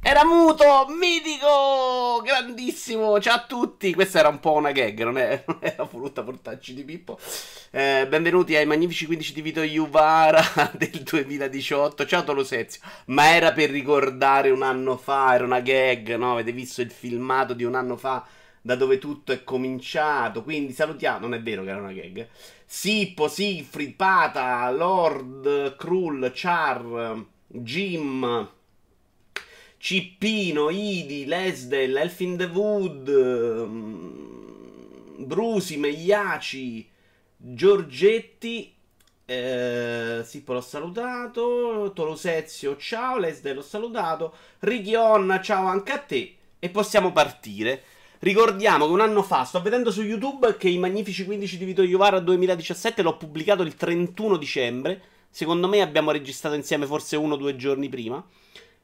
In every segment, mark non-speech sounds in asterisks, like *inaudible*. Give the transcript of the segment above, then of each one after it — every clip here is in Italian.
Era muto, mitico, grandissimo. Ciao a tutti. Questa era un po' una gag, non, *laughs* era voluta portarci di Pippo. Eh, benvenuti ai magnifici 15 di Vito Juvara *laughs* del 2018. Ciao Tolosezio. Ma era per ricordare un anno fa, era una gag, no? Avete visto il filmato di un anno fa da dove tutto è cominciato. Quindi salutiamo. Non è vero che era una gag. Sippo, Siegfried, Pata, Lord, Krull, Char, Jim. Cippino, Idi, Lesdell, Elf in the Wood, um, Brusi, Megliaci, Giorgetti. Eh, Sippo l'ho salutato. Tolosezio, ciao. Lesdell l'ho salutato. Richion, ciao anche a te. E possiamo partire. Ricordiamo che un anno fa, sto vedendo su YouTube che i Magnifici 15 di Vito Iovara 2017 l'ho pubblicato il 31 dicembre. Secondo me abbiamo registrato insieme forse uno o due giorni prima.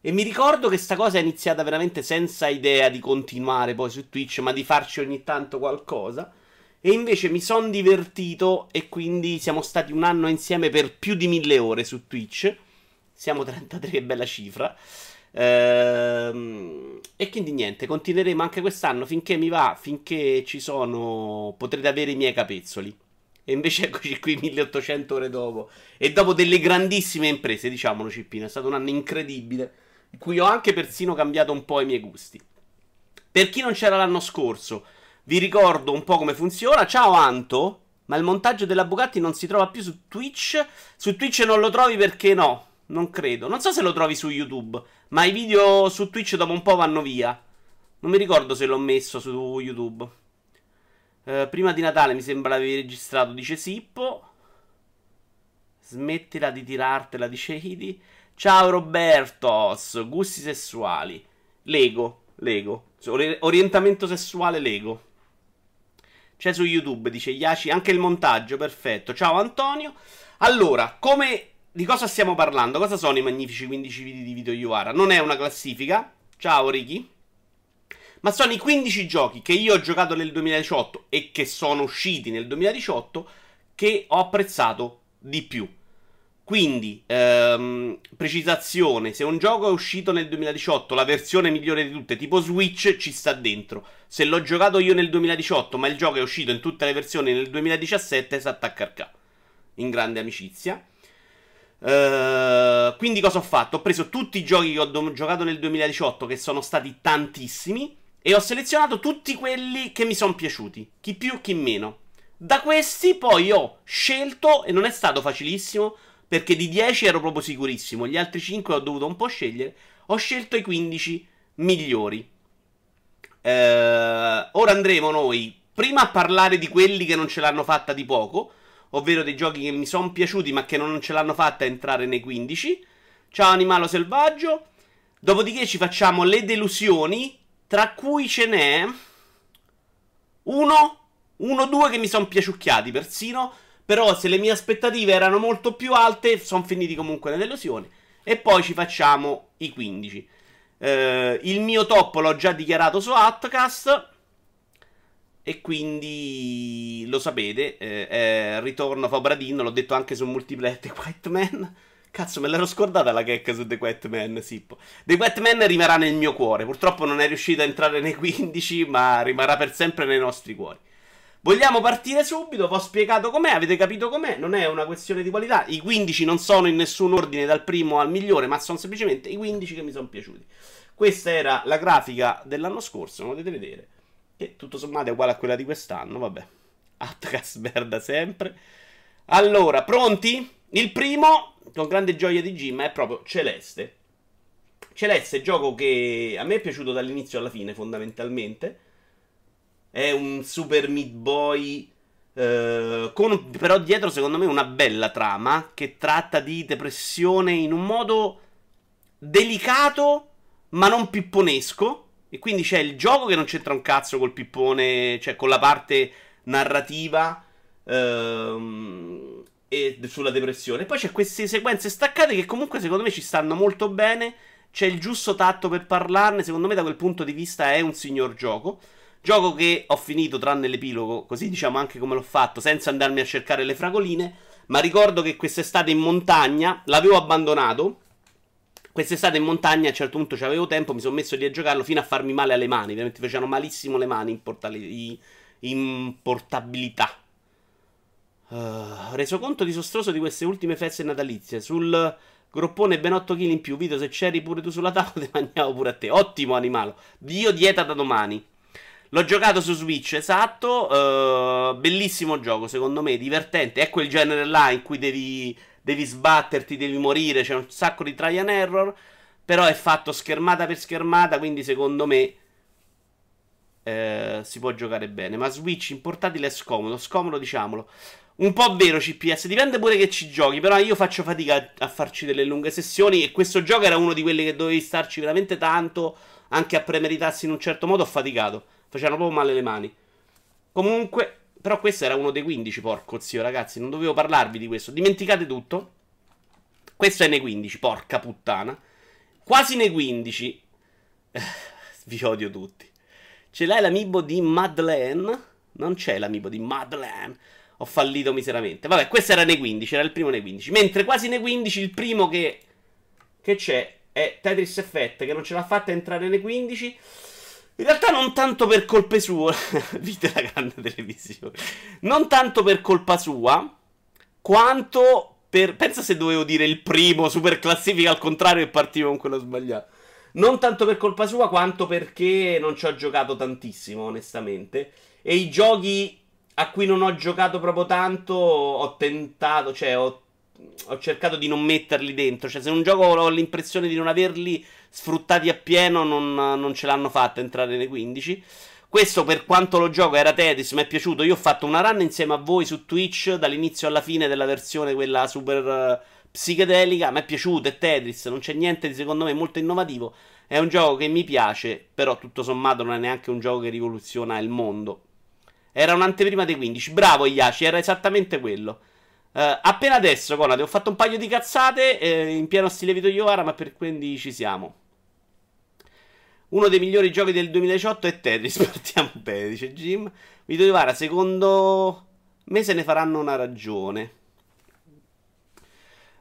E mi ricordo che sta cosa è iniziata veramente senza idea di continuare poi su Twitch, ma di farci ogni tanto qualcosa. E invece mi sono divertito e quindi siamo stati un anno insieme per più di mille ore su Twitch. Siamo 33, che bella cifra. Ehm, e quindi niente, continueremo anche quest'anno finché mi va, finché ci sono, potrete avere i miei capezzoli. E invece eccoci qui 1800 ore dopo. E dopo delle grandissime imprese, diciamolo Cippino, è stato un anno incredibile in cui ho anche persino cambiato un po' i miei gusti. Per chi non c'era l'anno scorso, vi ricordo un po' come funziona. Ciao Anto, ma il montaggio della Bugatti non si trova più su Twitch? Su Twitch non lo trovi perché no? Non credo. Non so se lo trovi su YouTube, ma i video su Twitch dopo un po' vanno via. Non mi ricordo se l'ho messo su YouTube. Eh, prima di Natale mi sembra l'avevi registrato, dice Sippo. Smettila di tirartela, dice Idi. Ciao Robertos, gusti sessuali. Lego, Lego. orientamento sessuale Lego. C'è su YouTube, dice Yaci, anche il montaggio, perfetto. Ciao Antonio. Allora, come di cosa stiamo parlando? Cosa sono i magnifici 15 video di Vito Iuvara? Non è una classifica. Ciao Ricky. Ma sono i 15 giochi che io ho giocato nel 2018 e che sono usciti nel 2018 che ho apprezzato di più. Quindi, ehm, precisazione, se un gioco è uscito nel 2018, la versione migliore di tutte, tipo Switch, ci sta dentro. Se l'ho giocato io nel 2018, ma il gioco è uscito in tutte le versioni nel 2017, si attacca al. In grande amicizia. Uh, quindi cosa ho fatto? Ho preso tutti i giochi che ho do- giocato nel 2018, che sono stati tantissimi, e ho selezionato tutti quelli che mi sono piaciuti, chi più, chi meno. Da questi poi ho scelto, e non è stato facilissimo, perché di 10 ero proprio sicurissimo. Gli altri 5 ho dovuto un po' scegliere. Ho scelto i 15 migliori. Eh, ora andremo noi prima a parlare di quelli che non ce l'hanno fatta di poco. Ovvero dei giochi che mi sono piaciuti ma che non ce l'hanno fatta entrare nei 15. Ciao Animalo Selvaggio. Dopodiché ci facciamo le delusioni. Tra cui ce n'è uno, uno due che mi sono piaciucchiati persino. Però se le mie aspettative erano molto più alte, sono finiti comunque nelle delusioni. E poi ci facciamo i 15. Eh, il mio top l'ho già dichiarato su Outcast. E quindi lo sapete, eh, è ritorno Fabradin, l'ho detto anche su multiplayer The White Man. Cazzo, me l'ero scordata la checca su The White Man, Sippo. The White Man rimarrà nel mio cuore. Purtroppo non è riuscito a entrare nei 15, ma rimarrà per sempre nei nostri cuori. Vogliamo partire subito, vi ho spiegato com'è, avete capito com'è, non è una questione di qualità, i 15 non sono in nessun ordine dal primo al migliore, ma sono semplicemente i 15 che mi sono piaciuti. Questa era la grafica dell'anno scorso, potete vedere, che tutto sommato è uguale a quella di quest'anno, vabbè. *laughs* Atcast merda sempre. Allora, pronti? Il primo, con grande gioia di Jim, è proprio Celeste. Celeste, gioco che a me è piaciuto dall'inizio alla fine, fondamentalmente è un super meat boy. Eh, con però dietro, secondo me, una bella trama che tratta di depressione in un modo delicato, ma non pipponesco. E quindi c'è il gioco che non c'entra un cazzo col pippone, cioè con la parte narrativa ehm, e sulla depressione. Poi c'è queste sequenze staccate che comunque secondo me ci stanno molto bene. C'è il giusto tatto per parlarne. Secondo me, da quel punto di vista, è un signor gioco. Gioco che ho finito tranne l'epilogo, così diciamo anche come l'ho fatto, senza andarmi a cercare le fragoline. Ma ricordo che quest'estate in montagna l'avevo abbandonato. Quest'estate in montagna a un certo punto avevo tempo, mi sono messo lì a giocarlo fino a farmi male alle mani. Veramente facevano malissimo le mani in, portali- in portabilità. Uh, reso conto disastroso di queste ultime feste natalizie. Sul groppone ben 8 kg in più. Vito, se c'eri pure tu sulla tavola, *laughs* ti mangiavo pure a te. Ottimo animale. Dio dieta da domani. L'ho giocato su Switch, esatto. Uh, bellissimo gioco, secondo me, divertente. È quel genere là in cui devi devi sbatterti, devi morire, c'è un sacco di try and error, però è fatto schermata per schermata, quindi secondo me eh, si può giocare bene. Ma Switch in portatile è scomodo, scomodo diciamolo. Un po' vero CPS, dipende pure che ci giochi, però io faccio fatica a, farci delle lunghe sessioni e questo gioco era uno di quelli che dovevi starci veramente tanto, anche a premeritarsi in un certo modo, ho faticato, facevano proprio male le mani. Comunque, però questo era uno dei 15, porco zio, ragazzi. Non dovevo parlarvi di questo. Dimenticate tutto. Questo è nei 15, porca puttana. Quasi nei 15. *laughs* Vi odio tutti. Ce l'hai l'amibo di Madeleine? Non c'è l'amibo di Madeleine. Ho fallito miseramente. Vabbè, questo era nei 15, era il primo nei 15. Mentre quasi nei 15 il primo che, che c'è è Tetris Effect, che non ce l'ha fatta entrare nei 15. In realtà non tanto per colpe sue, *laughs* vite la grande televisione, non tanto per colpa sua, quanto per... Pensa se dovevo dire il primo, super classifica al contrario e partivo con quello sbagliato. Non tanto per colpa sua, quanto perché non ci ho giocato tantissimo, onestamente. E i giochi a cui non ho giocato proprio tanto, ho tentato, cioè ho, ho cercato di non metterli dentro. Cioè, se un gioco ho l'impressione di non averli sfruttati appieno non, non ce l'hanno fatta entrare nei 15. Questo per quanto lo gioco era Tetris, mi è piaciuto. Io ho fatto una run insieme a voi su Twitch dall'inizio alla fine della versione quella super uh, psichedelica. Mi è piaciuto, è Tetris, non c'è niente di secondo me molto innovativo. È un gioco che mi piace, però tutto sommato non è neanche un gioco che rivoluziona il mondo. Era un'anteprima dei 15. Bravo Iaci, era esattamente quello. Uh, appena adesso, Conate, ho fatto un paio di cazzate eh, in pieno stile Vito Iovara, ma per quindi ci siamo. Uno dei migliori giochi del 2018 è Tetris. *laughs* Partiamo bene, dice Jim. Vito Iovara, secondo me se ne faranno una ragione.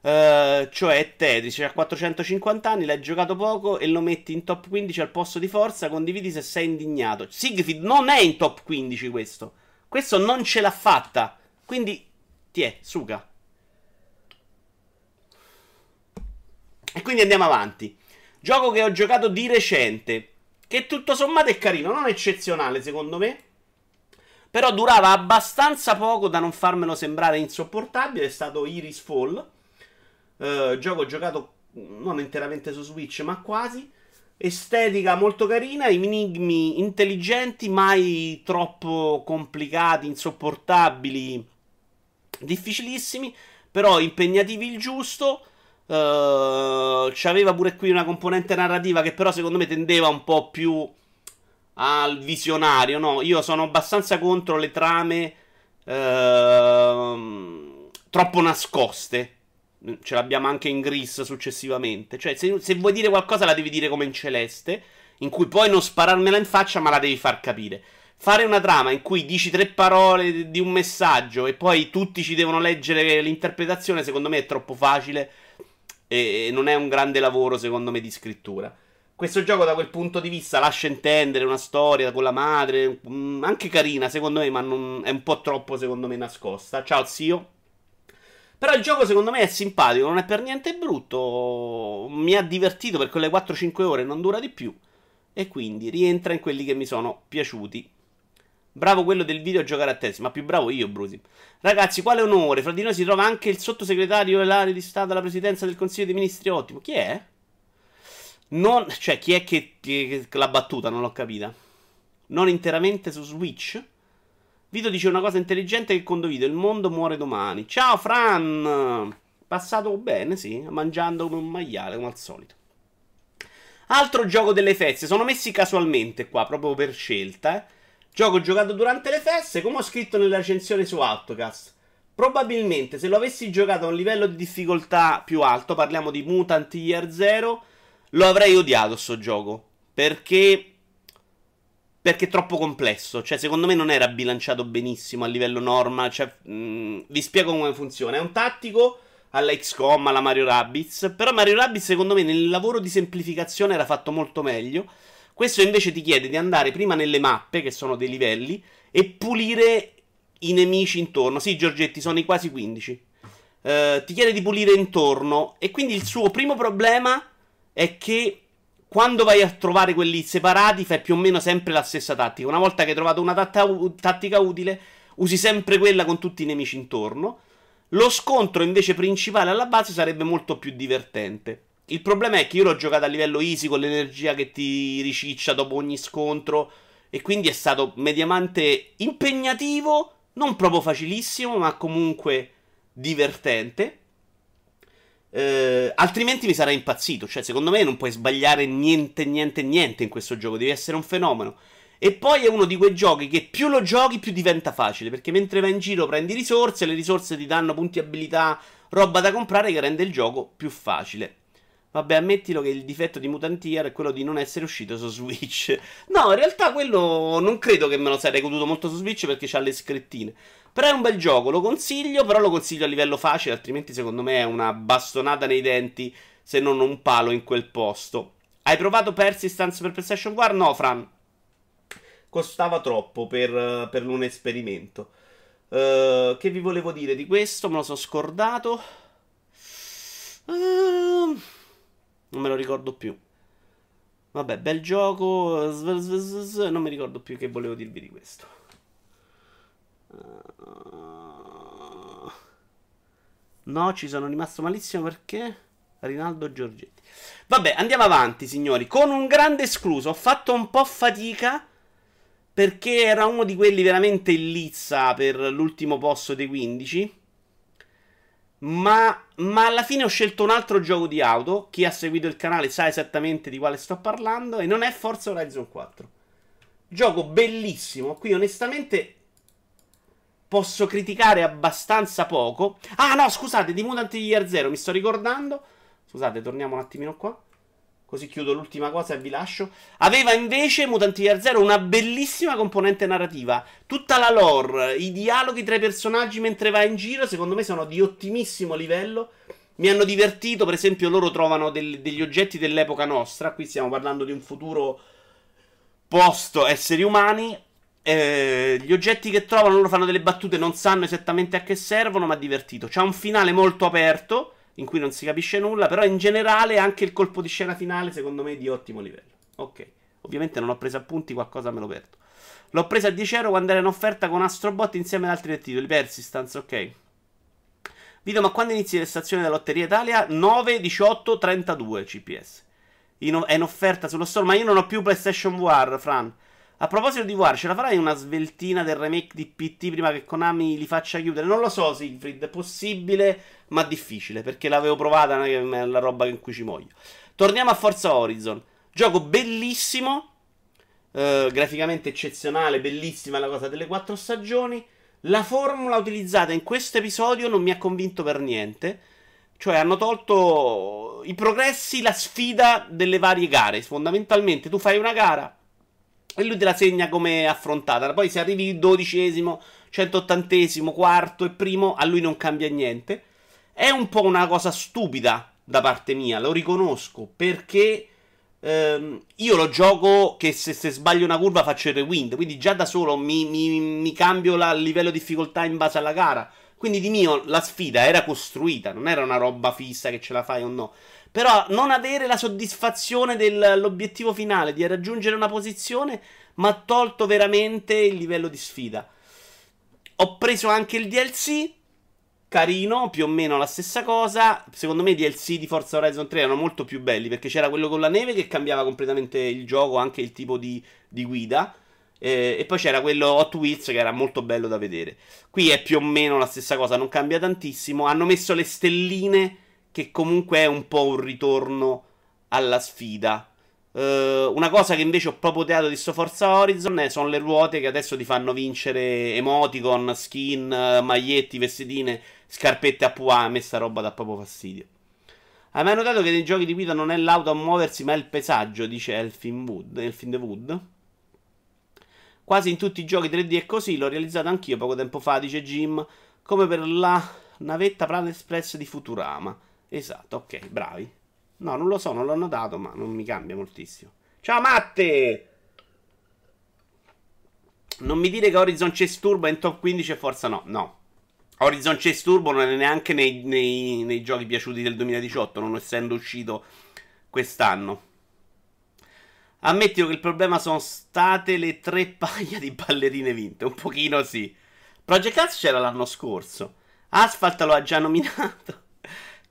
Uh, cioè Tetris ha 450 anni, l'hai giocato poco e lo metti in top 15 al posto di forza. Condividi se sei indignato. Sigfrid non è in top 15 questo. Questo non ce l'ha fatta. Quindi, ti è, suga. E quindi andiamo avanti. Gioco che ho giocato di recente. Che tutto sommato è carino, non eccezionale secondo me. Però durava abbastanza poco da non farmelo sembrare insopportabile. È stato Iris Fall. Uh, gioco giocato non interamente su Switch, ma quasi. Estetica molto carina, i minigmi intelligenti, mai troppo complicati, insopportabili, difficilissimi, però impegnativi il giusto. Uh, c'aveva pure qui una componente narrativa che però secondo me tendeva un po' più al visionario, no? Io sono abbastanza contro le trame uh, troppo nascoste. Ce l'abbiamo anche in Gris successivamente. Cioè, se, se, vuoi dire qualcosa la devi dire come in Celeste, in cui puoi non spararmela in faccia, ma la devi far capire. Fare una trama in cui dici tre parole di un messaggio e poi tutti ci devono leggere l'interpretazione, secondo me è troppo facile e non è un grande lavoro, secondo me, di scrittura. Questo gioco, da quel punto di vista, lascia intendere una storia con la madre, mm, anche carina, secondo me, ma non, è un po' troppo, secondo me, nascosta. Ciao, zio. Però il gioco, secondo me, è simpatico, non è per niente brutto. Mi ha divertito per quelle 4-5 ore, non dura di più. E quindi rientra in quelli che mi sono piaciuti. Bravo quello del video a giocare a tesi, ma più bravo io, Brusi. Ragazzi, quale onore! Fra di noi si trova anche il sottosegretario dell'area di Stato alla presidenza del Consiglio dei Ministri. Ottimo. Chi è? Non, cioè, chi è che, che, che l'ha battuta? Non l'ho capita. Non interamente su Switch? Vito dice una cosa intelligente che condivido. Il mondo muore domani. Ciao, Fran! Passato bene, sì. Mangiando come un maiale, come al solito. Altro gioco delle feste. Sono messi casualmente qua, proprio per scelta, eh. Gioco giocato durante le feste, come ho scritto nella recensione su Outcast. Probabilmente se lo avessi giocato a un livello di difficoltà più alto, parliamo di Mutant Year Zero, lo avrei odiato sto gioco. Perché perché è troppo complesso. Cioè, secondo me non era bilanciato benissimo a livello norma. Cioè, mh, vi spiego come funziona. È un tattico alla XCOM, alla Mario Rabbids. Però Mario Rabbids, secondo me, nel lavoro di semplificazione era fatto molto meglio. Questo invece ti chiede di andare prima nelle mappe, che sono dei livelli, e pulire i nemici intorno. Sì, Giorgetti, sono i quasi 15. Uh, eh, ti chiede di pulire intorno. E quindi il suo primo problema è che quando vai a trovare quelli separati fai più o meno sempre la stessa tattica. Una volta che hai trovato una tattica utile, usi sempre quella con tutti i nemici intorno. Lo scontro invece principale alla base sarebbe molto più divertente. Il problema è che io l'ho giocato a livello easy con l'energia che ti riciccia dopo ogni scontro e quindi è stato mediamente impegnativo, non proprio facilissimo, ma comunque divertente. Eh, altrimenti mi sarei impazzito. Cioè, secondo me non puoi sbagliare niente, niente, niente in questo gioco. Devi essere un fenomeno. E poi è uno di quei giochi che più lo giochi, più diventa facile. Perché mentre vai in giro prendi risorse, le risorse ti danno punti abilità, roba da comprare che rende il gioco più facile. Vabbè, ammettilo che il difetto di Mutantier è quello di non essere uscito su Switch. No, in realtà quello non credo che me lo sarei goduto molto su Switch perché c'ha le scrittine. Però è un bel gioco, lo consiglio, però lo consiglio a livello facile, altrimenti secondo me è una bastonata nei denti, se non un palo in quel posto. Hai provato Persistence per PlayStation 4? No, Fran. Costava troppo per, per un esperimento. Uh, che vi volevo dire di questo? Me lo sono scordato. Uh, non me lo ricordo più. Vabbè, bel gioco. Non mi ricordo più che volevo dirvi di questo. No, ci sono rimasto malissimo perché Rinaldo Giorgetti. Vabbè, andiamo avanti, signori. Con un grande escluso. Ho fatto un po' fatica perché era uno di quelli veramente in lizza per l'ultimo posto dei 15. Ma, ma, alla fine ho scelto un altro gioco di auto. Chi ha seguito il canale sa esattamente di quale sto parlando. E non è Forza Horizon 4. Gioco bellissimo. Qui onestamente posso criticare abbastanza poco. Ah, no, scusate, di Mutant Year Zero mi sto ricordando. Scusate, torniamo un attimino qua. Così chiudo l'ultima cosa e vi lascio. Aveva invece Mutant Year Zero una bellissima componente narrativa. Tutta la lore, i dialoghi tra i personaggi mentre va in giro, secondo me sono di ottimissimo livello. Mi hanno divertito, per esempio, loro trovano del, degli oggetti dell'epoca nostra. Qui stiamo parlando di un futuro post esseri umani eh, gli oggetti che trovano loro fanno delle battute, non sanno esattamente a che servono, ma divertito. C'ha un finale molto aperto, in cui non si capisce nulla, però in generale anche il colpo di scena finale, secondo me, è di ottimo livello. Ok, ovviamente non ho preso appunti, qualcosa me lo perdo. L'ho presa a 10 euro quando era in offerta con Astrobot insieme ad altri titoli. Persistence, ok. Video, ma quando inizi le stazioni della Lotteria Italia? 9, 18, 32 CPS. In, è in offerta sullo store, ma io non ho più PlayStation VR, Fran. A proposito di War, ce la farai una sveltina del remake di PT prima che Konami li faccia chiudere? Non lo so, Siegfried, possibile, ma difficile, perché l'avevo provata, non è la roba in cui ci muoio. Torniamo a Forza Horizon. Gioco bellissimo, eh, graficamente eccezionale, bellissima la cosa delle quattro stagioni. La formula utilizzata in questo episodio non mi ha convinto per niente. Cioè, hanno tolto i progressi, la sfida delle varie gare. Fondamentalmente, tu fai una gara e lui te la segna come affrontata. Poi se arrivi dodicesimo, 180esimo, quarto e primo, a lui non cambia niente. È un po' una cosa stupida da parte mia, lo riconosco, perché ehm, io lo gioco che se, se, sbaglio una curva faccio il rewind, quindi già da solo mi, mi, mi cambio il livello di difficoltà in base alla gara. Quindi di mio la sfida era costruita, non era una roba fissa che ce la fai o no. Però non avere la soddisfazione dell'obiettivo finale di raggiungere una posizione mi ha tolto veramente il livello di sfida. Ho preso anche il DLC, carino, più o meno la stessa cosa. Secondo me i DLC di Forza Horizon 3 erano molto più belli perché c'era quello con la neve che cambiava completamente il gioco, anche il tipo di, di guida. Eh, e poi c'era quello Hot Wheels che era molto bello da vedere. Qui è più o meno la stessa cosa, non cambia tantissimo. Hanno messo le stelline che comunque è un po' un ritorno alla sfida. Uh, una cosa che invece ho proprio odiato di sto Forza Horizon è, sono le ruote che adesso ti fanno vincere emoticon, skin, maglietti, vestitine, scarpette a pois. A me sta roba dà proprio fastidio. Hai mai notato che nei giochi di guida non è l'auto a muoversi, ma è il paesaggio? Dice Elfin, Wood, Elfin the Wood. Quasi in tutti i giochi 3D è così, l'ho realizzato anch'io poco tempo fa, dice Jim. Come per la Navetta Planet Express di Futurama. Esatto, ok, bravi. No, non lo so, non l'ho notato, ma non mi cambia moltissimo. Ciao Matte! Non mi dire che Horizon Chase Turbo è in top 15 e forza no. No. Horizon Chase Turbo non è neanche nei, nei, nei giochi piaciuti del 2018, non essendo uscito quest'anno. Ammettilo che il problema sono state le tre *laughs* paia di ballerine vinte. Un pochino sì. Project Cars c'era l'anno scorso. Asphalt lo ha già nominato.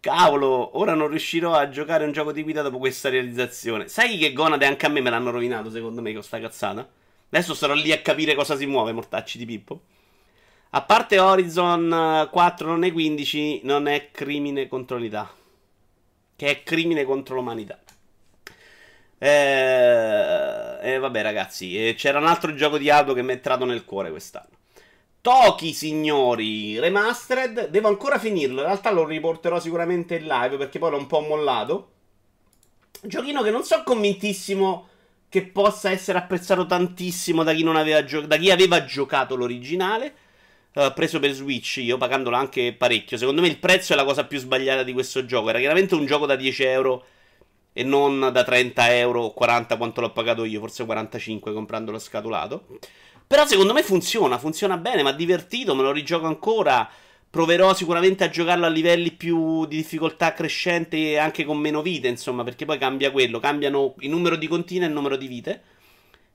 Cavolo, ora non riuscirò a giocare un gioco di guida dopo questa realizzazione. Sai che Gonade anche a me me l'hanno rovinato, secondo me, con sta cazzata? Adesso sarò lì a capire cosa si muove, mortacci di Pippo. A parte Horizon 4 non è 15, non è crimine contro l'unità. Che è crimine contro l'umanità. Eh, eh vabbè ragazzi, eh, c'era un altro gioco di auto che mi è entrato nel cuore quest'anno. Toki, signori, remastered. Devo ancora finirlo. In realtà lo riporterò sicuramente in live perché poi l'ho un po' mollato. Giochino che non sono convintissimo che possa essere apprezzato tantissimo da chi, aveva, gio- da chi aveva giocato l'originale. Uh, preso per Switch io, pagandolo anche parecchio. Secondo me il prezzo è la cosa più sbagliata di questo gioco. Era chiaramente un gioco da 10 euro e non da 30 euro o 40 quanto l'ho pagato io, forse 45 comprando lo scatolato. Però secondo me funziona, funziona bene, mi ha divertito, me lo rigioco ancora. Proverò sicuramente a giocarlo a livelli più di difficoltà crescente e anche con meno vite, insomma, perché poi cambia quello, cambiano il numero di contini e il numero di vite.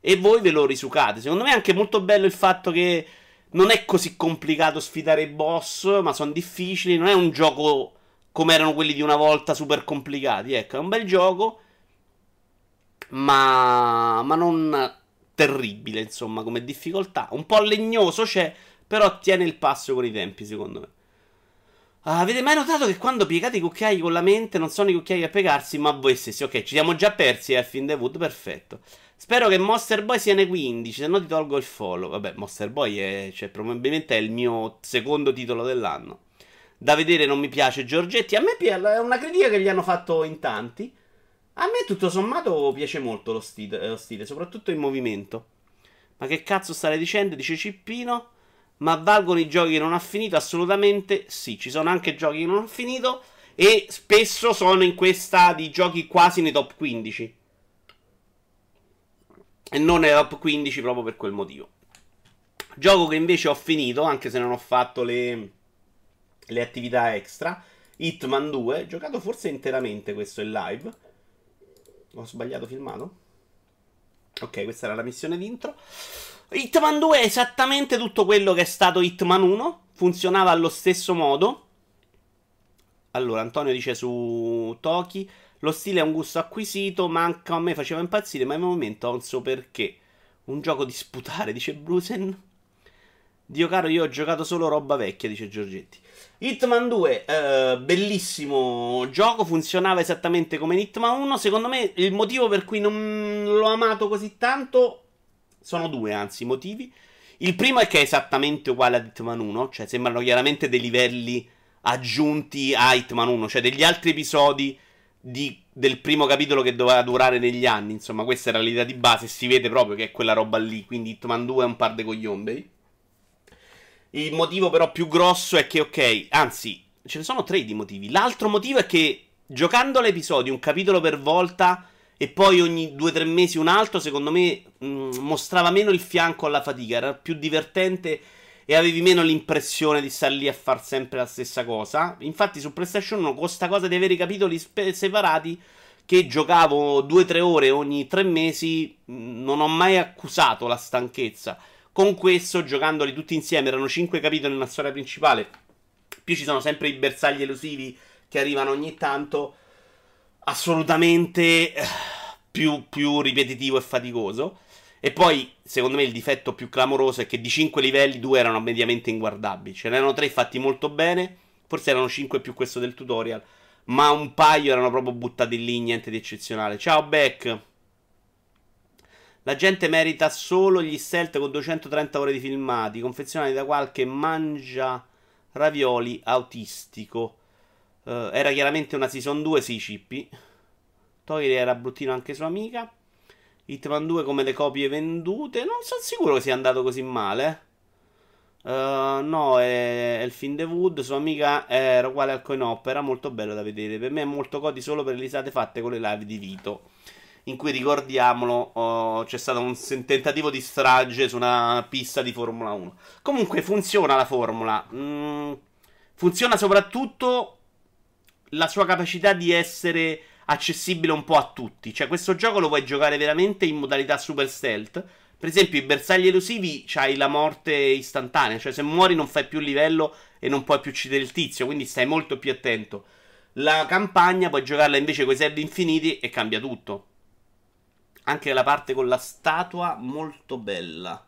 E voi ve lo risucate. Secondo me è anche molto bello il fatto che non è così complicato sfidare i boss, ma sono difficili. Non è un gioco come erano quelli di una volta super complicati. Ecco, è un bel gioco, ma, ma non terribile, insomma, come difficoltà. Un po' legnoso c'è, però tiene il passo con i tempi, secondo me. Ah, avete mai notato che quando piegate i cucchiai con la mente non sono i cucchiai a piegarsi, ma voi stessi? Ok, ci siamo già persi al fin the wood, perfetto. Spero che Monster Boy sia nei 15, se no ti tolgo il follow. Vabbè, Monster Boy è, cioè, probabilmente è il mio secondo titolo dell'anno. Da vedere non mi piace Giorgetti. A me è una critica che gli hanno fatto in tanti. A me tutto sommato piace molto lo stile, lo stile, soprattutto il movimento. Ma che cazzo stai dicendo? Dice Cippino. Ma valgono i giochi che non ha finito? Assolutamente sì. Ci sono anche giochi che non ho finito. E spesso sono in questa di giochi quasi nei top 15. E non nei top 15 proprio per quel motivo. Gioco che invece ho finito, anche se non ho fatto le, le attività extra. Hitman 2, giocato forse interamente questo in live. Ho sbagliato filmato? Ok, questa era la missione d'intro. Hitman 2 è esattamente tutto quello che è stato Hitman 1. Funzionava allo stesso modo. Allora, Antonio dice su Toki. Lo stile è un gusto acquisito, ma anche a me faceva impazzire, ma in un momento non so perché. Un gioco di sputare, dice Brusen. Dio caro, io ho giocato solo roba vecchia, dice Giorgetti. Hitman 2, eh, bellissimo gioco, funzionava esattamente come in Hitman 1. Secondo me il motivo per cui non l'ho amato così tanto sono due, anzi, motivi. Il primo è che è esattamente uguale a Hitman 1, cioè sembrano chiaramente dei livelli aggiunti a Hitman 1, cioè degli altri episodi di, del primo capitolo che doveva durare negli anni. Insomma, questa era l'idea di base, si vede proprio che è quella roba lì, quindi Hitman 2 è un par de cogliombei. Il motivo però più grosso è che, ok, anzi, ce ne sono tre di motivi. L'altro motivo è che giocando l'episodio un capitolo per volta e poi ogni due o tre mesi un altro, secondo me mh, mm, mostrava meno il fianco alla fatica, era più divertente e avevi meno l'impressione di stare lì a fare sempre la stessa cosa. Infatti su PlayStation 1 con questa cosa di avere i capitoli spe- separati che giocavo due o tre ore ogni tre mesi, mm, non ho mai accusato la stanchezza. Con questo, giocandoli tutti insieme, erano 5 capitoli nella storia principale. Più ci sono sempre i bersagli elusivi che arrivano ogni tanto. Assolutamente eh, più, più ripetitivo e faticoso. E poi, secondo me, il difetto più clamoroso è che di 5 livelli 2 erano mediamente inguardabili. Ce n'erano 3 fatti molto bene. Forse erano 5 più questo del tutorial. Ma un paio erano proprio buttati lì, niente di eccezionale. Ciao, Beck. La gente merita solo gli stealth con 230 ore di filmati, confezionati da qualche mangia ravioli autistico. Uh, era chiaramente una season 2, sì, Cippi. Tori era bruttino anche sua amica. Hitman 2 come le copie vendute. Non sono sicuro che sia andato così male. Uh, no, è, è il film The Wood. Sua amica era uguale al coin op. Era molto bello da vedere. Per me è molto godi solo per le risate fatte con le live di Vito. In cui ricordiamolo, oh, c'è stato un tentativo di strage su una pista di Formula 1. Comunque funziona la formula. Mm, funziona soprattutto la sua capacità di essere accessibile un po' a tutti. Cioè, questo gioco lo puoi giocare veramente in modalità super stealth. Per esempio, i bersagli elusivi c'hai la morte istantanea. Cioè, se muori non fai più livello e non puoi più uccidere il tizio. Quindi stai molto più attento. La campagna puoi giocarla invece con i servi infiniti e cambia tutto. Anche la parte con la statua, molto bella.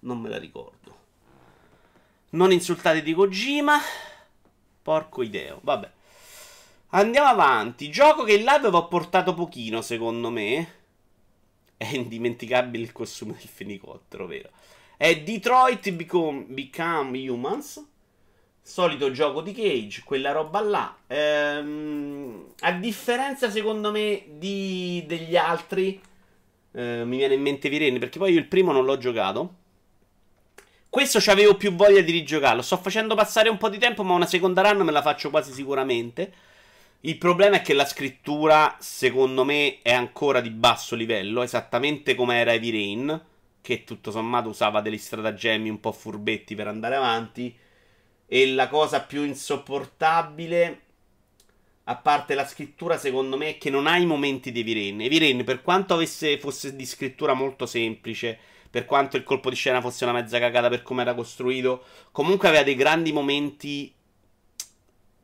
Non me la ricordo. Non insultate di Kojima. Porco ideo. Vabbè. Andiamo avanti. Gioco che in live ho portato pochino, secondo me. È indimenticabile il costume del fenicottero, vero? È Detroit Become, Become Humans. Solito gioco di Cage, quella roba là. Ehm, a differenza, secondo me, di, degli altri, eh, mi viene in mente Virene, perché poi io il primo non l'ho giocato. Questo ci avevo più voglia di rigiocarlo. Sto facendo passare un po' di tempo, ma una seconda run me la faccio quasi sicuramente. Il problema è che la scrittura, secondo me, è ancora di basso livello, esattamente come era Heavy Rain, che tutto sommato usava degli stratagemmi un po' furbetti per andare avanti. E la cosa più insopportabile, a parte la scrittura, secondo me, è che non ha i momenti di. Heavy Rain, per quanto avesse, fosse di scrittura molto semplice, per quanto il colpo di scena fosse una mezza cagata per come era costruito, comunque aveva dei grandi momenti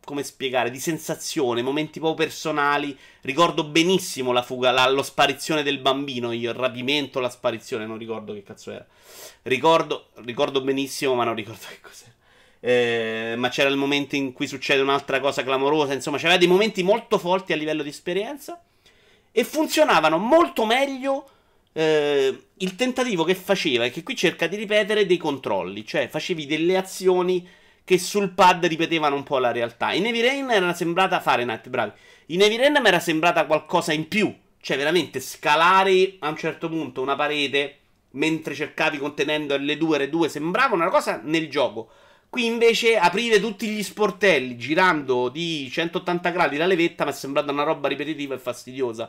come spiegare, di sensazione, momenti proprio personali. Ricordo benissimo la fuga, la, lo sparizione del bambino, io, il rapimento, la sparizione, non ricordo che cazzo era. Ricordo, ricordo benissimo, ma non ricordo *laughs* che cos'era. Eh, ma c'era il momento in cui succede un'altra cosa clamorosa, insomma, c'era dei momenti molto forti a livello di esperienza e funzionavano molto meglio eh, il tentativo che faceva, e che qui cerca di ripetere dei controlli, cioè facevi delle azioni che sul pad ripetevano un po' la realtà. In Heavy Rain era sembrata Fahrenheit, bravi. In Heavy Rain mi era sembrata qualcosa in più. Cioè, veramente scalare a un certo punto una parete mentre cercavi contenendo L2 R2 sembrava una cosa nel gioco. Qui invece aprire tutti gli sportelli girando di 180 gradi la levetta mi è sembrata una roba ripetitiva e fastidiosa.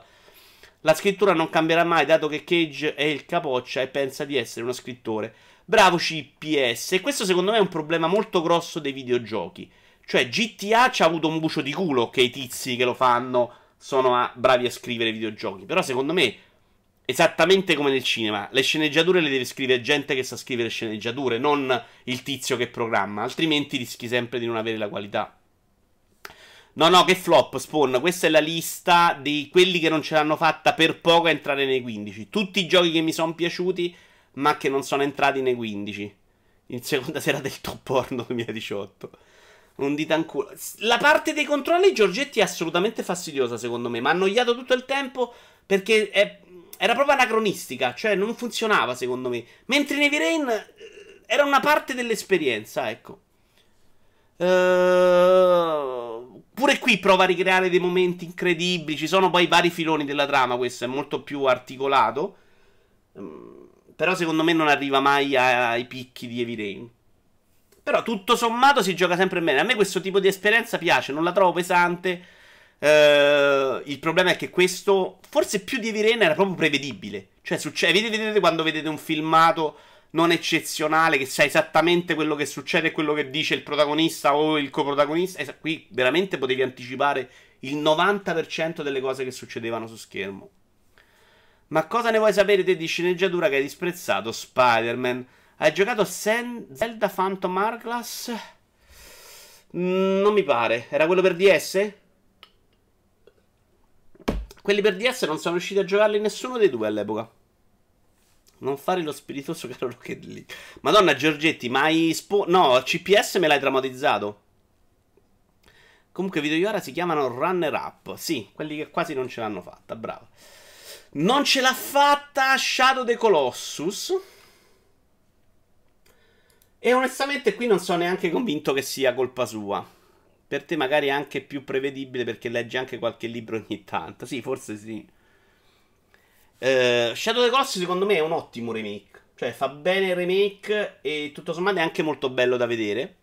La scrittura non cambierà mai dato che Cage è il capoccia e pensa di essere uno scrittore. Bravo CPS. E questo secondo me è un problema molto grosso dei videogiochi. Cioè, GTA ci ha avuto un bucio di culo che i tizi che lo fanno sono bravi a scrivere videogiochi. Però secondo me, esattamente come nel cinema, le sceneggiature le deve scrivere gente che sa scrivere sceneggiature, non il tizio che programma. Altrimenti rischi sempre di non avere la qualità. No, no, che flop, Spawn. Questa è la lista di quelli che non ce l'hanno fatta per poco a entrare nei 15. Tutti i giochi che mi sono piaciuti ma che non sono entrati nei 15. In seconda sera del top porno 2018. Un dito in culo. La parte dei controlli Giorgetti è assolutamente fastidiosa, secondo me. Mi ha annoiato tutto il tempo perché è, era proprio anacronistica. Cioè, non funzionava, secondo me. Mentre nei Rain eh, era una parte dell'esperienza, ecco. Uh, pure qui prova a ricreare dei momenti incredibili. Ci sono poi vari filoni della trama. Questo è molto più articolato. Um, però secondo me non arriva mai ai picchi di Heavy Rain. Però tutto sommato si gioca sempre bene. A me questo tipo di esperienza piace, non la trovo pesante. Uh, il problema è che questo, forse più di Rain, era proprio prevedibile. Cioè, succede, vedete, vedete quando vedete un filmato non eccezionale, che sa esattamente quello che succede e quello che dice il protagonista o il coprotagonista. Es- qui veramente potevi anticipare il 90% delle cose che succedevano su schermo. Ma cosa ne vuoi sapere te di sceneggiatura che hai disprezzato? Spider-Man. Hai giocato Sen- Zelda Phantom Hourglass? Mm, non mi pare. Era quello per DS? Quelli per DS non sono riusciti a giocarli nessuno dei due all'epoca. Non fare lo spiritoso caro Rocket League. Madonna Giorgetti, ma hai spo- No, CPS me l'hai traumatizzato. Comunque video ora si chiamano runner up. Sì, quelli che quasi non ce l'hanno fatta. Bravo. Non ce l'ha fatta Shadow the Colossus. E onestamente qui non sono neanche convinto che sia colpa sua. Per te magari è anche più prevedibile perché leggi anche qualche libro ogni tanto. Sì, forse sì. Uh, Shadow the Colossus secondo me è un ottimo remake. Cioè, fa bene il remake e tutto sommato è anche molto bello da vedere.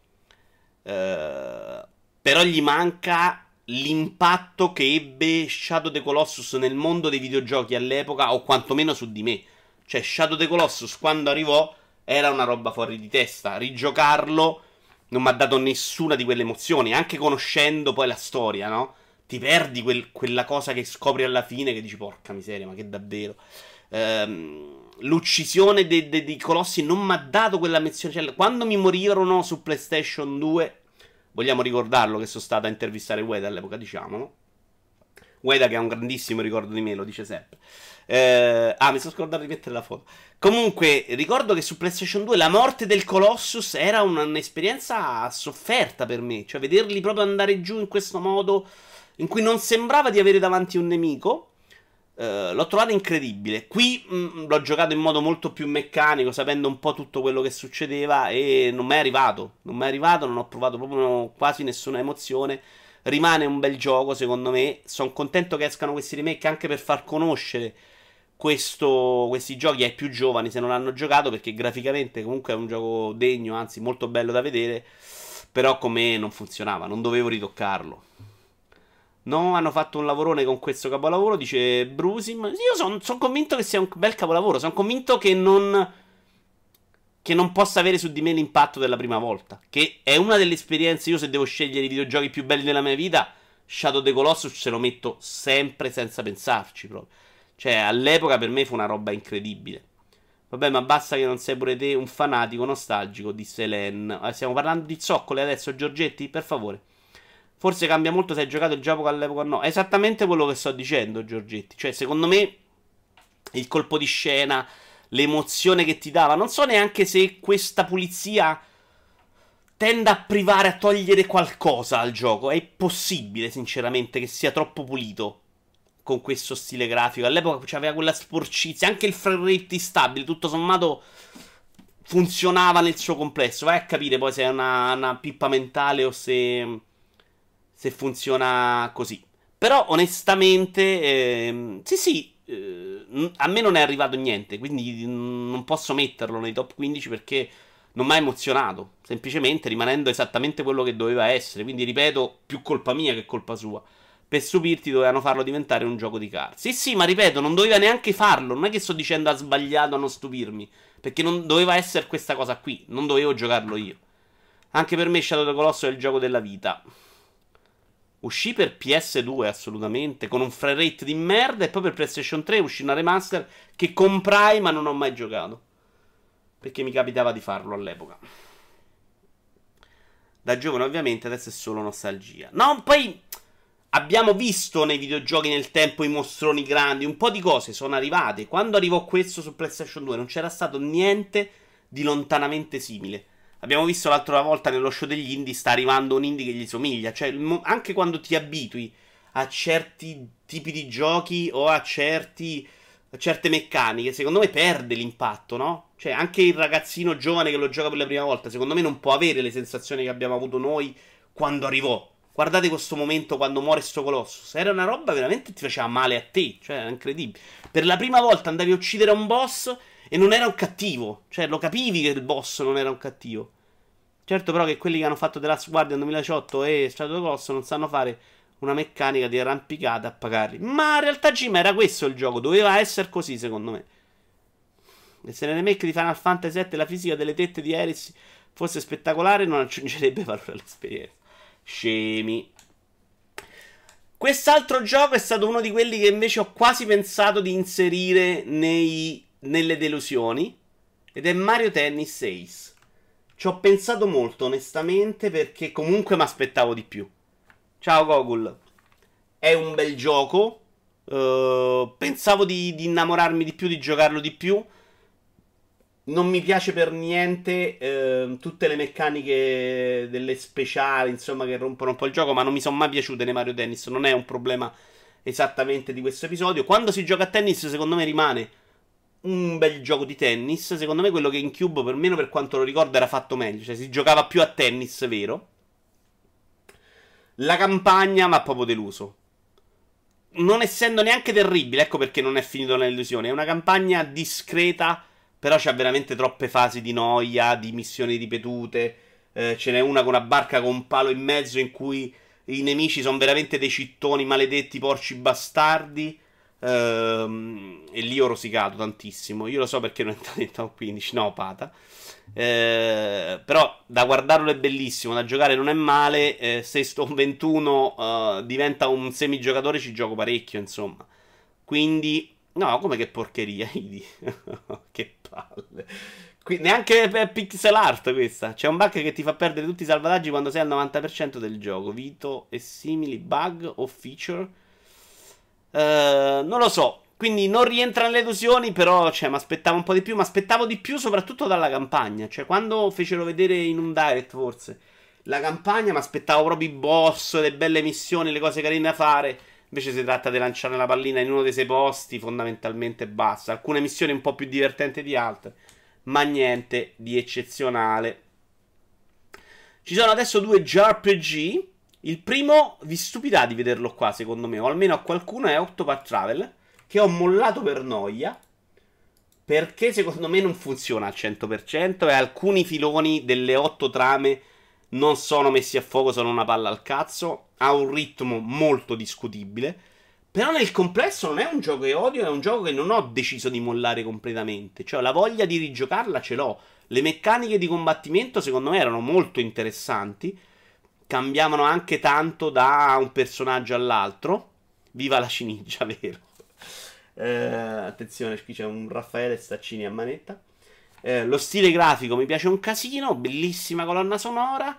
Uh, però gli manca l'impatto che ebbe Shadow the Colossus nel mondo dei videogiochi all'epoca, o quantomeno su di me. Cioè, Shadow the Colossus quando arrivò era una roba fuori di testa. Rigiocarlo non mi ha dato nessuna di quelle emozioni, anche conoscendo poi la storia, no? Ti perdi quel, quella cosa che scopri alla fine che dici, porca miseria, ma che davvero. Ehm, l'uccisione dei de, de colossi non mi ha dato quella menzione. Cioè, quando mi morirono su PlayStation 2, vogliamo ricordarlo che sono stato a intervistare Ueda all'epoca, diciamolo. Ueda che ha un grandissimo ricordo di me, lo dice sempre. Eh, ah, mi sono scordato di mettere la foto. Comunque, ricordo che su PlayStation 2 la morte del Colossus era un'esperienza sofferta per me. Cioè, vederli proprio andare giù in questo modo, in cui non sembrava di avere davanti un nemico. Uh, l'ho trovato incredibile. Qui mh, mm, l'ho giocato in modo molto più meccanico, sapendo un po' tutto quello che succedeva. E non mi è arrivato. Non mi è arrivato, non ho provato proprio quasi nessuna emozione. Rimane un bel gioco, secondo me. Sono contento che escano questi remake anche per far conoscere questo, questi giochi ai più giovani se non hanno giocato. Perché graficamente comunque è un gioco degno, anzi molto bello da vedere. Però con me non funzionava, non dovevo ritoccarlo. No, hanno fatto un lavorone con questo capolavoro, dice Brusim. Io sono son convinto che sia un bel capolavoro. Sono convinto che non. Che non possa avere su di me l'impatto della prima volta. Che è una delle esperienze. Io, se devo scegliere i videogiochi più belli della mia vita, Shadow the Colossus ce lo metto sempre senza pensarci. Proprio. Cioè, all'epoca per me fu una roba incredibile. Vabbè, ma basta che non sei pure te un fanatico nostalgico, disse Len. Eh, stiamo parlando di zoccole adesso, Giorgetti? Per favore. Forse cambia molto se hai giocato il gioco all'epoca o no. È esattamente quello che sto dicendo, Giorgetti. Cioè, secondo me, il colpo di scena, l'emozione che ti dava. Non so neanche se questa pulizia tenda a privare, a togliere qualcosa al gioco. È possibile, sinceramente, che sia troppo pulito con questo stile grafico. All'epoca c'aveva quella sporcizia, anche il frame rate instabile, tutto sommato funzionava nel suo complesso. Vai a capire poi se è una, una pippa mentale o se se funziona così. Però onestamente, eh, sì sì, eh, a me non è arrivato niente, quindi non posso metterlo nei top 15 perché non mi ha emozionato, semplicemente rimanendo esattamente quello che doveva essere. Quindi ripeto, più colpa mia che colpa sua. Per stupirti dovevano farlo diventare un gioco di carte. Sì, sì, ma ripeto, non doveva neanche farlo. Non è che sto dicendo ha sbagliato a non stupirmi. Perché non doveva essere questa cosa qui. Non dovevo giocarlo io. Anche per me Shadow of the Colossus è il gioco della vita. Uscì per PS2 assolutamente, con un frame rate di merda, e poi per PlayStation 3 uscì una remaster che comprai ma non ho mai giocato. Perché mi capitava di farlo all'epoca. Da giovane ovviamente adesso è solo nostalgia. No, poi abbiamo visto nei videogiochi nel tempo i mostroni grandi, un po' di cose sono arrivate. Quando arrivò questo su PlayStation 2 non c'era stato niente di lontanamente simile. Abbiamo visto l'altra volta nello show degli indie sta arrivando un indie che gli somiglia. Cioè, anche quando ti abitui a certi tipi di giochi o a, certi, a certe meccaniche, secondo me perde l'impatto, no? Cioè, anche il ragazzino giovane che lo gioca per la prima volta, secondo me non può avere le sensazioni che abbiamo avuto noi quando arrivò. Guardate questo momento quando muore sto Colossus. Era una roba veramente che ti faceva male a te. Cioè, era incredibile. Per la prima volta andavi a uccidere un boss e non era un cattivo. Cioè, lo capivi che il boss non era un cattivo. Certo, però, che quelli che hanno fatto The Last Guardian 2018 e Shadow Colossus non sanno fare una meccanica di arrampicata a pagarli. Ma in realtà, Jim, era questo il gioco. Doveva essere così, secondo me. E se nel remake di Final Fantasy VII la fisica delle tette di Eris fosse spettacolare, non aggiungerebbe valore all'esperienza. Scemi. Quest'altro gioco è stato uno di quelli che invece ho quasi pensato di inserire nei nelle delusioni ed è Mario Tennis Ace. Ci ho pensato molto onestamente perché comunque mi aspettavo di più. Ciao Gogul. È un bel gioco. Uh, pensavo di, di, innamorarmi di più, di giocarlo di più. Non mi piace per niente uh, tutte le meccaniche delle speciali, insomma, che rompono un po' il gioco, ma non mi sono mai piaciute nei Mario Tennis. Non è un problema esattamente di questo episodio. Quando si gioca a tennis, secondo me rimane un bel gioco di tennis. Secondo me quello che in Cube, perlomeno per quanto lo ricordo, era fatto meglio. Cioè si giocava più a tennis, vero? La campagna mi ha proprio deluso. Non essendo neanche terribile, ecco perché non è finito nell'illusione. È una campagna discreta, Però c'ha veramente troppe fasi di noia, di missioni ripetute. Eh, ce n'è una con una barca con un palo in mezzo in cui i nemici sono veramente dei cittoni maledetti, porci bastardi. Ehm, e lì ho rosicato tantissimo. Io lo so perché non è entrato in top 15. No, pata. Eh, però da guardarlo è bellissimo, da giocare non è male. Eh, se sto 21 uh, diventa un semigiocatore, ci gioco parecchio. Insomma, quindi, no, come che porcheria. *laughs* che palle. Qui, neanche per pixel art questa. C'è un bug che ti fa perdere tutti i salvataggi quando sei al 90% del gioco. Vito e simili bug o feature. Uh, non lo so. Quindi non rientra nelle illusioni, però cioè, mi aspettavo un po' di più. Mi aspettavo di più soprattutto dalla campagna. Cioè, quando fecero vedere in un direct, forse, la campagna, mi aspettavo proprio i boss, le belle missioni, le cose carine da fare. Invece si tratta di lanciare la pallina in uno dei sei posti, fondamentalmente basta. Alcune missioni un po' più divertenti di altre, ma niente di eccezionale. Ci sono adesso due JRPG. Il primo vi stupirà di vederlo qua, secondo me, o almeno a qualcuno è Octopath Travel che ho mollato per noia. Perché secondo me non funziona al 100% e alcuni filoni delle otto trame non sono messi a fuoco, sono una palla al cazzo. Ha un ritmo molto discutibile. Però nel complesso non è un gioco che odio, è un gioco che non ho deciso di mollare completamente. Cioè, la voglia di rigiocarla ce l'ho. Le meccaniche di combattimento, secondo me, erano molto interessanti. Cambiavano anche tanto da un personaggio all'altro. Viva la cinigia, *laughs* vero? Eh, attenzione, qui c'è un Raffaele Staccini a manetta. Eh, lo stile grafico mi piace un casino, bellissima colonna sonora.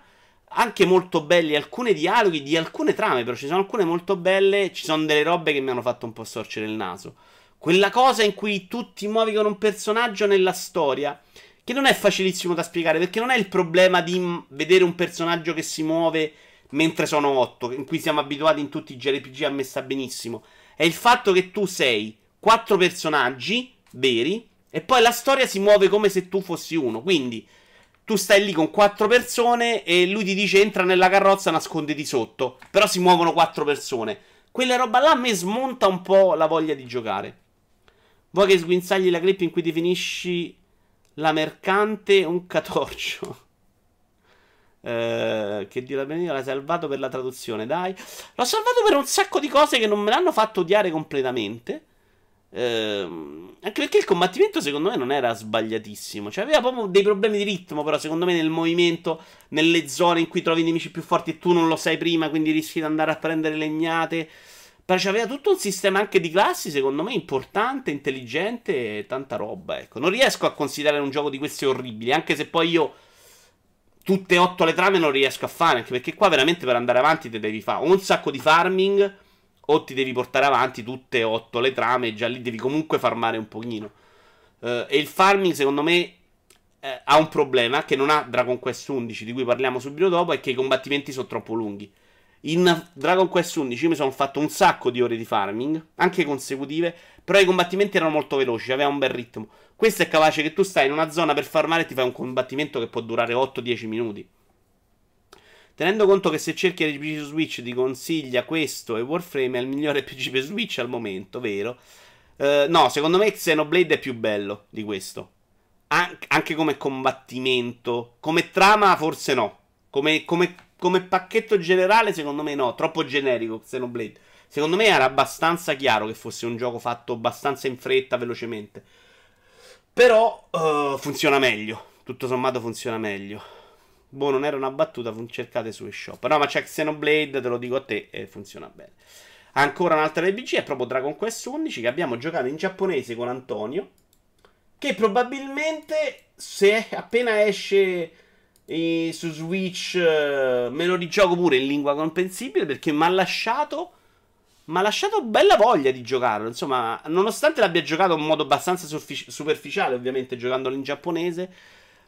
Anche molto belli alcuni dialoghi di alcune trame, però ci sono alcune molto belle. Ci sono delle robe che mi hanno fatto un po' storcere il naso. Quella cosa in cui tu ti muovi con un personaggio nella storia, che non è facilissimo da spiegare, perché non è il problema di vedere un personaggio che si muove mentre sono otto, in cui siamo abituati in tutti i JRPG a me sta benissimo. È il fatto che tu sei quattro personaggi veri e poi la storia si muove come se tu fossi uno. Quindi tu stai lì con quattro persone e lui ti dice entra nella carrozza, nasconditi sotto. Però si muovono quattro persone. Quella roba là a me smonta un po' la voglia di giocare. Vuoi che sguinzagli la clip in cui definisci la mercante un catorcio? *laughs* Eh, che Dio la benedica, l'hai salvato per la traduzione, dai. L'ho salvato per un sacco di cose che non me l'hanno fatto odiare completamente. Ehm, anche perché il combattimento secondo me non era sbagliatissimo. Cioè aveva proprio dei problemi di ritmo, però secondo me nel movimento, nelle zone in cui trovi i nemici più forti e tu non lo sai prima, quindi rischi di andare a prendere legnate. Però c'aveva tutto un sistema anche di classi, secondo me, importante, intelligente e tanta roba, ecco. Non riesco a considerare un gioco di questi orribili, anche se poi io tutte e otto le trame non riesco a fare, anche perché qua veramente per andare avanti te devi fare un sacco di farming o ti devi portare avanti tutte e otto le trame già lì devi comunque farmare un pochino. Uh, e il farming, secondo me, eh, ha un problema che non ha Dragon Quest 11, di cui parliamo subito dopo, è che i combattimenti sono troppo lunghi. In Dragon Quest 11 mi sono fatto un sacco di ore di farming, anche consecutive, però i combattimenti erano molto veloci, aveva un bel ritmo. Questo è capace che tu stai in una zona per farmare e ti fai un combattimento che può durare 8-10 minuti. Tenendo conto che se cerchi RPG su Switch ti consiglia questo e Warframe è il migliore *laughs* RPG per Switch al momento, vero? Uh, no, secondo me Xenoblade è più bello di questo. An- anche come combattimento. Come trama forse no. Come, come, come pacchetto generale secondo me no. Troppo generico Xenoblade. Secondo me era abbastanza chiaro che fosse un gioco fatto abbastanza in fretta, velocemente. Però uh, funziona meglio. Tutto sommato funziona meglio. Boh, non era una battuta, cercate su eShop. No, ma c'è Xenoblade, te lo dico a te, e funziona bene. Ancora un'altra RPG, è proprio Dragon Quest 11 che abbiamo giocato in giapponese con Antonio. Che probabilmente, se appena esce eh, su Switch, eh, me lo rigioco pure in lingua comprensibile perché mi ha lasciato. Mi ha lasciato bella voglia di giocarlo. Insomma, nonostante l'abbia giocato in modo abbastanza superficiale, ovviamente, giocandolo in giapponese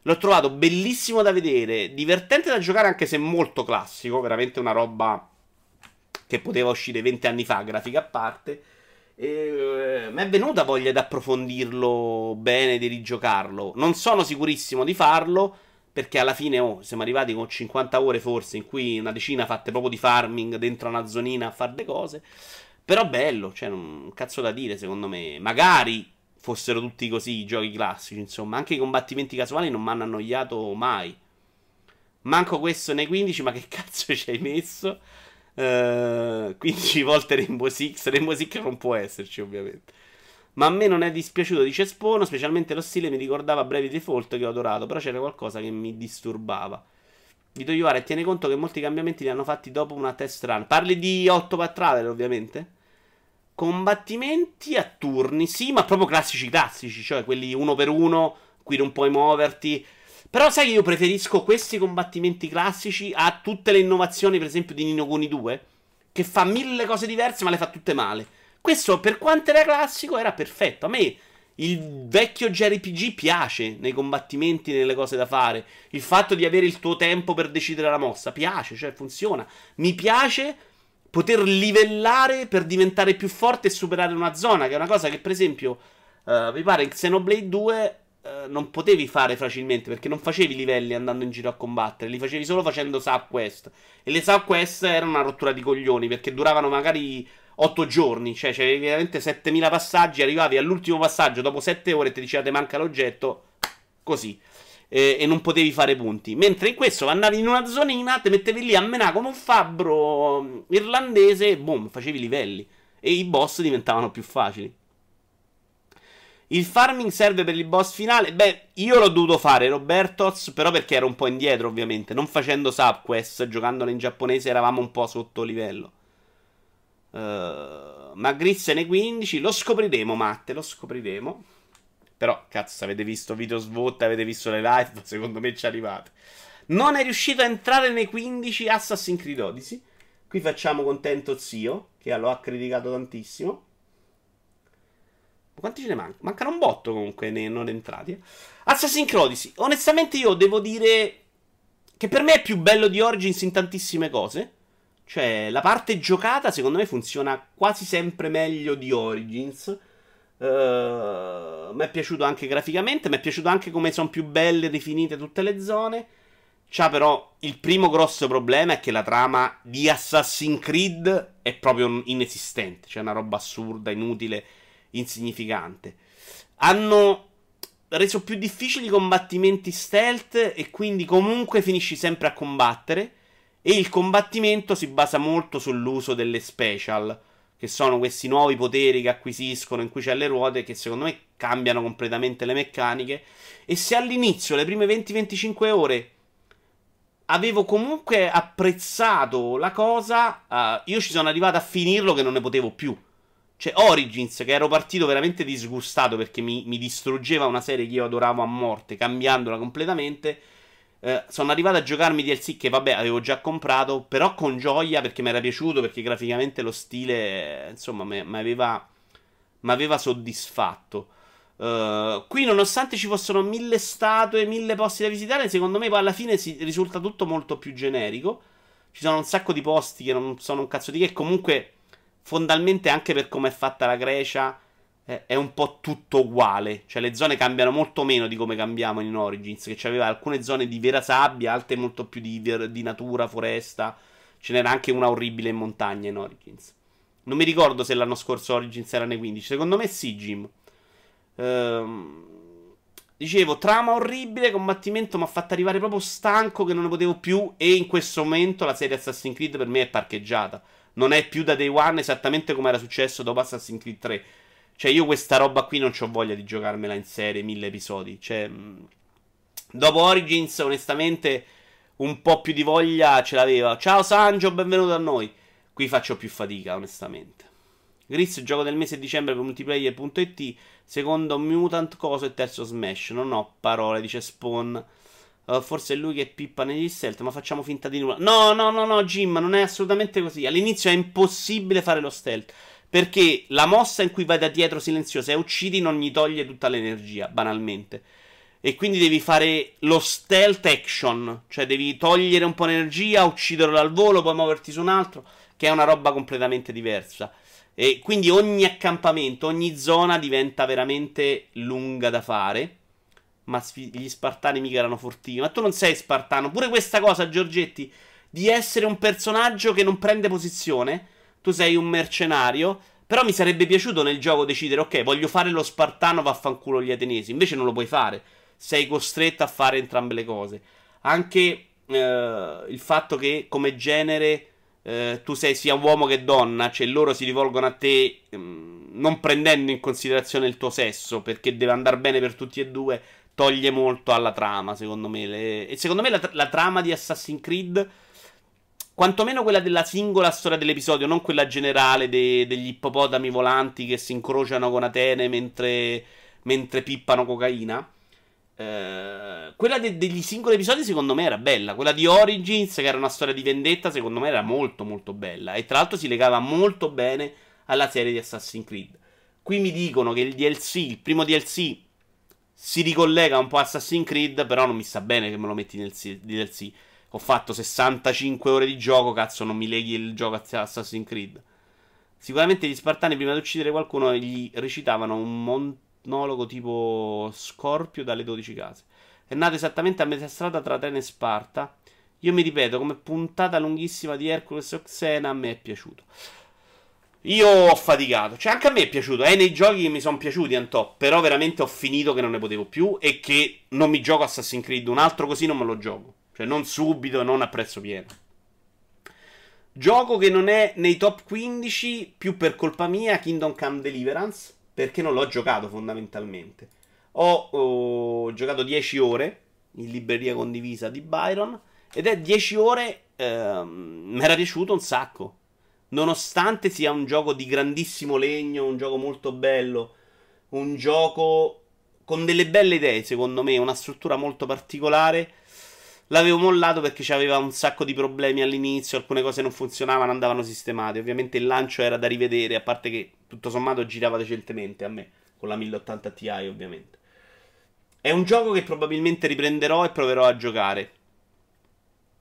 L'ho trovato bellissimo da vedere, divertente da giocare anche se molto classico, veramente una roba che poteva uscire 20 anni fa, grafica a parte. Eh, mi è venuta voglia di approfondirlo bene, di rigiocarlo. Non sono sicurissimo di farlo, perché alla fine oh, siamo arrivati con 50 ore forse, in cui una decina fatte proprio di farming dentro una zonina a fare le cose. Però bello, cioè un cazzo da dire secondo me. Magari fossero tutti così i giochi classici, insomma. Anche i combattimenti casuali non mi hanno annoiato mai. Manco questo nei 15, ma che *laughs* cazzo ci hai messo? Uh, eh, 15 volte Rainbow Six. Rainbow Six non può esserci, ovviamente. Ma a me non è dispiaciuto, dice Spono. Specialmente lo stile mi ricordava Brevi Default che ho adorato. Però c'era qualcosa che mi disturbava. Vito Iovara, tieni conto che molti cambiamenti li hanno fatti dopo una test run. Parli di Octopath Travel, ovviamente? Combattimenti a turni, sì, ma proprio classici classici, cioè quelli uno per uno, qui non puoi muoverti. Però sai che io preferisco questi combattimenti classici a tutte le innovazioni, per esempio, di Nino Kuni 2, che fa mille cose diverse ma le fa tutte male. Questo, per quanto era classico, era perfetto. A me il vecchio JRPG piace nei combattimenti, nelle cose da fare. Il fatto di avere il tuo tempo per decidere la mossa piace, cioè funziona. Mi piace poter livellare per diventare più forte e superare una zona, che è una cosa che per esempio uh, mi pare in Xenoblade 2 uh, eh, non potevi fare facilmente perché non facevi livelli andando in giro a combattere, li facevi solo facendo subquest e le subquest erano una rottura di coglioni perché duravano magari 8 giorni, cioè c'avevi veramente 7000 passaggi, arrivavi all'ultimo passaggio dopo 7 ore e ti diceva manca l'oggetto, così. E, e, non potevi fare punti. Mentre in questo andavi in una zonina, ti mettevi lì a menare come un fabbro mm, irlandese e boom, facevi livelli. E i boss diventavano più facili. Il farming serve per il boss finale? Beh, io l'ho dovuto fare, Robertos, però perché ero un po' indietro, ovviamente. Non facendo subquest, giocandolo in giapponese eravamo un po' sotto livello. Uh, ma Grissene 15 lo scopriremo, Matte, lo scopriremo. Però, cazzo, se avete visto video svot, avete visto le live, *laughs* secondo me ci arrivate. Non è riuscito a entrare nei 15 Assassin's Creed Odyssey. Qui facciamo contento zio, che lo ha criticato tantissimo. Quanti ce ne mancano? Mancano un botto comunque ne non entrati. Eh. Assassin's Creed Odyssey. Onestamente io devo dire che per me è più bello di Origins in tantissime cose. Cioè, la parte giocata secondo me funziona quasi sempre meglio di Origins. Uh, mi è piaciuto anche graficamente, mi è piaciuto anche come sono più belle definite tutte le zone. C'ha però il primo grosso problema è che la trama di Assassin's Creed è proprio inesistente, cioè una roba assurda, inutile, insignificante. Hanno reso più difficili i combattimenti stealth e quindi comunque finisci sempre a combattere e il combattimento si basa molto sull'uso delle special che sono questi nuovi poteri che acquisiscono in cui c'è le ruote che secondo me cambiano completamente le meccaniche. E se all'inizio le prime 20-25 ore avevo comunque apprezzato la cosa uh, io ci sono arrivato a finirlo che non ne potevo più. Cioè Origins che ero partito veramente disgustato perché mi, mi distruggeva una serie che io adoravo a morte cambiandola completamente eh, sono arrivato a giocarmi DLC che vabbè avevo già comprato, però con gioia perché mi era piaciuto, perché graficamente lo stile, insomma, mi aveva, aveva soddisfatto. Uh, qui, nonostante ci fossero mille statue, mille posti da visitare, secondo me poi alla fine si risulta tutto molto più generico. Ci sono un sacco di posti che non sono un cazzo di che. Comunque, fondamentalmente, anche per come è fatta la Grecia, è un po' tutto uguale. Cioè, le zone cambiano molto meno di come cambiamo in Origins. Che aveva alcune zone di vera sabbia, altre molto più di, di, natura, foresta. Ce n'era anche una orribile in montagna in Origins. Non mi ricordo se l'anno scorso Origins era nei 15. Secondo me sì, Jim. Ehm, dicevo, trama orribile, combattimento mi ha fatto arrivare proprio stanco che non ne potevo più. E in questo momento la serie Assassin's Creed per me è parcheggiata. Non è più da day one esattamente come era successo dopo Assassin's Creed 3 cioè, io questa roba qui non ho voglia di giocarmela in serie, mille episodi. Cioè, dopo Origins, onestamente, un po' più di voglia ce l'aveva. Ciao Sanjo, benvenuto a noi. Qui faccio più fatica, onestamente. Gris, gioco del mese di dicembre per multiplayer.it. Secondo Mutant Coso e terzo Smash. Non ho parole, dice Spawn. Uh, forse è lui che pippa negli stealth, ma facciamo finta di nulla. No, no, no, no, Jim, non è assolutamente così. All'inizio è impossibile fare lo stealth. Perché la mossa in cui vai da dietro silenziosa e uccidi non gli toglie tutta l'energia, banalmente. E quindi devi fare lo stealth action, cioè devi togliere un po' l'energia, ucciderlo al volo, poi muoverti su un altro, che è una roba completamente diversa. E quindi ogni accampamento, ogni zona diventa veramente lunga da fare. Ma gli spartani mica erano fortini. Ma tu non sei spartano. Pure questa cosa, Giorgetti, di essere un personaggio che non prende posizione tu sei un mercenario, Però mi sarebbe piaciuto nel gioco decidere, ok, voglio fare lo spartano, vaffanculo gli atenesi. Invece non lo puoi fare. Sei costretto a fare entrambe le cose. Anche eh, il fatto che come genere eh, tu sei sia uomo che donna, cioè loro si rivolgono a te mh, mm, non prendendo in considerazione il tuo sesso, perché deve andare bene per tutti e due, toglie molto alla trama, secondo me. Le... E secondo me la, la trama di Assassin's Creed quantomeno quella della singola storia dell'episodio, non quella generale de- degli ippopotami volanti che si incrociano con Atene mentre, mentre pippano cocaina. Eh, quella de- degli singoli episodi secondo me era bella. Quella di Origins, che era una storia di vendetta, secondo me era molto molto bella. E tra l'altro si legava molto bene alla serie di Assassin's Creed. Qui mi dicono che il DLC, il primo DLC, si ricollega un po' a Assassin's Creed, però non mi sta bene che me lo metti nel DLC ho fatto 65 ore di gioco, cazzo, non mi leghi il gioco a Assassin's Creed. Sicuramente gli Spartani prima di uccidere qualcuno gli recitavano un monologo tipo Scorpio dalle 12 case. È nato esattamente a metà strada tra Atene e Sparta. Io mi ripeto, come puntata lunghissima di Hercules o Xena, a me è piaciuto. Io ho faticato, cioè anche a me è piaciuto, è eh, nei giochi che mi sono piaciuti, Antò, però veramente ho finito che non ne potevo più e che non mi gioco Assassin's Creed, un altro così non me lo gioco. Cioè, non subito, non a prezzo pieno. Gioco che non è nei top 15 più per colpa mia, Kingdom Come Deliverance, perché non l'ho giocato fondamentalmente. Ho, ho giocato 10 ore in libreria condivisa di Byron ed è 10 ore ehm, era piaciuto un sacco. Nonostante sia un gioco di grandissimo legno, un gioco molto bello, un gioco con delle belle idee, secondo me, una struttura molto particolare L'avevo mollato perché aveva un sacco di problemi all'inizio, alcune cose non funzionavano, andavano sistemate. Ovviamente il lancio era da rivedere, a parte che tutto sommato girava decentemente a me, con la 1080 Ti ovviamente. È un gioco che probabilmente riprenderò e proverò a giocare.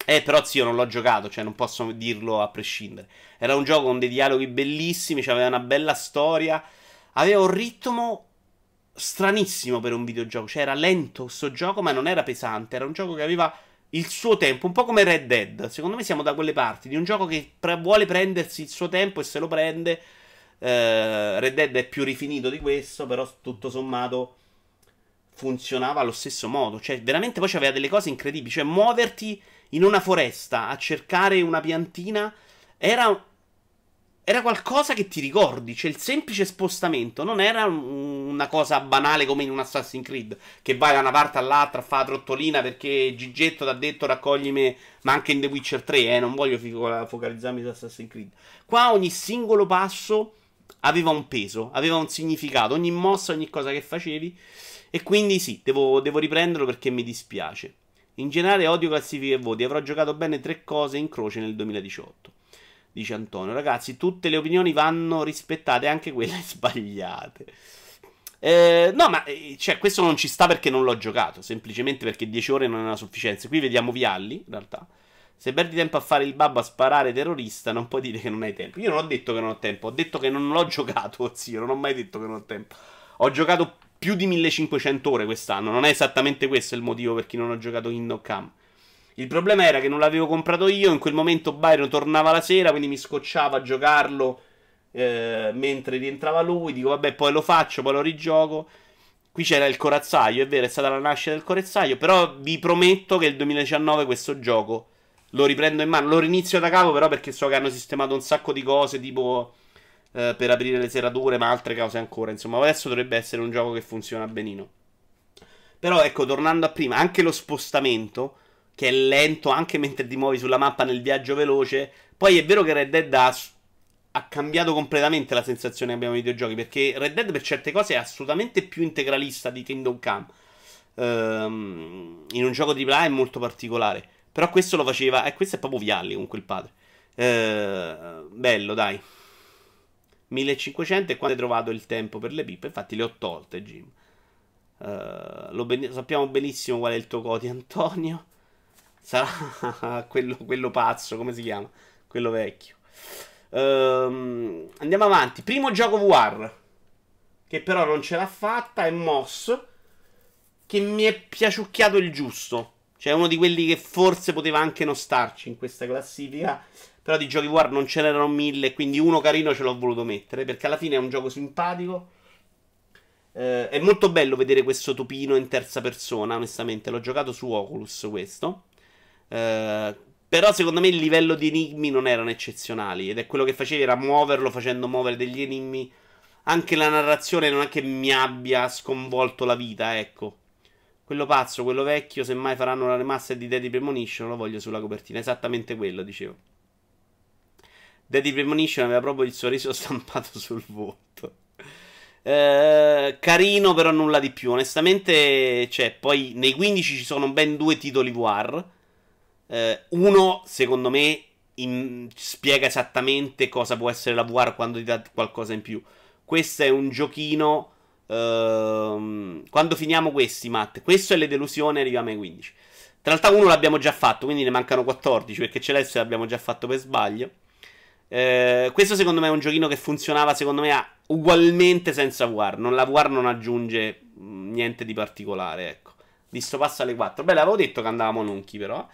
Eh, però zio, non l'ho giocato, cioè non posso dirlo a prescindere. Era un gioco con dei dialoghi bellissimi, aveva una bella storia, aveva un ritmo stranissimo per un videogioco. Cioè era lento questo gioco, ma non era pesante. Era un gioco che aveva il suo tempo, un po' come Red Dead. Secondo me siamo da quelle parti di un gioco che pre- vuole prendersi il suo tempo e se lo prende. Eh, Red Dead è più rifinito di questo, però tutto sommato funzionava allo stesso modo. Cioè, veramente poi c'aveva delle cose incredibili. Cioè, muoverti in una foresta a cercare una piantina era era qualcosa che ti ricordi, cioè il semplice spostamento non era una cosa banale come in un Assassin's Creed, che vai da una parte all'altra a fare la trottolina perché Gigetto ti ha detto raccogli me, ma anche in The Witcher 3, eh, non voglio focalizzarmi su Assassin's Creed. Qua ogni singolo passo aveva un peso, aveva un significato, ogni mossa, ogni cosa che facevi, e quindi sì, devo, devo riprenderlo perché mi dispiace. In generale odio classifiche e voti, avrò giocato bene tre cose in croce nel 2018 dice Antonio. Ragazzi, tutte le opinioni vanno rispettate, anche quelle *laughs* sbagliate. Eh, no, ma eh, cioè, questo non ci sta perché non l'ho giocato, semplicemente perché 10 ore non è una sufficienza. Qui vediamo Vialli, in realtà. Se perdi tempo a fare il babbo a sparare terrorista, non puoi dire che non hai tempo. Io non ho detto che non ho tempo, ho detto che non l'ho giocato, *laughs* zio, non ho mai detto che non ho tempo. Ho giocato più di 1500 ore quest'anno, non è esattamente questo il motivo per cui non ho giocato Kingdom Come. Il problema era che non l'avevo comprato io. In quel momento Byron tornava la sera, quindi mi scocciava a giocarlo eh, mentre rientrava lui. Dico, vabbè, poi lo faccio, poi lo rigioco. Qui c'era il corazzaio, è vero, è stata la nascita del corazzaio. Però vi prometto che il 2019 questo gioco lo riprendo in mano. Lo rinizio da capo, però, perché so che hanno sistemato un sacco di cose, tipo eh, per aprire le serrature, ma altre cose ancora. Insomma, adesso dovrebbe essere un gioco che funziona benino. Però, ecco, tornando a prima, anche lo spostamento che è lento anche mentre ti muovi sulla mappa nel viaggio veloce. Poi è vero che Red Dead ha, ha cambiato completamente la sensazione che abbiamo ai videogiochi, perché Red Dead per certe cose è assolutamente più integralista di Kingdom Come. Um, in un gioco AAA è molto particolare. Però questo lo faceva. E eh, questo è proprio Vialli con il padre. Uh, bello, dai. 1500 e quando hai trovato il tempo per le pippe? Infatti le ho tolte, Jim. Uh, ben- sappiamo benissimo qual è il tuo codice, Antonio. Sarà *laughs* quello, quello, pazzo, come si chiama? Quello vecchio. Ehm, andiamo avanti. Primo gioco VR. Che però non ce l'ha fatta. È Moss. Che mi è piaciucchiato il giusto. Cioè uno di quelli che forse poteva anche non starci in questa classifica. Però di giochi War non ce n'erano mille, quindi uno carino ce l'ho voluto mettere, perché alla fine è un gioco simpatico. Eh, è molto bello vedere questo topino in terza persona, onestamente. L'ho giocato su Oculus questo. Eh, però secondo me il livello di enigmi non erano eccezionali. Ed è quello che facevi era muoverlo facendo muovere degli enigmi. Anche la narrazione non è che mi abbia sconvolto la vita, ecco. Quello pazzo, quello vecchio, se mai faranno la remaster di Daddy Premonition, lo voglio sulla copertina. Esattamente quello, dicevo. Daddy Premonition aveva proprio il sorriso *laughs* stampato sul volto. Eh, carino, però nulla di più. Onestamente, cioè, poi nei 15 ci sono ben due titoli War. Eh, uno, secondo me, in... spiega esattamente cosa può essere la VR quando ti dà qualcosa in più. Questo è un giochino. Uh, quando finiamo questi, Matt, questo è le delusioni, arriviamo ai 15. Tra l'altro, uno l'abbiamo già fatto, quindi ne mancano 14 perché Celeste l'abbiamo già fatto per sbaglio. Eh, questo secondo me è un giochino che funzionava secondo me ugualmente senza VR. Non, la VR non aggiunge mm, niente di particolare, ecco. Visto passa alle 4. Beh, l'avevo detto che andavamo nonchi però.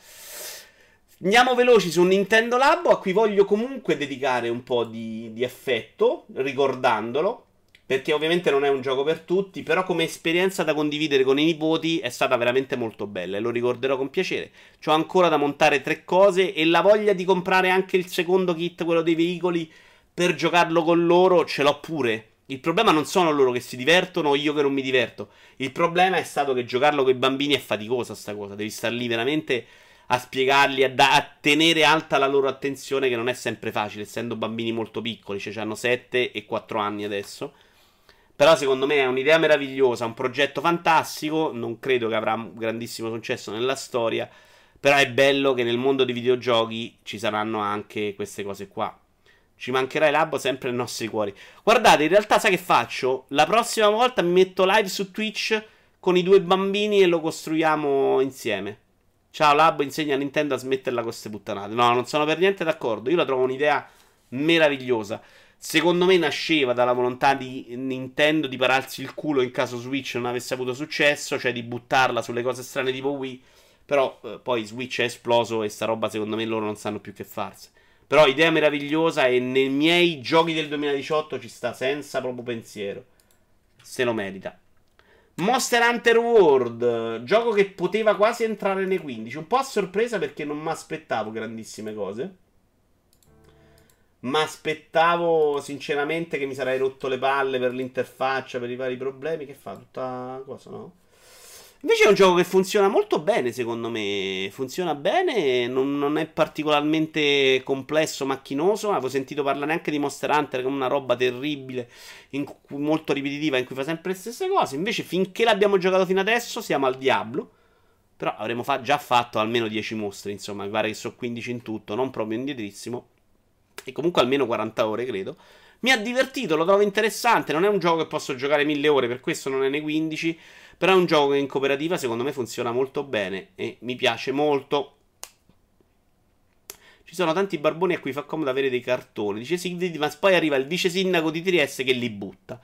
Andiamo veloci su Nintendo Labo a cui voglio comunque dedicare un po' di, di affetto, ricordandolo. Perché ovviamente non è un gioco per tutti, però come esperienza da condividere con i nipoti è stata veramente molto bella e lo ricorderò con piacere. C'ho ancora da montare tre cose e la voglia di comprare anche il secondo kit, quello dei veicoli, per giocarlo con loro, ce l'ho pure. Il problema non sono loro che si divertono o io che non mi diverto. Il problema è stato che giocarlo con i bambini è faticosa sta cosa. Devi star lì veramente a spiegarli, a, da- a tenere alta la loro attenzione, che non è sempre facile, essendo bambini molto piccoli, cioè hanno 7 e 4 anni adesso. Però secondo me è un'idea meravigliosa, un progetto fantastico, non credo che avrà grandissimo successo nella storia, però è bello che nel mondo dei videogiochi ci saranno anche queste cose qua. Ci mancherà il labo sempre nei nostri cuori. Guardate, in realtà sai che faccio? La prossima volta mi metto live su Twitch con i due bambini e lo costruiamo insieme. Ciao Labo, insegna a Nintendo a smetterla con queste puttanate. No, non sono per niente d'accordo. Io la trovo un'idea meravigliosa. Secondo me nasceva dalla volontà di Nintendo di pararsi il culo in caso Switch non avesse avuto successo, cioè di buttarla sulle cose strane tipo Wii. Però eh, poi Switch è esploso e sta roba secondo me loro non sanno più che farsi. Però idea meravigliosa e nei miei giochi del 2018 ci sta senza proprio pensiero. Se lo merita. Monster Hunter World, gioco che poteva quasi entrare nei 15. Un po' a sorpresa perché non mi aspettavo grandissime cose. Ma aspettavo sinceramente che mi sarei rotto le palle per l'interfaccia, per i vari problemi. Che fa tutta cosa, no? Invece è un gioco che funziona molto bene, secondo me. Funziona bene, non, non è particolarmente complesso, macchinoso. Avevo sentito parlare anche di Monster Hunter come una roba terribile, cui, molto ripetitiva, in cui fa sempre le stesse cose. Invece, finché l'abbiamo giocato fino adesso, siamo al diablo. Però avremo fa- già fatto almeno 10 mostri, insomma, mi pare che sono 15 in tutto, non proprio indietrissimo e comunque almeno 40 ore, credo. Mi ha divertito, lo trovo interessante. Non è un gioco che posso giocare mille ore, per questo non è nei 15. Però è un gioco che in cooperativa secondo me funziona molto bene e mi piace molto. Ci sono tanti barboni a cui fa comodo avere dei cartoni. Dice Sigrid, ma poi arriva il vice sindaco di Trieste che li butta.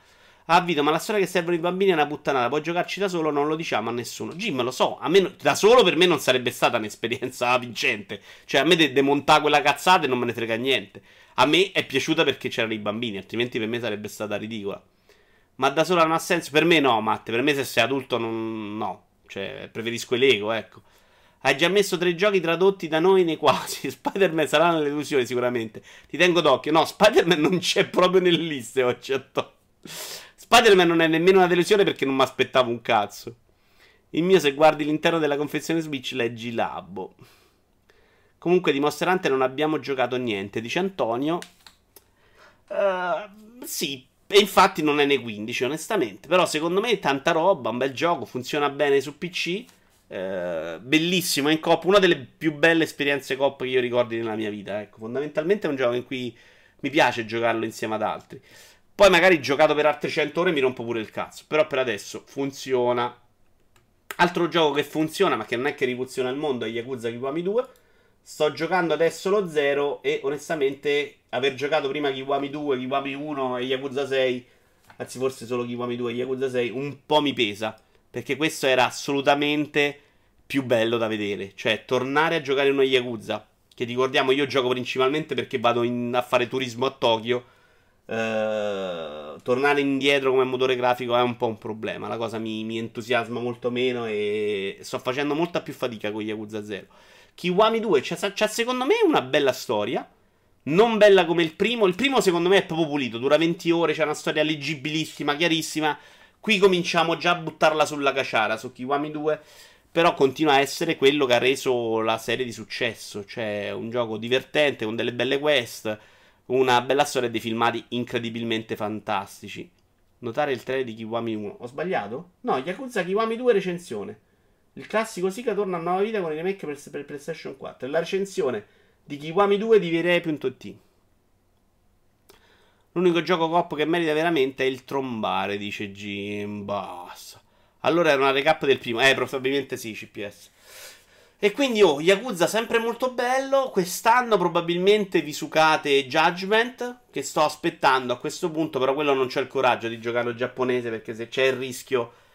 Ah, Vito, ma la storia che servono i bambini è una puttanata. Puoi giocarci da solo, non lo diciamo a nessuno. Jim, lo so, me, da solo per me non sarebbe stata un'esperienza *laughs* vincente. Cioè, a me de- demontare quella cazzata e non me ne frega niente. A me è piaciuta perché c'erano i bambini, altrimenti per me sarebbe stata ridicola. Ma da sola non ha senso? Per me no, Matte. Per me se sei adulto non... no. Cioè, preferisco i Lego, ecco. Hai già messo tre giochi tradotti da noi nei quasi. *laughs* Spider-Man sarà nell'illusione sicuramente. Ti tengo d'occhio. No, Spider-Man non c'è proprio nelle liste oggi. Spider-Man non è nemmeno una delusione perché non mi aspettavo un cazzo. Il mio, se guardi l'interno della confezione Switch, leggi Labo. Comunque di Monster Hunter non abbiamo giocato niente, dice Antonio. Uh, sì, e infatti non è nei 15, onestamente. Però secondo me è tanta roba, un bel gioco, funziona bene su PC. Uh, bellissimo in cop, una delle più belle esperienze cop che io ricordi nella mia vita. Ecco, fondamentalmente è un gioco in cui mi piace giocarlo insieme ad altri. Poi magari giocato per altre 100 ore mi rompo pure il cazzo. Però per adesso funziona. Altro gioco che funziona, ma che non è che rivoluziona il mondo, è Yakuza Kiwami 2. Sto giocando adesso lo 0 e onestamente aver giocato prima Kiwami 2, Kiwami 1 e Yakuza 6, anzi forse solo Kiwami 2 e Yakuza 6, un po' mi pesa. Perché questo era assolutamente più bello da vedere. Cioè, tornare a giocare uno Yakuza che ricordiamo io gioco principalmente perché vado in, a fare turismo a Tokyo. Eh, tornare indietro come motore grafico è un po' un problema. La cosa mi, mi, entusiasma molto meno e sto facendo molta più fatica con Yakuza 0. Kiwami 2 c'ha, c'ha secondo me una bella storia. Non bella come il primo. Il primo, secondo me, è proprio pulito. Dura 20 ore. C'è una storia leggibilissima, chiarissima. Qui cominciamo già a buttarla sulla caciara su Kiwami 2. Però continua a essere quello che ha reso la serie di successo. Cioè, un gioco divertente con delle belle quest. Una bella storia e dei filmati incredibilmente fantastici. Notare il trailer di Kiwami 1. Ho sbagliato? No, Yakuza Kiwami 2 recensione. Il classico Sika torna a nuova vita con i remake per, per PlayStation 4. E la recensione di Kiwami 2 di Virei.it. L'unico gioco cop che merita veramente è il trombare, dice Jim. Basta. Allora era una recap del primo. Eh, probabilmente sì, CPS. E quindi, oh, Yakuza sempre molto bello. Quest'anno probabilmente Visukate Judgment, che sto aspettando a questo punto, però quello non c'è il coraggio di giocarlo giapponese perché se c'è il rischio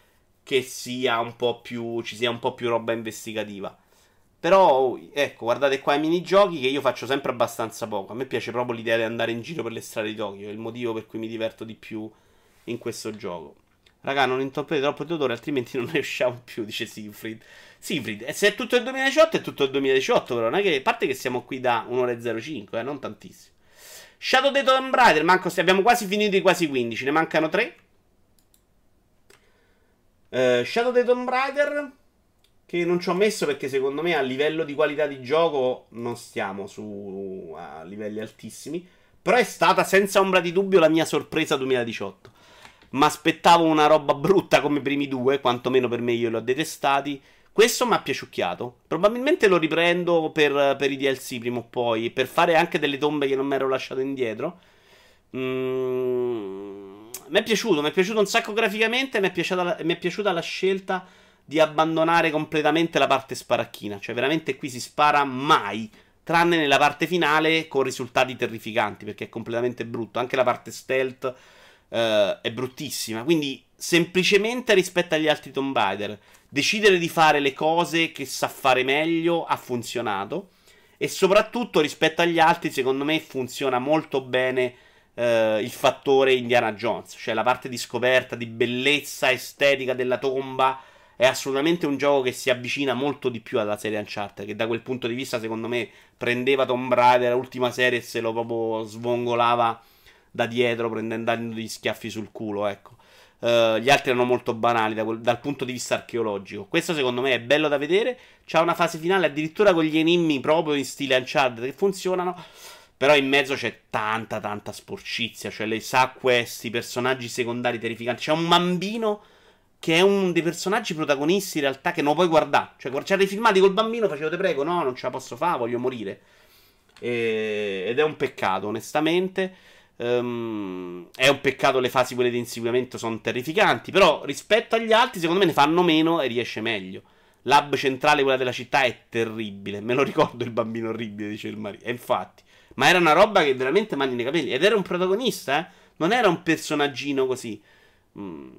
che sia un po' più, ci sia un po' più roba investigativa. Però, ecco, guardate qua i minigiochi che io faccio sempre abbastanza poco. A me piace proprio l'idea di andare in giro per le strade di Tokyo. È il motivo per cui mi diverto di più in questo gioco. Raga, non intoppete troppo Teodoro, altrimenti *laughs* non ne usciamo più, dice Siegfried. Siegfried, se è tutto il 2018, è tutto il 2018, però. Non è che, a parte che siamo qui da 1 ora e 05, eh, non tantissimo. Shadow the Tomb Raider, manco, abbiamo quasi finito i quasi 15, ne mancano 3. Uh, Shadow the Tomb Raider che non ci ho messo perché secondo me a livello di qualità di gioco non stiamo su a livelli altissimi. Però è stata senza ombra di dubbio la mia sorpresa 2018. Ma aspettavo una roba brutta come i primi due, quantomeno per me io li ho detestati. Questo mi ha piaciucchiato. Probabilmente lo riprendo per, per, i DLC prima o poi. Per fare anche delle tombe che non mi ero lasciato indietro. Mm, mi è piaciuto, mi è piaciuto un sacco graficamente. Mi è piaciuta, mi è piaciuta la scelta di abbandonare completamente la parte sparacchina. Cioè, veramente qui si spara mai. Tranne nella parte finale con risultati terrificanti, perché è completamente brutto. Anche la parte stealth eh, è bruttissima. Quindi, semplicemente rispetto agli altri Tomb Raider, decidere di fare le cose che sa fare meglio ha funzionato. E soprattutto rispetto agli altri, secondo me, funziona molto bene eh, il fattore Indiana Jones. Cioè la parte di scoperta, di bellezza estetica della tomba è assolutamente un gioco che si avvicina molto di più alla serie Uncharted, che da quel punto di vista, secondo me, prendeva Tomb Raider, l'ultima serie, e se lo proprio svongolava da dietro, prendendo degli schiaffi sul culo, ecco. Uh, gli altri erano molto banali da quel, dal punto di vista archeologico. Questo secondo me è bello da vedere. C'ha una fase finale addirittura con gli enigmi proprio in stile Uncharted che funzionano. Però in mezzo c'è tanta, tanta sporcizia. Cioè le sa questi personaggi secondari terrificanti. C'è un bambino che è uno dei personaggi protagonisti in realtà che non puoi guardare. Cioè, guardare i filmati col bambino, facevo te prego, no, non ce la posso fare, voglio morire. E... Ed è un peccato, onestamente. Um, è un peccato le fasi quelle di inseguimento sono terrificanti. Però rispetto agli altri, secondo me ne fanno meno e riesce meglio. L'hub centrale, quella della città, è terribile. Me lo ricordo il bambino orribile, dice il marito. E infatti. Ma era una roba che veramente mani nei capelli. Ed era un protagonista, eh. Non era un personaggino così. Mm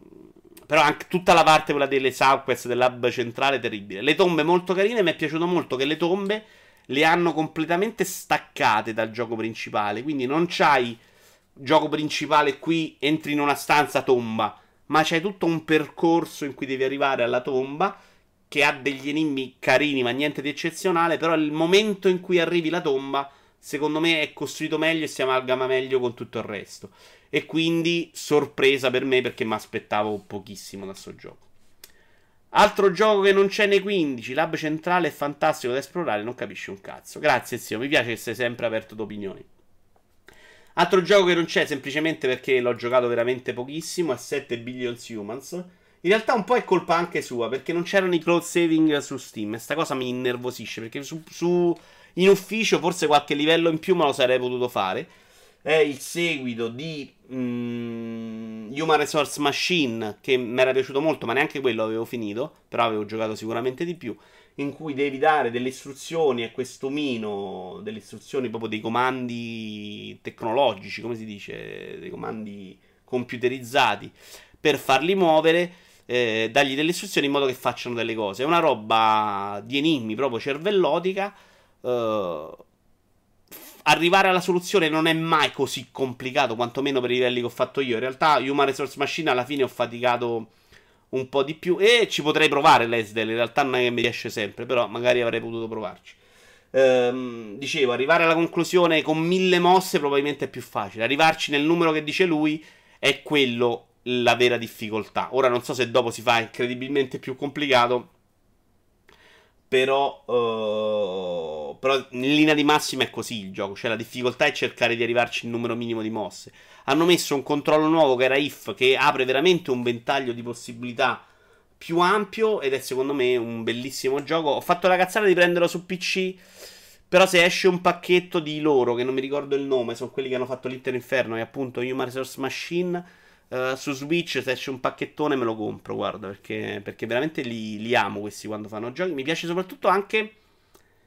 però anche tutta la parte quella delle Southwest dell'hub centrale terribile. Le tombe molto carine, mi è piaciuto molto che le tombe le hanno completamente staccate dal gioco principale, quindi non c'hai gioco principale qui entri in una stanza tomba, ma c'hai tutto un percorso in cui devi arrivare alla tomba che ha degli enigmi carini, ma niente di eccezionale, però il momento in cui arrivi la tomba secondo me è costruito meglio e si amalgama meglio con tutto il resto. E quindi sorpresa per me perché mi aspettavo pochissimo da sto gioco. Altro gioco che non c'è nei 15, l'hub centrale è fantastico da esplorare, non capisci un cazzo. Grazie zio, mi piace che sei sempre aperto d'opinioni. Altro gioco che non c'è semplicemente perché l'ho giocato veramente pochissimo è 7 Billions Humans. In realtà un po' è colpa anche sua perché non c'erano i cloud saving su Steam e sta cosa mi innervosisce perché su, su in ufficio forse qualche livello in più me lo sarei potuto fare è il seguito di mm, Human Resource Machine che mi era piaciuto molto, ma neanche quello avevo finito, però avevo giocato sicuramente di più, in cui devi dare delle istruzioni a questo omino, delle istruzioni proprio dei comandi tecnologici, come si dice, dei comandi computerizzati per farli muovere. Eh, dargli delle istruzioni in modo che facciano delle cose. È una roba di enigmi proprio cervellotica. Eh, arrivare alla soluzione non è mai così complicato, quantomeno per i livelli che ho fatto io. In realtà, Human Resource Machine alla fine ho faticato un po' di più. E ci potrei provare l'Esdel. In realtà non è che mi riesce sempre, però magari avrei potuto provarci. Ehm, dicevo, arrivare alla conclusione con mille mosse probabilmente è più facile. Arrivarci nel numero che dice lui è quello la vera difficoltà. Ora non so se dopo si fa incredibilmente più complicato. Però, uh, però in linea di massima è così il gioco. Cioè la difficoltà è cercare di arrivarci il numero minimo di mosse. Hanno messo un controllo nuovo che era if, che apre veramente un ventaglio di possibilità più ampio ed è secondo me un bellissimo gioco. Ho fatto la cazzata di prenderlo su PC. Però se esce un pacchetto di loro, che non mi ricordo il nome, sono quelli che hanno fatto l'Inter Inferno e appunto Human Resource Machine Uh, su Switch se esce un pacchettone me lo compro, guarda, perché, perché veramente li, li, amo questi quando fanno giochi. Mi piace soprattutto anche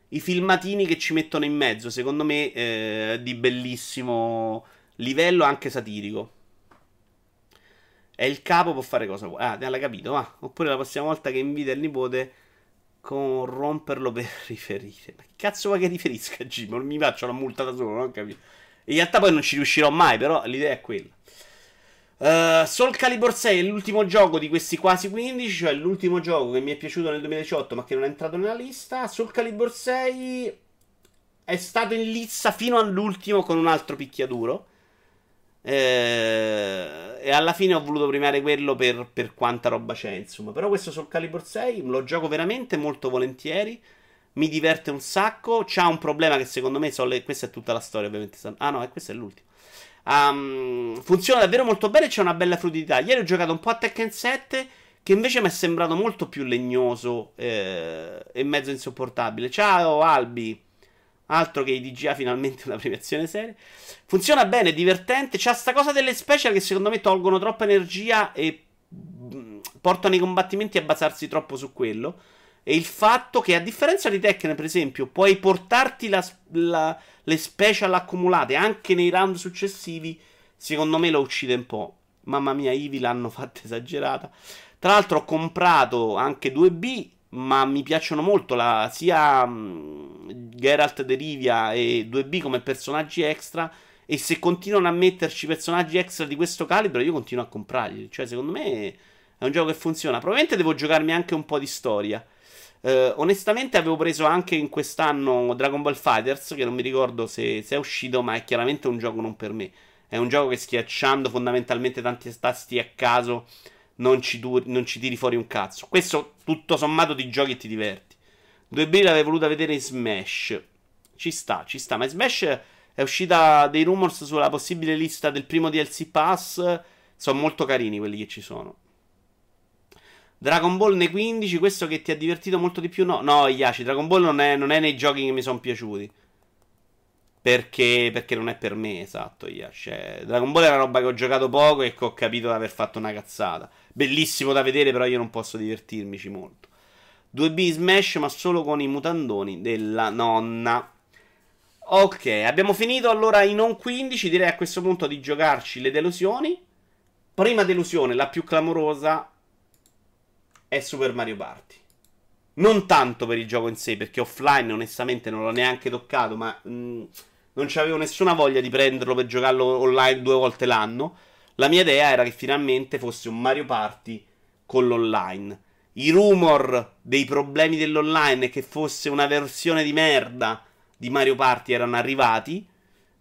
i filmatini che ci mettono in mezzo, secondo me eh, di bellissimo livello anche satirico. E il capo può fare cosa vuoi. Ah, l'hai capito, va. Oppure la prossima volta che invita il nipote corromperlo per *laughs* riferire. Ma che cazzo vuoi che riferisca, Jim? Non mi faccio la multa da solo, non capito. In realtà poi non ci riuscirò mai, però l'idea è quella. Uh, Soul Calibur 6 è l'ultimo gioco di questi quasi 15, cioè l'ultimo gioco che mi è piaciuto nel 2018 ma che non è entrato nella lista. Soul Calibur 6 è stato in lizza fino all'ultimo con un altro picchiaduro. Eh, e alla fine ho voluto premiare quello per, per, quanta roba c'è, insomma. Però questo Soul Calibur 6 lo gioco veramente molto volentieri. Mi diverte un sacco. C'ha un problema che secondo me... Le... Questa è tutta la storia, ovviamente. Ah no, e questo è l'ultimo. Um, funziona davvero molto bene. C'è una bella fluidità. Ieri ho giocato un po' a Tekken 7. Che invece mi è sembrato molto più legnoso eh, e mezzo insopportabile. Ciao Albi. Altro che i DGA *laughs* finalmente una premiazione seria. Funziona bene, è divertente. C'ha sta cosa delle special che secondo me tolgono troppa energia e mm, portano i combattimenti a basarsi troppo su quello. E il fatto che, a differenza di Tekken, per esempio, puoi portarti la, la, le special accumulate anche nei round successivi, secondo me lo uccide un po'. Mamma mia, Ivi l'hanno *laughs* fatta esagerata. Tra l'altro ho comprato anche 2B, ma mi piacciono molto la, sia um, Geralt de Rivia e 2B come personaggi extra. E se continuano a metterci personaggi extra di questo calibro, io continuo a comprarli. Cioè, secondo me è un gioco che funziona. Probabilmente devo giocarmi anche un po' di storia. Uh, onestamente avevo preso anche in quest'anno Dragon Ball Fighters, che non mi ricordo se, se, è uscito, ma è chiaramente un gioco non per me. È un gioco che schiacciando fondamentalmente tanti tasti a caso non ci, du- non ci tiri fuori un cazzo. Questo tutto sommato ti giochi e ti diverti. 2B l'avevo voluta vedere in Smash. Ci sta, ci sta. Ma Smash è uscita dei rumors sulla possibile lista del primo DLC Pass. Sono molto carini quelli che ci sono. Dragon Ball nei 15, questo che ti ha divertito molto di più? No, no, Iaci, Dragon Ball non è, non è nei giochi che mi sono piaciuti. Perché, perché non è per me, esatto, Iaci. Cioè, Dragon Ball è una roba che ho giocato poco e che ho capito di aver fatto una cazzata. Bellissimo da vedere, però io non posso divertirmici molto. 2B Smash, ma solo con i mutandoni della nonna. Ok, abbiamo finito allora i non 15. Direi a questo punto di giocarci le delusioni. Prima delusione, la più clamorosa, è Super Mario Party. Non tanto per il gioco in sé, perché offline onestamente non l'ho neanche toccato, ma mh, mm, non avevo nessuna voglia di prenderlo per giocarlo online due volte l'anno. La mia idea era che finalmente fosse un Mario Party con l'online. I rumor dei problemi dell'online e che fosse una versione di merda di Mario Party erano arrivati.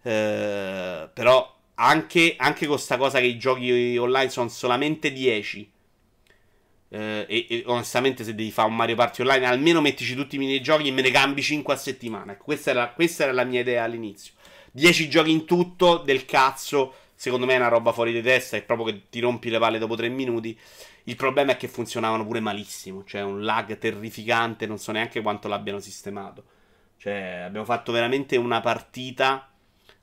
Eh, però anche, anche con questa cosa che i giochi online sono solamente 10 eh, e, e, onestamente, se devi fare un Mario Party online, almeno mettici tutti i minigiochi e me ne cambi 5 a settimana. Ecco, questa era, questa era la mia idea all'inizio. 10 giochi in tutto, del cazzo. Secondo me è una roba fuori di testa. È proprio che ti rompi le palle dopo 3 minuti. Il problema è che funzionavano pure malissimo. Cioè, un lag terrificante. Non so neanche quanto l'abbiano sistemato. Cioè, abbiamo fatto veramente una partita.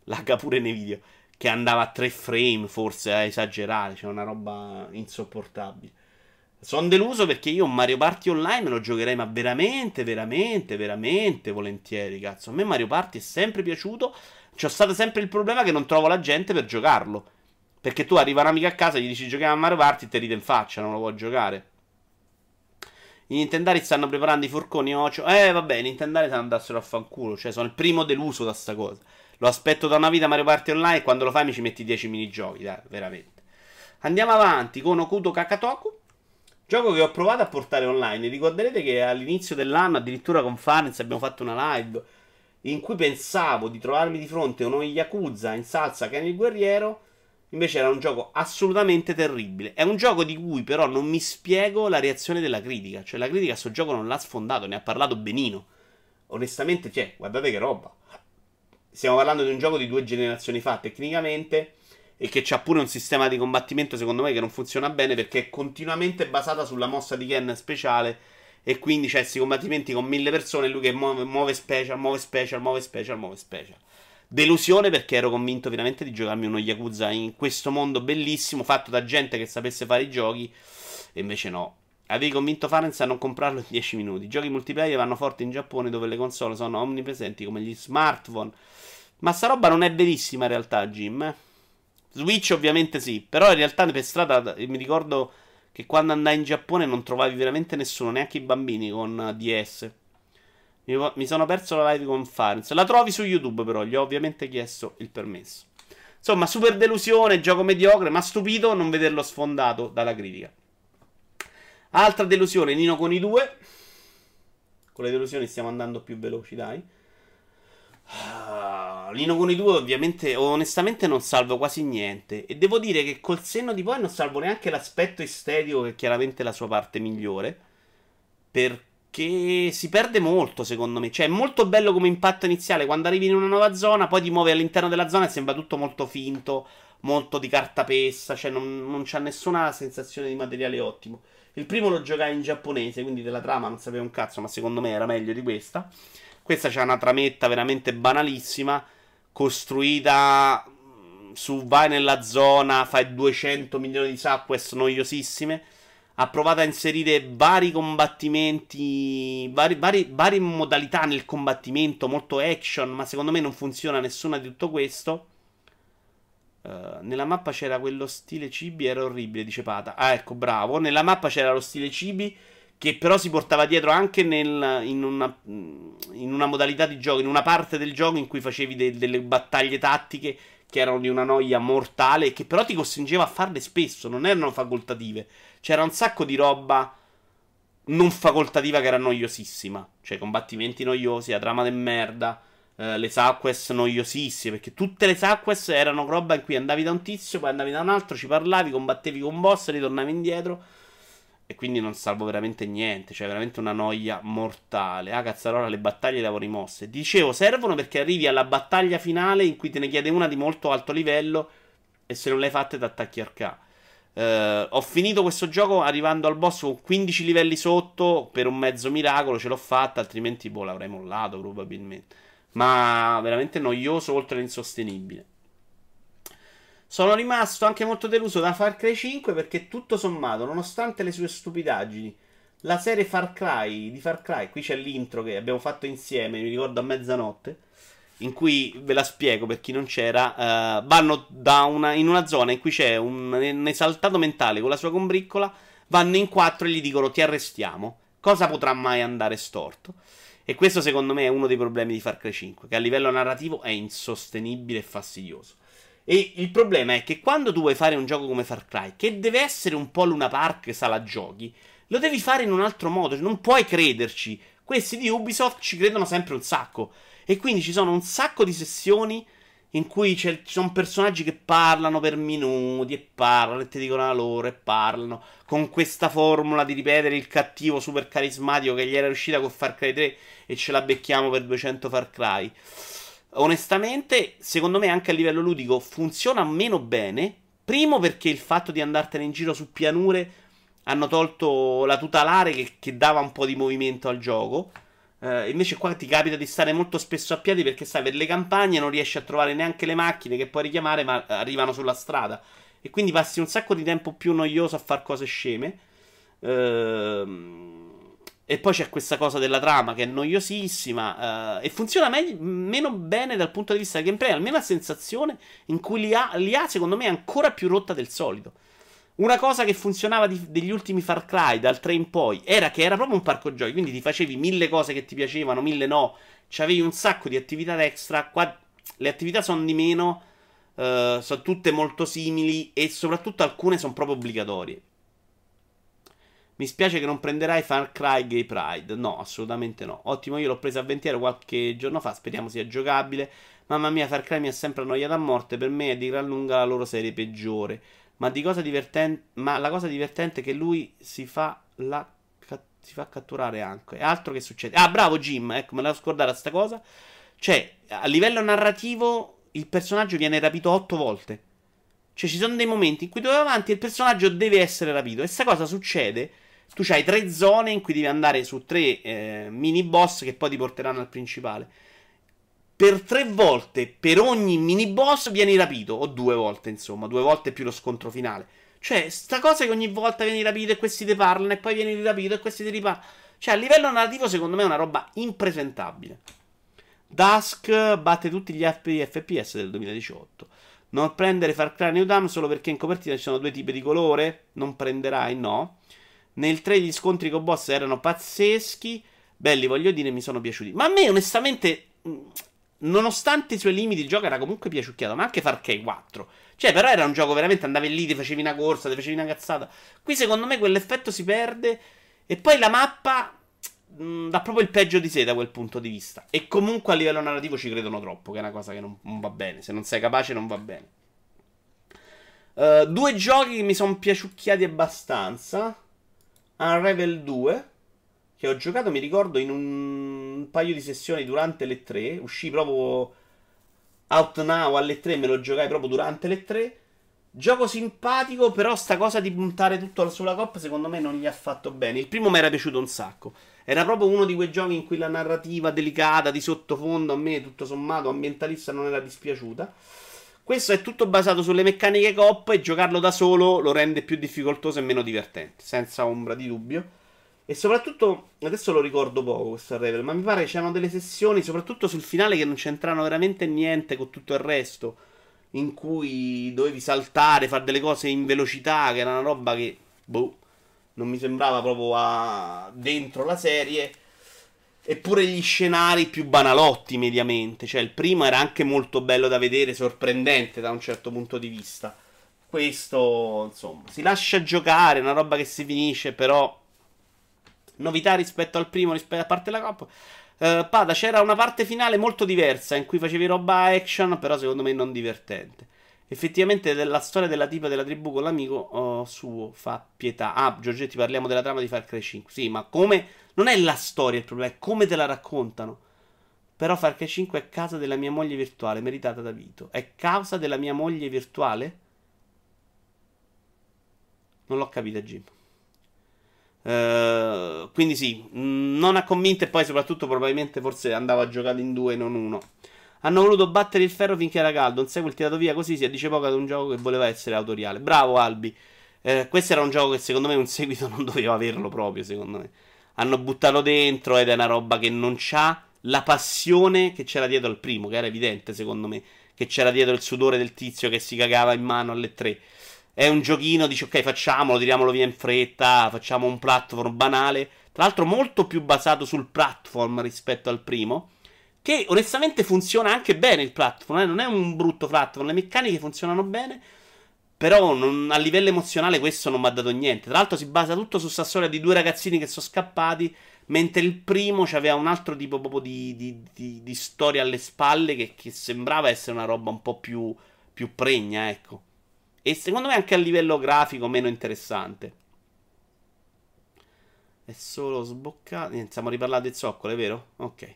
Lagga pure nei video. Che andava a 3 frame, forse a esagerare. Cioè, una roba insopportabile. Sono deluso perché io un Mario Party online lo giocherei ma veramente, veramente, veramente volentieri, cazzo. A me Mario Party è sempre piaciuto. C'è stato sempre il problema che non trovo la gente per giocarlo. Perché tu arriva un'amica a casa, gli dici giochiamo a Mario Party e ti ride in faccia, non lo vuoi giocare. I Nintendari stanno preparando i forconi ocio. Eh, vabbè, i Nintendari stanno andassero a fanculo. Cioè, sono il primo deluso da sta cosa. Lo aspetto da una vita Mario Party Online e quando lo fai mi ci metti 10 minigiochi, dai, veramente. Andiamo avanti con Okuto Kakatoku. Gioco che ho provato a portare online. Ricorderete che all'inizio dell'anno, addirittura con Farnez, abbiamo fatto una live in cui pensavo di trovarmi di fronte a uno Yakuza in salsa che è il guerriero. Invece era un gioco assolutamente terribile. È un gioco di cui però non mi spiego la reazione della critica. Cioè, la critica a sto gioco non l'ha sfondato, ne ha parlato benino. Onestamente, cioè, guardate che roba. Stiamo parlando di un gioco di due generazioni fa tecnicamente. E che c'ha pure un sistema di combattimento, secondo me, che non funziona bene perché è continuamente basata sulla mossa di Ken speciale e quindi c'è questi combattimenti con mille persone. Lui che muove, muove special, muove special, muove special, muove special. Delusione perché ero convinto veramente di giocarmi uno Yakuza in questo mondo bellissimo, fatto da gente che sapesse fare i giochi. E invece no. Avevi convinto Farenz a non comprarlo in 10 minuti. I giochi multiplayer vanno forti in Giappone dove le console sono omnipresenti come gli smartphone. Ma sta roba non è verissima in realtà, Jim. Eh? Switch ovviamente sì, però in realtà per strada mi ricordo che quando andai in Giappone non trovavi veramente nessuno, neanche i bambini con DS. Mi, sono perso la live con Farenz. La trovi su YouTube, però gli ho ovviamente chiesto il permesso. Insomma, super delusione, gioco mediocre, ma stupito non vederlo sfondato dalla critica. Altra delusione, Nino con i due. Con le delusioni stiamo andando più veloci, dai. Uh, Lino con i due ovviamente onestamente non salvo quasi niente. E devo dire che col senno di poi non salvo neanche l'aspetto estetico che è chiaramente la sua parte migliore. Perché si perde molto secondo me. Cioè è molto bello come impatto iniziale. Quando arrivi in una nuova zona poi ti muovi all'interno della zona e sembra tutto molto finto molto di cartapesta cioè non, non c'ha nessuna sensazione di materiale ottimo. Il primo lo giocai in giapponese quindi della trama non sapevo un cazzo ma secondo me era meglio di questa questa c'è una trametta veramente banalissima, costruita mm, su vai nella zona, fai 200 milioni di subquest noiosissime. Ha provato a inserire vari combattimenti, vari, vari, varie modalità nel combattimento, molto action, ma secondo me non funziona nessuna di tutto questo. Uh, nella mappa c'era quello stile cibi, era orribile, dice Pata. Ah, ecco, bravo. Nella mappa c'era lo stile cibi che però si portava dietro anche nel, in, una, in, una, modalità di gioco, in una parte del gioco in cui facevi de, delle battaglie tattiche che erano di una noia mortale che però ti costringeva a farle spesso, non erano facoltative. C'era un sacco di roba non facoltativa che era noiosissima, cioè combattimenti noiosi, la trama de merda, eh, le Saquest noiosissime, perché tutte le Saquest erano roba in cui andavi da un tizio, poi andavi da un altro, ci parlavi, combattevi con boss, ritornavi indietro e quindi non salvo veramente niente. Cioè, veramente una noia mortale. Ah, cazzarola, le battaglie le avevo rimosse. Dicevo, servono perché arrivi alla battaglia finale in cui te ne chiede una di molto alto livello. E se non l'hai fatta, ti attacchi al. Uh, ho finito questo gioco arrivando al boss con 15 livelli sotto per un mezzo miracolo. Ce l'ho fatta, altrimenti boh, l'avrei mollato probabilmente. Ma veramente noioso oltre l'insostenibile. Sono rimasto anche molto deluso da Far Cry 5 perché tutto sommato, nonostante le sue stupidaggini, la serie Far Cry di Far Cry, qui c'è l'intro che abbiamo fatto insieme, mi ricordo a mezzanotte, in cui ve la spiego per chi non c'era, uh, vanno una, in una zona in cui c'è un, un esaltato mentale con la sua combriccola, vanno in quattro e gli dicono ti arrestiamo. Cosa potrà mai andare storto? E questo secondo me è uno dei problemi di Far Cry 5, che a livello narrativo è insostenibile e fastidioso. E il problema è che quando tu vuoi fare un gioco come Far Cry, che deve essere un po' Luna Park sala giochi, lo devi fare in un altro modo, non puoi crederci. Questi di Ubisoft ci credono sempre un sacco. E quindi ci sono un sacco di sessioni in cui ci sono personaggi che parlano per minuti e parlano e ti dicono la loro e parlano con questa formula di ripetere il cattivo super carismatico che gli era riuscita con Far Cry 3 e ce la becchiamo per 200 Far Cry onestamente, secondo me anche a livello ludico funziona meno bene. Primo perché il fatto di andartene in giro su pianure hanno tolto la tutelare che, che dava un po' di movimento al gioco. Uh, invece qua ti capita di stare molto spesso a piedi perché sai, per le campagne non riesci a trovare neanche le macchine che puoi richiamare, ma arrivano sulla strada. E quindi passi un sacco di tempo più noioso a fare cose sceme. Uh, e poi c'è questa cosa della trama che è noiosissima uh, e funziona me- meno bene dal punto di vista del gameplay. Almeno la sensazione in cui li ha, li ha, secondo me, ancora più rotta del solito. Una cosa che funzionava di, degli ultimi Far Cry, dal 3 in poi, era che era proprio un parco giochi. Quindi ti facevi mille cose che ti piacevano, mille no. C'avevi un sacco di attività extra. Qua le attività sono di meno, uh, sono tutte molto simili e soprattutto alcune sono proprio obbligatorie. Mi spiace che non prenderai Far Cry Gay Pride. No, assolutamente no. Ottimo, io l'ho presa a 20 euro qualche giorno fa. Speriamo sia giocabile. Mamma mia, Far Cry mi ha sempre annoiato a morte. Per me è di gran lunga la loro serie peggiore. Ma, cosa divertente, ma la cosa divertente è che lui si fa, la, si fa catturare anche. È altro che succede. Ah, bravo Jim. Ecco, me la scordata sta cosa. Cioè, a livello narrativo, il personaggio viene rapito otto volte. Cioè, ci sono dei momenti in cui tu vai avanti e il personaggio deve essere rapito. E questa cosa succede tu hai tre zone in cui devi andare su tre eh, mini boss che poi ti porteranno al principale. Per tre volte, per ogni mini boss vieni rapito, o due volte insomma, due volte più lo scontro finale. Cioè, sta cosa che ogni volta vieni rapito e questi ti parlano e poi vieni rapito e questi ti riparlano. Cioè, a livello narrativo secondo me è una roba impresentabile. Dusk batte tutti gli FPS del 2018. Non prendere Far Cry New Dawn solo perché in copertina ci sono due tipi di colore? Non prenderai, no. Nel 3 gli scontri con boss erano pazzeschi. Belli, voglio dire, mi sono piaciuti. Ma a me, onestamente, nonostante i suoi limiti, il gioco era comunque piaciucchiato. Ma anche Far Cry 4. Cioè, però era un gioco veramente andavi lì, ti facevi una corsa, ti facevi una cazzata. Qui, secondo me, quell'effetto si perde. E poi la mappa mh, dà proprio il peggio di sé da quel punto di vista. E comunque a livello narrativo ci credono troppo, che è una cosa che non, non va bene. Se non sei capace, non va bene. Uh, due giochi che mi sono piaciucchiati abbastanza. Unravel 2 che ho giocato, mi ricordo, in un paio di sessioni durante le 3. Uscì proprio out now alle 3, me lo giocai proprio durante le 3. Gioco simpatico, però sta cosa di puntare tutto sulla coppa secondo me non gli ha fatto bene. Il primo mi era piaciuto un sacco. Era proprio uno di quei giochi in cui la narrativa delicata di sottofondo a me, tutto sommato, ambientalista non era dispiaciuta. Questo è tutto basato sulle meccaniche coppa e giocarlo da solo lo rende più difficoltoso e meno divertente, senza ombra di dubbio. E soprattutto, adesso lo ricordo poco questo Revel, ma mi pare c'erano delle sessioni, soprattutto sul finale, che non c'entrano veramente niente con tutto il resto. In cui dovevi saltare, fare delle cose in velocità, che era una roba che, boh, non mi sembrava proprio a... dentro la serie. Eppure gli scenari più banalotti mediamente. Cioè, il primo era anche molto bello da vedere, sorprendente da un certo punto di vista. Questo, insomma, si lascia giocare, una roba che si finisce, però. Novità rispetto al primo, rispetto a parte la coppa. Uh, Pada, c'era una parte finale molto diversa in cui facevi roba action, però secondo me non divertente. Effettivamente la storia della tipa della tribù con l'amico oh, suo fa pietà. Ah, Giorgetti, parliamo della trama di Far Cry 5. Sì, ma come... Non è la storia il problema, è come te la raccontano. Però Far Cry 5 è casa della mia moglie virtuale, meritata da Vito. È causa della mia moglie virtuale? Non l'ho capita, Jim. Uh, quindi sì, non ha convinto e poi soprattutto probabilmente forse andava a giocare in due e non uno. Hanno voluto battere il ferro finché era caldo. Non sei quel tirato via così. Si dice poco ad un gioco che voleva essere autoriale. Bravo, Albi. Eh, questo era un gioco che secondo me un seguito *laughs* non doveva averlo proprio. Secondo me hanno buttato dentro ed è una roba che non c'ha la passione che c'era dietro al primo. Che era evidente, secondo me, che c'era dietro il sudore del tizio che si cagava in mano alle tre. È un giochino, dici ok, facciamolo, tiriamolo via in fretta. Facciamo un platform banale. Tra l'altro, molto più basato sul platform rispetto al primo. Che onestamente funziona anche bene il platform, eh? non è un brutto platform, le meccaniche funzionano bene. Però non, a livello emozionale questo non mi ha dato niente. Tra l'altro si basa tutto su questa storia di due ragazzini che sono scappati, mentre il primo aveva un altro tipo proprio di, di, di, di storia alle spalle che, che, sembrava essere una roba un po' più, più pregna, ecco. E secondo me anche a livello grafico meno interessante. È solo sboccato. Stiamo riparlando del zoccolo, è vero? Ok.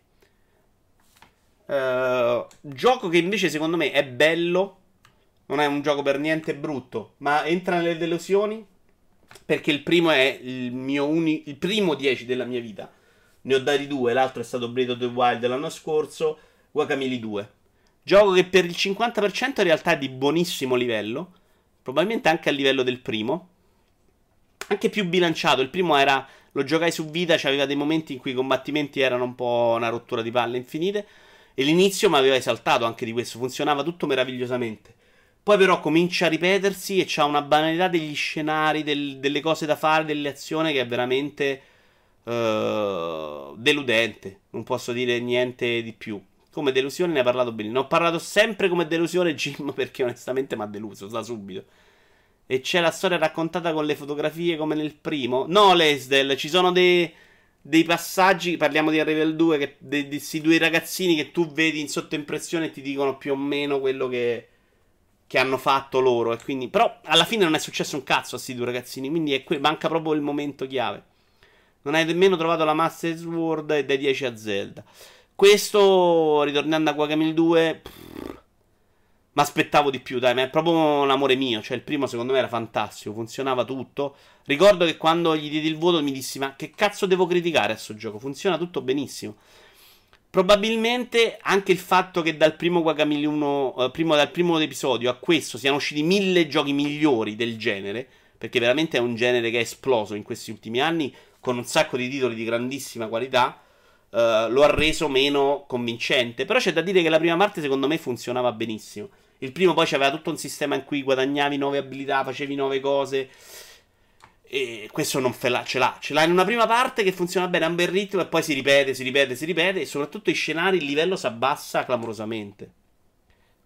Uh, gioco che invece secondo me è bello. Non è un gioco per niente brutto, ma entra nelle delusioni. Perché il primo è il mio uni- il primo 10 della mia vita. Ne ho dati due, l'altro è stato Breath of the Wild l'anno scorso, Guacamole 2. Gioco che per il 50% in realtà è di buonissimo livello, probabilmente anche a livello del primo. Anche più bilanciato, il primo era lo giocai su vita, c'aveva dei momenti in cui i combattimenti erano un po' una rottura di palle infinite. E l'inizio mi aveva esaltato anche di questo, funzionava tutto meravigliosamente. Poi però comincia a ripetersi e c'ha una banalità degli scenari, del, delle cose da fare, delle azioni che è veramente uh, deludente. Non posso dire niente di più. Come delusione ne ha parlato bene. Ho parlato sempre come delusione Jim *laughs* perché onestamente mi ha deluso, da subito. E c'è la storia raccontata con le fotografie come nel primo? No, Lesdell, ci sono dei, dei passaggi, parliamo di Arrival 2, che, di questi due ragazzini che tu vedi in sottoimpressione e ti dicono più o meno quello che, che hanno fatto loro. E quindi, però alla fine non è successo un cazzo a questi due ragazzini, quindi que- manca proprio il momento chiave. Non hai nemmeno trovato la Master Sword e dai 10 a Zelda. Questo, ritornando a Guacamole 2... Ma aspettavo di più, dai, ma è proprio un amore mio. Cioè, il primo secondo me era fantastico, funzionava tutto. Ricordo che quando gli diedi il voto mi dissi: Ma che cazzo devo criticare a questo gioco? Funziona tutto benissimo. Probabilmente anche il fatto che dal primo Guacamole 1, eh, primo, dal primo episodio a questo siano usciti mille giochi migliori del genere. Perché veramente è un genere che è esploso in questi ultimi anni con un sacco di titoli di grandissima qualità. Uh, lo ha reso meno convincente. Però c'è da dire che la prima parte, secondo me, funzionava benissimo. Il primo poi aveva tutto un sistema in cui guadagnavi nuove abilità, facevi nuove cose. E questo non fe ce l'ha. Ce l'ha in una prima parte che funziona bene, ha un bel ritmo e poi si ripete, si ripete, si ripete. E soprattutto i scenari, il livello si abbassa clamorosamente.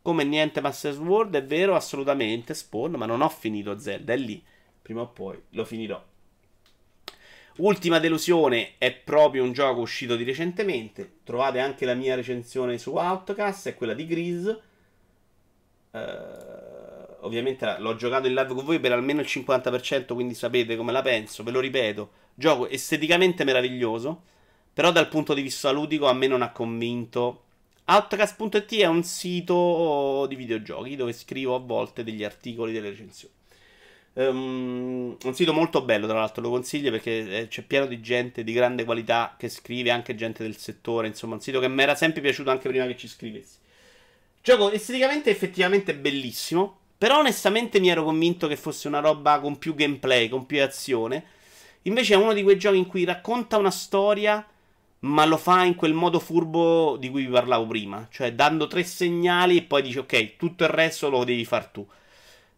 Come niente Master Sword, è vero, assolutamente. Spawn, ma non ho finito Zelda, è lì. Prima o poi lo finirò. Ultima delusione è proprio un gioco uscito di recentemente. Trovate anche la mia recensione su Outcast, è quella di Grease Uh, ovviamente l'ho giocato in live con voi per almeno il 50%, quindi sapete come la penso. Ve lo ripeto, gioco esteticamente meraviglioso, però dal punto di vista ludico a me non ha convinto. Outcast.it è un sito di videogiochi dove scrivo a volte degli articoli delle recensioni. Um, un sito molto bello, tra l'altro, lo consiglio perché eh, c'è pieno di gente di grande qualità che scrive, anche gente del settore. Insomma, un sito che mi era sempre piaciuto anche prima che ci scrivessi. Gioco esteticamente effettivamente bellissimo. Però onestamente mi ero convinto che fosse una roba con più gameplay, con più azione. Invece è uno di quei giochi in cui racconta una storia, ma lo fa in quel modo furbo di cui vi parlavo prima. Cioè dando tre segnali e poi dice ok, tutto il resto lo devi far tu.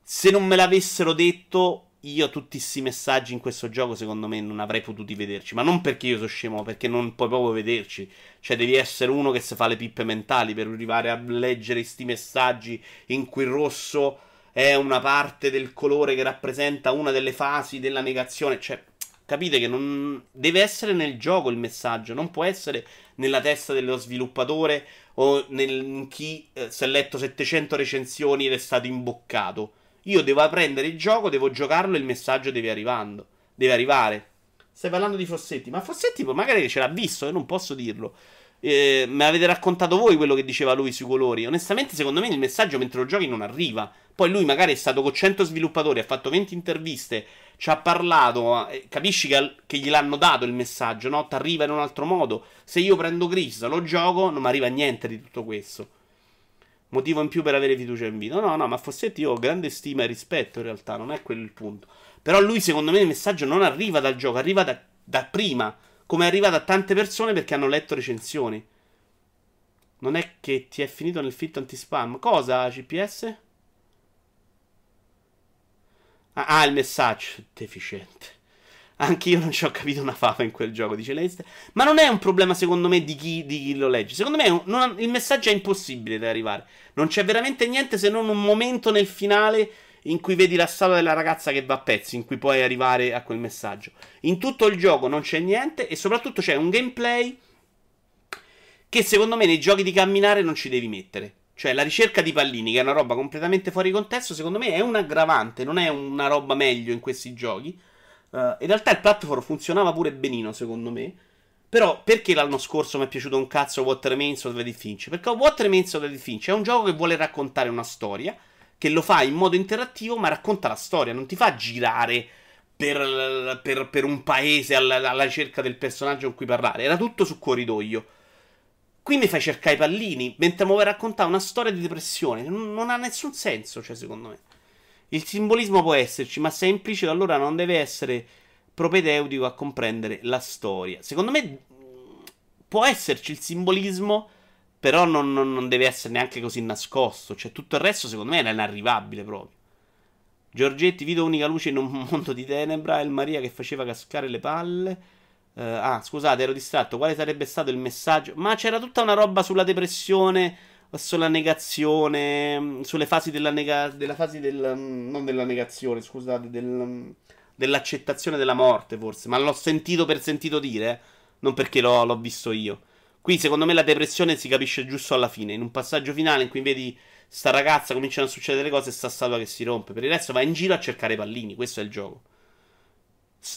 Se non me l'avessero detto, io tutti questi messaggi in questo gioco secondo me non avrei potuti vederci. Ma non perché io sono scemo, perché non puoi proprio vederci. Cioè devi essere uno che si fa le pippe mentali per arrivare a leggere questi messaggi in cui il rosso è una parte del colore che rappresenta una delle fasi della negazione. Cioè, capite che non deve essere nel gioco il messaggio, non può essere nella testa dello sviluppatore o in chi eh, si è letto 700 recensioni ed è stato imboccato. Io devo apprendere il gioco, devo giocarlo e il messaggio deve arrivando. Deve arrivare. Stai parlando di Fossetti, ma Fossetti magari ce l'ha visto, io non posso dirlo. Eh, me l'avete raccontato voi quello che diceva lui sui colori. Onestamente, secondo me il messaggio mentre lo giochi non arriva. Poi lui magari è stato con 100 sviluppatori, ha fatto 20 interviste, ci ha parlato, eh, capisci che, che gliel'hanno dato il messaggio, no? Ti arriva in un altro modo. Se io prendo Gris, lo gioco, non mi arriva niente di tutto questo motivo in più per avere fiducia in Vito. No, no, ma Fossetti io ho grande stima e rispetto in realtà, non è quello il punto. Però lui secondo me il messaggio non arriva dal gioco, arriva da, da prima, come è arrivato a tante persone perché hanno letto recensioni. Non è che ti è finito nel filtro anti-spam. Cosa, CPS? Ah, ah il messaggio. Deficiente. Anche io non ci ho capito una fava in quel gioco, dice Leicester. Ma non è un problema, secondo me, di chi, di chi lo legge. Secondo me un, il messaggio è impossibile da arrivare. Non c'è veramente niente se non un momento nel finale in cui vedi la storia della ragazza che va a pezzi, in cui puoi arrivare a quel messaggio. In tutto il gioco non c'è niente e soprattutto c'è un gameplay che secondo me nei giochi di camminare non ci devi mettere. Cioè la ricerca di pallini, che è una roba completamente fuori contesto, secondo me è un aggravante, non è una roba meglio in questi giochi. Uh, in realtà il platform funzionava pure benino, secondo me. Però perché l'anno scorso mi è piaciuto un cazzo What Remains of Edith Finch? Perché What Remains of Edith Finch è un gioco che vuole raccontare una storia, che lo fa in modo interattivo, ma racconta la storia, non ti fa girare per, per, per un paese alla, alla, ricerca del personaggio con cui parlare. Era tutto su corridoio. Qui mi fai cercare i pallini, mentre mi vuoi raccontare una storia di depressione. Non, non ha nessun senso, cioè, secondo me. Il simbolismo può esserci, ma se è implicito allora non deve essere propedeutico a comprendere la storia. Secondo me può esserci il simbolismo, però non, non, non, deve essere neanche così nascosto. Cioè, tutto il resto, secondo me, è inarrivabile proprio. Giorgetti, Vito unica luce in un *laughs* mondo di tenebra. Il Maria che faceva cascare le palle. Uh, ah, scusate, ero distratto. Quale sarebbe stato il messaggio? Ma c'era tutta una roba sulla depressione, sulla negazione, sulle fasi della, nega- della fase del non della negazione, scusate, del, dell'accettazione della morte, forse. Ma l'ho sentito per sentito dire, non perché l'ho, l'ho visto io. Qui, secondo me, la depressione si capisce giusto alla fine. In un passaggio finale in cui vedi sta ragazza, cominciano a succedere le cose e sta statua che si rompe. Per il resto, va in giro a cercare pallini. Questo è il gioco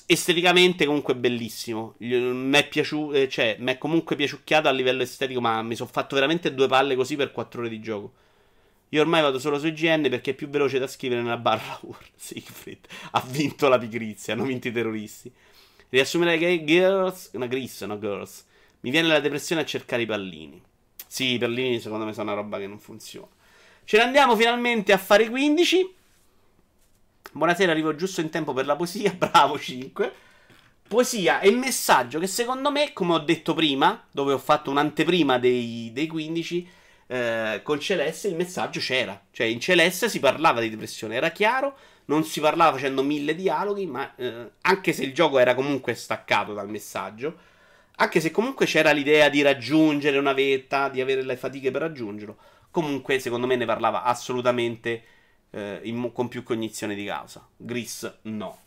esteticamente comunque bellissimo. Mi è piaciuto, eh, cioè, mi è comunque piaciucchiato a livello estetico, ma mi sono fatto veramente due palle così per 4 ore di gioco. Io ormai vado solo su IGN perché è più veloce da scrivere nella barra *laughs* UR. Siegfried ha vinto la pigrizia, hanno vinto i terroristi. Riassumerei che Girls, una Gris, no Girls. Mi viene la depressione a cercare i pallini. Sì, i pallini secondo me sono una roba che non funziona. Ce ne andiamo finalmente a fare i 15. Buonasera, arrivo giusto in tempo per la poesia. *laughs* Bravo 5. Poesia il messaggio che secondo me, come ho detto prima, dove ho fatto un'anteprima dei, dei 15, eh, con Celeste il messaggio c'era. Cioè in Celeste si parlava di depressione, era chiaro, non si parlava facendo mille dialoghi, ma eh, anche se il gioco era comunque staccato dal messaggio, anche se comunque c'era l'idea di raggiungere una vetta, di avere le fatiche per raggiungerlo, comunque secondo me ne parlava assolutamente eh, in, con più cognizione di causa. Gris no.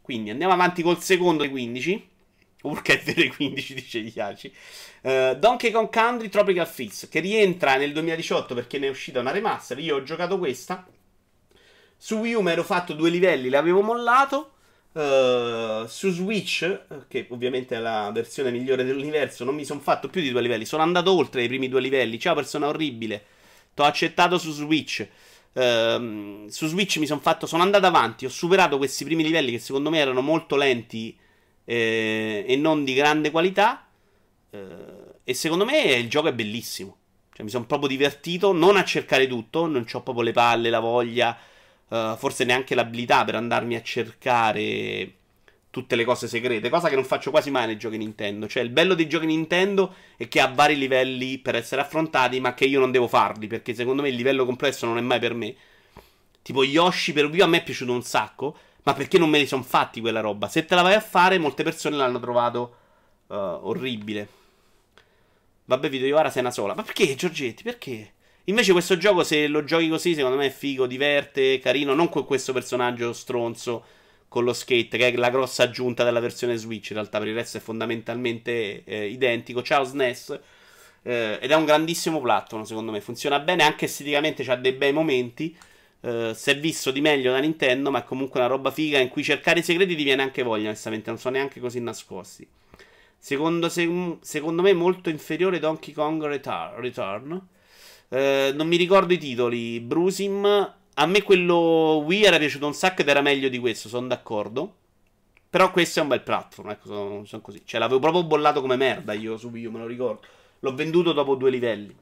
Quindi andiamo avanti col secondo dei 15. Urca è i 15, dice Iaci. Uh, Donkey Kong Country Tropical Freeze, che rientra nel 2018 perché ne è uscita una remaster. Io ho giocato questa. Su Wii U mi ero fatto due livelli, l'avevo mollato. Uh, su Switch, che ovviamente è la versione migliore dell'universo, non mi sono fatto più di due livelli. Sono andato oltre i primi due livelli. Ciao, persona orribile. T'ho accettato su Switch. Ehm, su Switch mi sono fatto. Sono andato avanti. Ho superato questi primi livelli che secondo me erano molto lenti eh, e non di grande qualità. Eh, e secondo me il gioco è bellissimo. Cioè, mi sono proprio divertito. Non a cercare tutto. Non ho proprio le palle, la voglia. Uh, forse neanche l'abilità per andarmi a cercare tutte le cose segrete, cosa che non faccio quasi mai nei giochi Nintendo. Cioè, il bello dei giochi Nintendo è che ha vari livelli per essere affrontati, ma che io non devo farli, perché secondo me il livello complesso non è mai per me. Tipo Yoshi per Wii a me è piaciuto un sacco, ma perché non me li sono fatti quella roba? Se te la vai a fare, molte persone l'hanno trovato uh, orribile. Vabbè, video Iovara sei una sola. Ma perché, Giorgetti? Perché? Invece questo gioco, se lo giochi così, secondo me è figo, diverte, carino, non con questo personaggio stronzo con lo skate, che è la grossa aggiunta della versione Switch. In realtà, per il resto è fondamentalmente eh, identico. Ciao SNES. Eh, ed è un grandissimo platform, secondo me. Funziona bene, anche esteticamente ha dei bei momenti. Eh, si è visto di meglio da Nintendo, ma è comunque una roba figa in cui cercare i segreti ti viene anche voglia, onestamente. Non sono neanche così nascosti. Secondo, se, secondo me, molto inferiore Donkey Kong Return. Eh, non mi ricordo i titoli. Brusim a me quello Wii era piaciuto un sacco ed era meglio di questo, sono d'accordo. Però questo è un bel platform, ecco, sono, sono così. Cioè, l'avevo proprio bollato come merda io su Wii me lo ricordo. L'ho venduto dopo due livelli.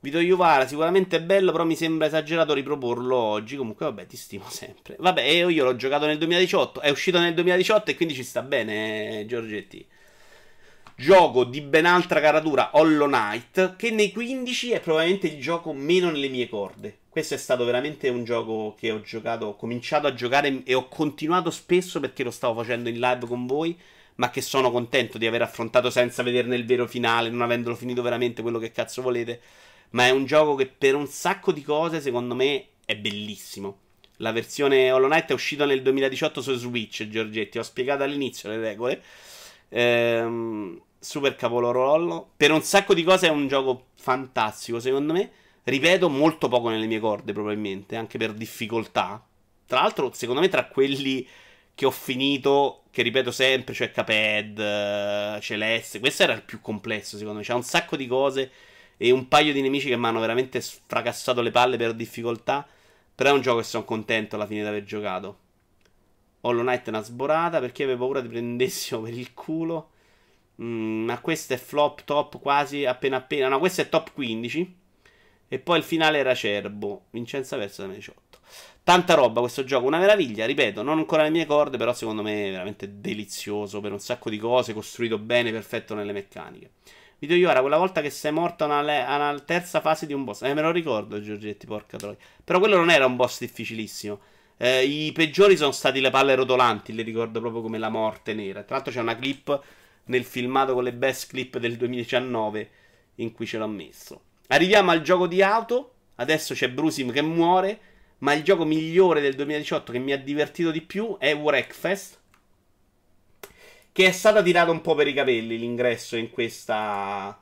Vito Iuvara, sicuramente è bello, però mi sembra esagerato riproporlo oggi. Comunque, vabbè, ti stimo sempre. Vabbè, io, io l'ho giocato nel 2018, è uscito nel 2018 e quindi ci sta bene, eh, Giorgetti gioco di ben altra caratura Hollow Knight, che nei 15 è probabilmente il gioco meno nelle mie corde. Questo è stato veramente un gioco che ho giocato, ho cominciato a giocare e ho continuato spesso perché lo stavo facendo in live con voi, ma che sono contento di aver affrontato senza vederne il vero finale, non avendolo finito veramente quello che cazzo volete. Ma è un gioco che per un sacco di cose, secondo me, è bellissimo. La versione Hollow Knight è uscita nel 2018 su Switch, Giorgetti. Ho spiegato all'inizio le regole. Ehm, super capolavoro. Per un sacco di cose è un gioco fantastico, secondo me. Ripeto, molto poco nelle mie corde, probabilmente, anche per difficoltà. Tra l'altro, secondo me, tra quelli che ho finito, che ripeto sempre, cioè Caped, uh, Celeste, questo era il più complesso, secondo me. C'è un sacco di cose e un paio di nemici che mi hanno veramente sfracassato le palle per difficoltà. Però è un gioco che sono contento alla fine di aver giocato. Hollow Knight è una sborata perché avevo paura di prendessimo per il culo. Mm, ma questo è flop top quasi appena appena. No, questo è top 15. E poi il finale era Cerbo. Vincenza Verso da 18. Tanta roba questo gioco, una meraviglia, ripeto, non ancora le mie corde, però secondo me è veramente delizioso per un sacco di cose, costruito bene, perfetto nelle meccaniche. Video Iora, quella volta che sei morto alla, terza fase di un boss. Eh, me lo ricordo, Giorgetti, porca troia. Però quello non era un boss difficilissimo. Eh, I peggiori sono stati le palle rotolanti, le ricordo proprio come la morte nera. Tra l'altro c'è una clip nel filmato con le best clip del 2019 in cui ce l'ho messo. Arriviamo al gioco di auto. Adesso c'è Brusim che muore. Ma il gioco migliore del 2018 che mi ha divertito di più è Wreckfest. Che è stato tirato un po' per i capelli l'ingresso in questa,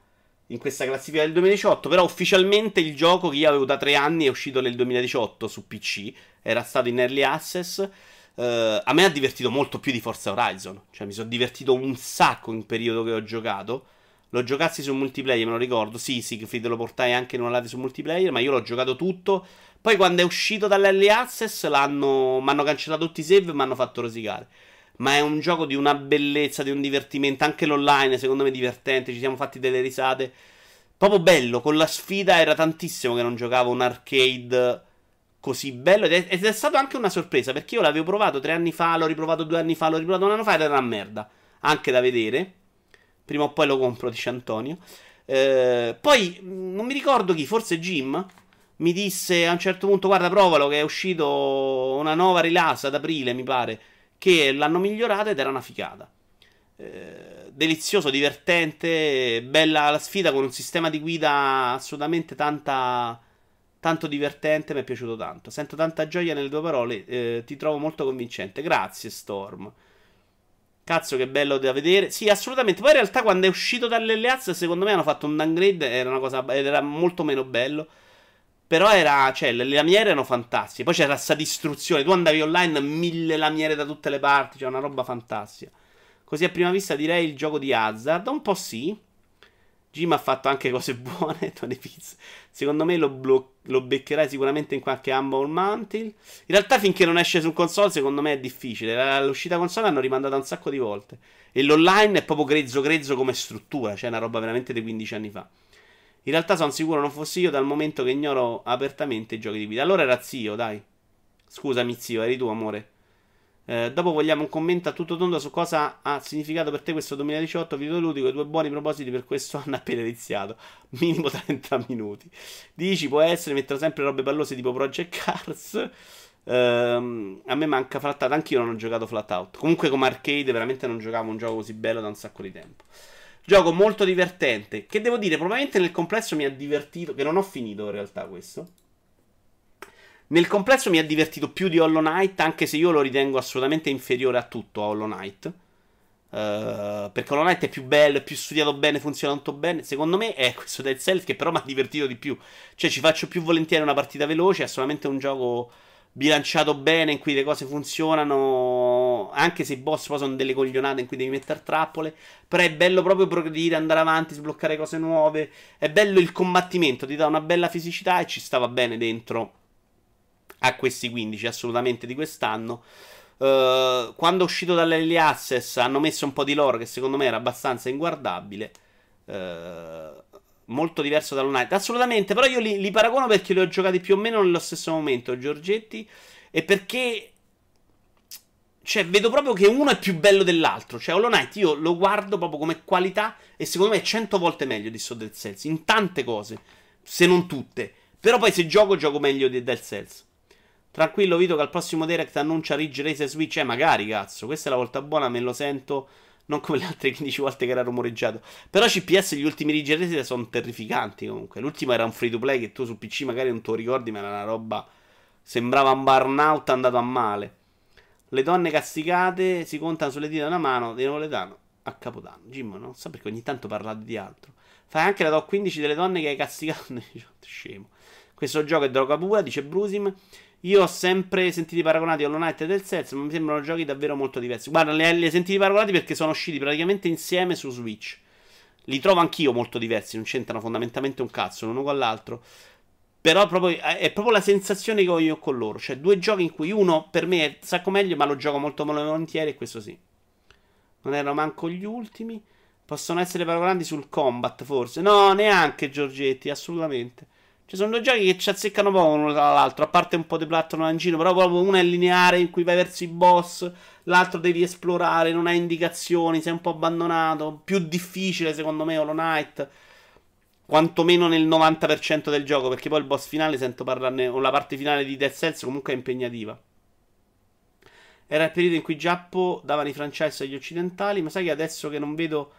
in questa classifica del 2018. Però ufficialmente il gioco che io avevo da tre anni è uscito nel 2018 su PC. Era stato in early access. Uh, a me ha divertito molto più di Forza Horizon. Cioè, mi sono divertito un sacco in periodo che ho giocato. Lo giocassi su multiplayer, me lo ricordo. Sì, Siegfried lo portai anche in una live su multiplayer, ma io l'ho giocato tutto. Poi quando è uscito dall'Early Access l'hanno, mi hanno cancellato tutti i save e mi hanno fatto rosicare. Ma è un gioco di una bellezza, di un divertimento. Anche l'online, secondo me, divertente. Ci siamo fatti delle risate. Proprio bello. Con la sfida era tantissimo che non giocavo un arcade così bello. Ed è, ed è stata anche una sorpresa. Perché io l'avevo provato tre anni fa, l'ho riprovato due anni fa, l'ho riprovato un anno fa ed era una merda. Anche da vedere. Prima o poi lo compro, dice Antonio. Eh, poi non mi ricordo chi, forse Jim. Mi disse a un certo punto: Guarda, provalo. Che è uscito una nuova rilasa ad aprile, mi pare. Che l'hanno migliorata ed era una ficata. Eh, delizioso, divertente, bella la sfida con un sistema di guida assolutamente tanta tanto divertente, mi è piaciuto tanto. Sento tanta gioia nelle tue parole, eh, ti trovo molto convincente. Grazie, Storm. Cazzo, che bello da vedere. Sì, assolutamente. Poi in realtà, quando è uscito dall'LAZ, secondo me hanno fatto un downgrade. Era una cosa. Era molto meno bello. Però era. Cioè, le lamiere erano fantastiche. Poi c'era questa distruzione. Tu andavi online, mille lamiere da tutte le parti. C'era una roba fantastica. Così a prima vista direi il gioco di Hazard. Un po' sì. Jim ha fatto anche cose buone. *laughs* Tony Pizza. Secondo me lo, blo- lo beccherai sicuramente in qualche Humble Mantle. In realtà, finché non esce su console, secondo me è difficile. L'uscita console l'hanno rimandata un sacco di volte. E l'online è proprio grezzo grezzo come struttura. Cioè, una roba veramente di 15 anni fa. In realtà sono sicuro non fossi io dal momento che ignoro apertamente i giochi di guida. Allora era zio, dai. Scusami, zio, eri tu, amore. Eh, dopo vogliamo un commento a tutto tondo su cosa ha significato per te questo 2018 videoludico e due buoni propositi per questo *laughs* anno appena iniziato. Minimo 30 minuti. Dici, può essere, metterò sempre robe pallose tipo Project Cars. Uh, a me manca Flat Out, anch'io non ho giocato Flat Out. Comunque come arcade veramente non giocavo un gioco così bello da un sacco di tempo. Gioco molto divertente, che devo dire, probabilmente nel complesso mi ha divertito, che non ho finito in realtà questo. Nel complesso mi ha divertito più di Hollow Knight, anche se io lo ritengo assolutamente inferiore a tutto a Hollow Knight. Uh, perché Hollow Knight è più bello, è più studiato bene, funziona molto bene. Secondo me è questo Dead Cells che però mi ha divertito di più. Cioè, ci faccio più volentieri una partita veloce. È solamente un gioco bilanciato bene in cui le cose funzionano. Anche se i boss poi sono delle coglionate in cui devi mettere trappole. Però è bello proprio progredire, andare avanti, sbloccare cose nuove. È bello il combattimento, ti dà una bella fisicità e ci stava bene dentro a questi 15 assolutamente di quest'anno. Uh, quando è uscito dall'Early Access hanno messo un po' di lore che secondo me era abbastanza inguardabile. Uh, molto diverso da Night. Assolutamente, però io li, li, paragono perché li ho giocati più o meno nello stesso momento, Giorgetti, e perché... Cioè, vedo proprio che uno è più bello dell'altro. Cioè, Hollow Knight io lo guardo proprio come qualità e secondo me è 100 volte meglio di Soul Dead Cells. In tante cose, se non tutte. Però poi se gioco, gioco meglio di Dead Cells. Tranquillo, Vito, che al prossimo Direct annuncia Ridge Racer Switch. Eh, magari, cazzo. Questa è la volta buona, me lo sento. Non come le altre 15 volte che era rumoreggiato. Però CPS gli ultimi Ridge Racer sono terrificanti comunque. L'ultimo era un free to play che tu su PC magari non te lo ricordi, ma era una roba... Sembrava un burnout andato a male. Le donne castigate si contano sulle dita una mano di napoletano a Capodanno. Jim, non so perché ogni tanto parlate di altro. Fai anche la top 15 delle donne che hai castigato. *laughs* Scemo. Questo gioco è droga pura, dice Brusim. Io ho sempre sentito paragonati Hollow Knight e del Cells, ma mi sembrano giochi davvero molto diversi. Guarda, li hai sentiti paragonati perché sono usciti praticamente insieme su Switch. Li trovo anch'io molto diversi, non c'entrano fondamentalmente un cazzo l'uno con l'altro. Però proprio, è proprio la sensazione che ho io con loro. Cioè, due giochi in cui uno per me è sacco meglio, ma lo gioco molto volentieri, e questo sì. Non erano manco gli ultimi. Possono essere paragonati sul combat, forse. No, neanche Giorgetti, assolutamente. Ci sono due giochi che ci azzeccano poco uno tra l'altro, a parte un po' di platform in però proprio uno è lineare in cui vai verso i boss, l'altro devi esplorare, non hai indicazioni, sei un po' abbandonato, più difficile secondo me Hollow Knight, quantomeno nel 90% del gioco, perché poi il boss finale sento parlarne, o la parte finale di Death Cells comunque è impegnativa. Era il periodo in cui Giappo davano i franchise agli occidentali, ma sai che adesso che non vedo...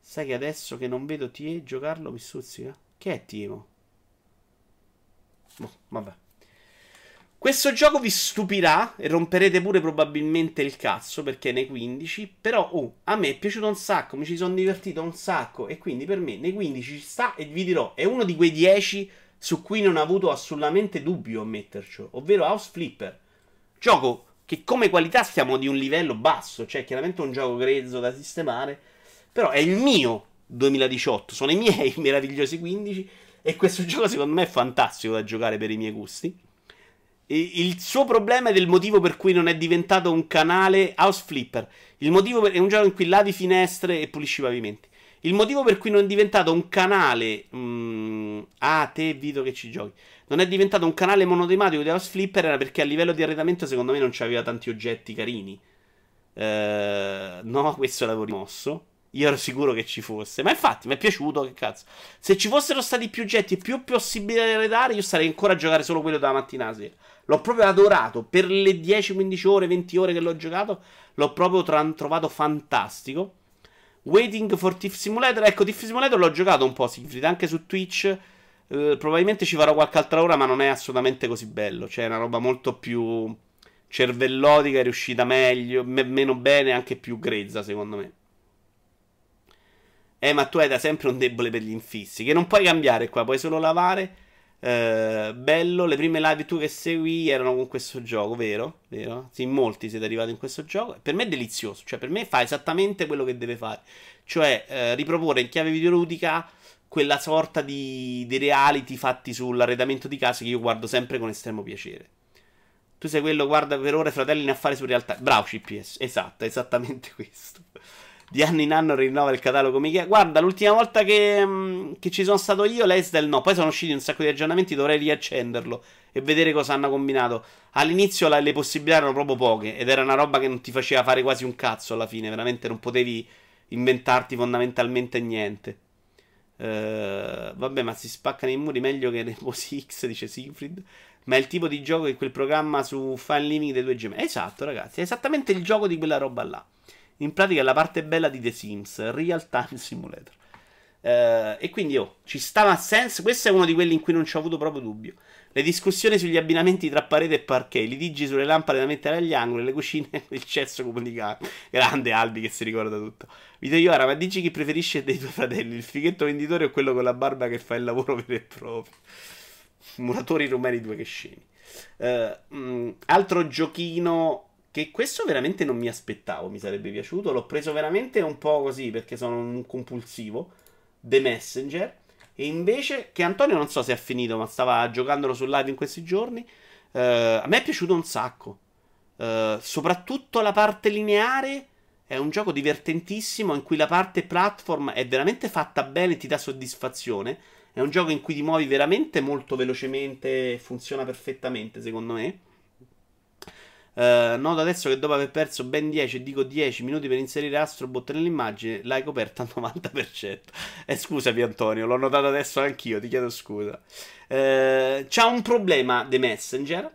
Sai che adesso che non vedo TE giocarlo mi stuzzica? Che è Timo? Boh, vabbè. Questo gioco vi stupirà e romperete pure probabilmente il cazzo perché nei 15. Però, oh, a me è piaciuto un sacco, mi ci sono divertito un sacco. E quindi per me nei 15 ci sta e vi dirò, è uno di quei 10 su cui non ho avuto assolutamente dubbio a metterci, ovvero House Flipper. Gioco che come qualità stiamo di un livello basso, cioè chiaramente un gioco grezzo da sistemare, però è il mio 2018, sono i miei *laughs* meravigliosi 15 e questo *laughs* gioco secondo me è fantastico da giocare per i miei gusti. E il suo problema è del motivo per cui non è diventato un canale House Flipper. Il motivo per... è un gioco in cui lavi finestre e pulisci i pavimenti. Il motivo per cui non è diventato un canale. Mm, ah, te, Vito, che ci giochi. Non è diventato un canale monotematico di House Flipper era perché a livello di arredamento, secondo me, non c'aveva tanti oggetti carini. Uh, no, *laughs* questo l'avevo rimosso. Io ero sicuro che ci fosse. Ma infatti, mi è piaciuto. Che cazzo. Se ci fossero stati più oggetti più possibilità di arredare, io sarei ancora a giocare solo quello della mattina a sera. L'ho proprio adorato. Per le 10-15 ore, 20 ore che l'ho giocato, l'ho proprio tra- trovato fantastico. Waiting for Thief Simulator. Ecco, Thief Simulator l'ho giocato un po', Siegfried, anche su Twitch. Eh, probabilmente ci farò qualche altra ora, ma non è assolutamente così bello. Cioè, è una roba molto più cervellotica, è riuscita meglio, me- meno bene, anche più grezza, secondo me. Eh, ma tu hai da sempre un debole per gli infissi, che non puoi cambiare qua, puoi solo lavare. Uh, bello, le prime live tu che segui erano con questo gioco, vero? Vero? Sì, molti siete arrivati in questo gioco. Per me è delizioso, cioè per me fa esattamente quello che deve fare, cioè uh, riproporre in chiave videoludica quella sorta di, di reality fatti sull'arredamento di casa che io guardo sempre con estremo piacere. Tu sei quello, guarda per ore fratelli in affari su realtà. Bravo CPS, esatto, esattamente *laughs* questo di anno in anno rinnova il catalogo Michele. Guarda, l'ultima volta che, mm, che ci sono stato io, l'Esdel no. Poi sono usciti un sacco di aggiornamenti, dovrei riaccenderlo e vedere cosa hanno combinato. All'inizio la, le possibilità erano proprio poche ed era una roba che non ti faceva fare quasi un cazzo alla fine. Veramente non potevi inventarti fondamentalmente niente. Uh, vabbè, ma si spaccano i muri meglio che Rainbow Six, dice Siegfried. Ma è il tipo di gioco che quel programma su Fine Living dei due gemelli. Esatto, ragazzi, è esattamente il gioco di quella roba là. In pratica è la parte bella di The Sims, Real Time Simulator. Uh, e quindi oh, ci stava a senso. Questo è uno di quelli in cui non ci ho avuto proprio dubbio. Le discussioni sugli abbinamenti tra parete e parquet, i litigi sulle lampade da mettere agli angoli, le cucine *laughs* il cesso comunicato. Grande Albi che si ricorda tutto. Vito Iora, ma dici chi preferisce dei tuoi fratelli, il fighetto venditore o quello con la barba che fa il lavoro *laughs* vero e proprio? Muratori rumeni due che scemi. Uh, altro giochino che questo veramente non mi aspettavo, mi sarebbe piaciuto. L'ho preso veramente un po' così perché sono un compulsivo. The Messenger. E invece, che Antonio non so se ha finito, ma stava giocandolo sul live in questi giorni. Uh, a me è piaciuto un sacco. Uh, soprattutto la parte lineare. È un gioco divertentissimo in cui la parte platform è veramente fatta bene e ti dà soddisfazione. È un gioco in cui ti muovi veramente molto velocemente e funziona perfettamente, secondo me. Uh, noto adesso che dopo aver perso ben 10, dico 10 minuti per inserire Astrobot nell'immagine, l'hai coperta al 90%. *laughs* Eh, scusami Antonio, l'ho notato adesso anch'io, ti chiedo scusa. Uh, c'ha un problema The Messenger,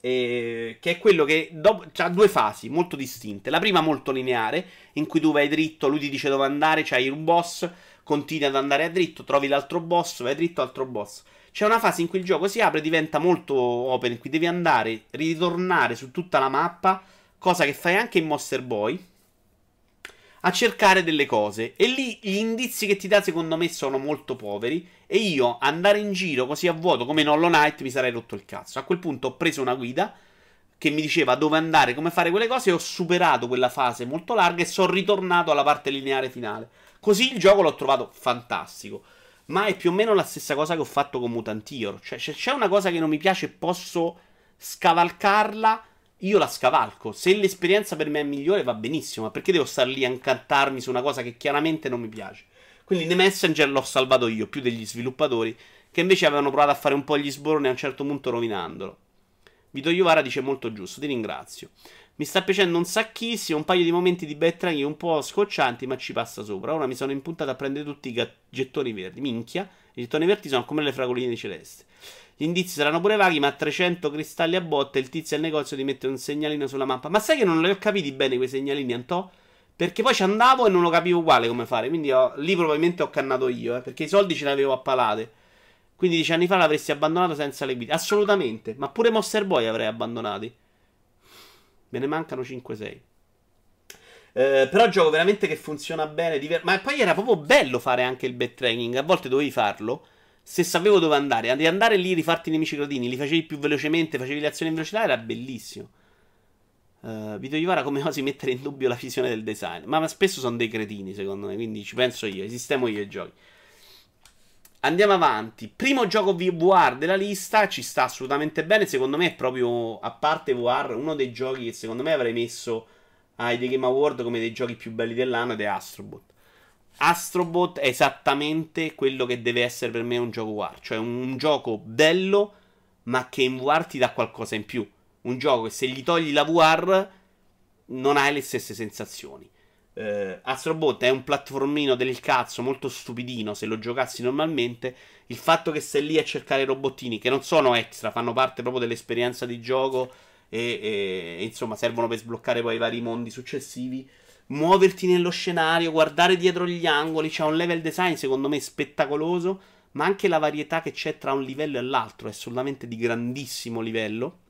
eh, che è quello che ha due fasi molto distinte. La prima molto lineare, in cui tu vai dritto, lui ti dice dove andare, c'hai un boss, continui ad andare a dritto, trovi l'altro boss, vai dritto, altro boss. C'è una fase in cui il gioco si apre, diventa molto open, in cui devi andare, ritornare su tutta la mappa, cosa che fai anche in Monster Boy, a cercare delle cose. E lì gli indizi che ti dà, secondo me, sono molto poveri. E io andare in giro così a vuoto come in Hollow Knight mi sarei rotto il cazzo. A quel punto ho preso una guida che mi diceva dove andare, come fare quelle cose. E ho superato quella fase molto larga e sono ritornato alla parte lineare finale. Così il gioco l'ho trovato fantastico. Ma è più o meno la stessa cosa che ho fatto con Mutant Hero. Cioè, se c'è una cosa che non mi piace e posso scavalcarla, io la scavalco. Se l'esperienza per me è migliore, va benissimo. Ma perché devo stare lì a incantarmi su una cosa che chiaramente non mi piace? Quindi The Messenger l'ho salvato io, più degli sviluppatori, che invece avevano provato a fare un po' gli sboroni a un certo punto rovinandolo. Vito Iovara dice molto giusto, ti ringrazio. Mi sta piacendo un sacchissimo, un paio di momenti di backtracking un po' scoccianti, ma ci passa sopra. Ora mi sono impuntato a prendere tutti i gettoni verdi. Minchia, i gettoni verdi sono come le fragoline di celeste. Gli indizi saranno pure vaghi, ma a 300 cristalli a botte il tizio al negozio di mettere un segnalino sulla mappa. Ma sai che non li ho capiti bene quei segnalini, Antò? Perché poi ci andavo e non lo capivo uguale come fare. Quindi ho, lì probabilmente ho cannato io, eh, perché i soldi ce li avevo a palate. Quindi dieci anni fa l'avresti abbandonato senza le guide. Assolutamente. Ma pure Monster Boy avrei abbandonati. Me ne mancano 5-6. Eh, però gioco veramente che funziona bene. Diver- ma poi era proprio bello fare anche il backtracking. A volte dovevi farlo se sapevo dove andare, di andare lì, rifarti i nemici gradini, li facevi più velocemente, facevi le azioni in velocità, era bellissimo. Uh, Vito Ivara come osi mettere in dubbio la visione del design. Ma, ma, spesso sono dei cretini, secondo me. Quindi ci penso io, esistemo io i giochi. Andiamo avanti. Primo gioco VR della lista. Ci sta assolutamente bene. Secondo me è proprio, a parte VR, uno dei giochi che secondo me avrei messo ai The Game Award come dei giochi più belli dell'anno ed è Astrobot. Astrobot è esattamente quello che deve essere per me un gioco VR, cioè un, gioco bello ma che in VR ti dà qualcosa in più. Un gioco che se gli togli la VR non hai le stesse sensazioni. Uh, Astrobot è un platformino del cazzo molto stupidino se lo giocassi normalmente. Il fatto che sei lì a cercare robottini che non sono extra, fanno parte proprio dell'esperienza di gioco e, e, insomma servono per sbloccare poi i vari mondi successivi muoverti nello scenario, guardare dietro gli angoli. C'è un level design secondo me spettacoloso, ma anche la varietà che c'è tra un livello e l'altro è assolutamente di grandissimo livello.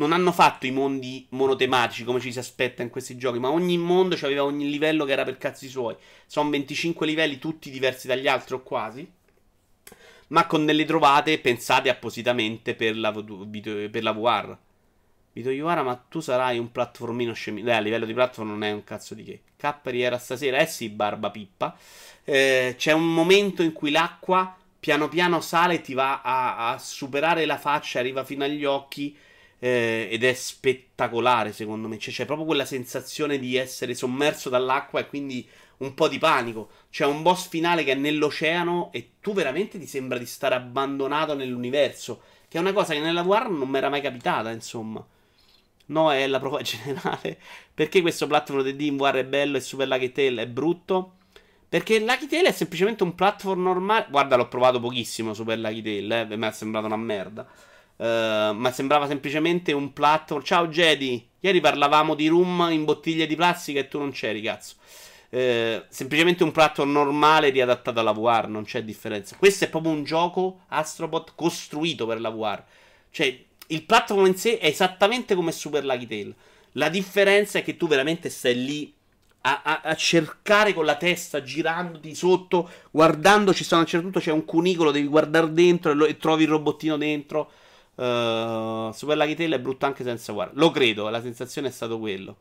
Non hanno fatto i mondi monotematici come ci si aspetta in questi giochi, ma ogni mondo aveva ogni livello che era per cazzi suoi. Sono 25 livelli, tutti diversi dagli altri o quasi. Ma con delle trovate pensate appositamente per la, per la VR. Vito Iwara, ma tu sarai un platformino scemi. Eh, a livello di platform non è un cazzo di che. Capperi era stasera, eh sì, barba pippa. Eh, c'è un momento in cui l'acqua piano piano sale e ti va a, a superare la faccia, arriva fino agli occhi. Eh, ed è spettacolare secondo me. Cioè, c'è proprio quella sensazione di essere sommerso dall'acqua e quindi un po' di panico. C'è un boss finale che è nell'oceano e tu veramente ti sembra di stare abbandonato nell'universo. Che è una cosa che nella VR non mi era mai capitata, insomma. No, è la prova *laughs* generale. Perché questo platform 3D in VR è bello e Super Lucky Tail è brutto? Perché Lucky Tail è semplicemente un platform normale. Guarda, l'ho provato pochissimo Super Lucky Tail, eh. mi è sembrato una merda. Uh, ma sembrava semplicemente un platform. Ciao Jedi, ieri parlavamo di room in bottiglie di plastica e tu non c'eri, cazzo. Uh, semplicemente un platform normale riadattato alla VR, non c'è differenza. Questo è proprio un gioco Astrobot costruito per la VR. Cioè, il platform in sé è esattamente come Super Lucky Tail. La differenza è che tu veramente stai lì a, a, a, cercare con la testa, girandoti sotto, guardando, ci sono a un certo punto c'è un cunicolo, devi guardare dentro e, lo, e trovi il robottino dentro. Uh, Super Lucky Tail è brutto anche senza guardare. Lo credo, la sensazione è stato quello.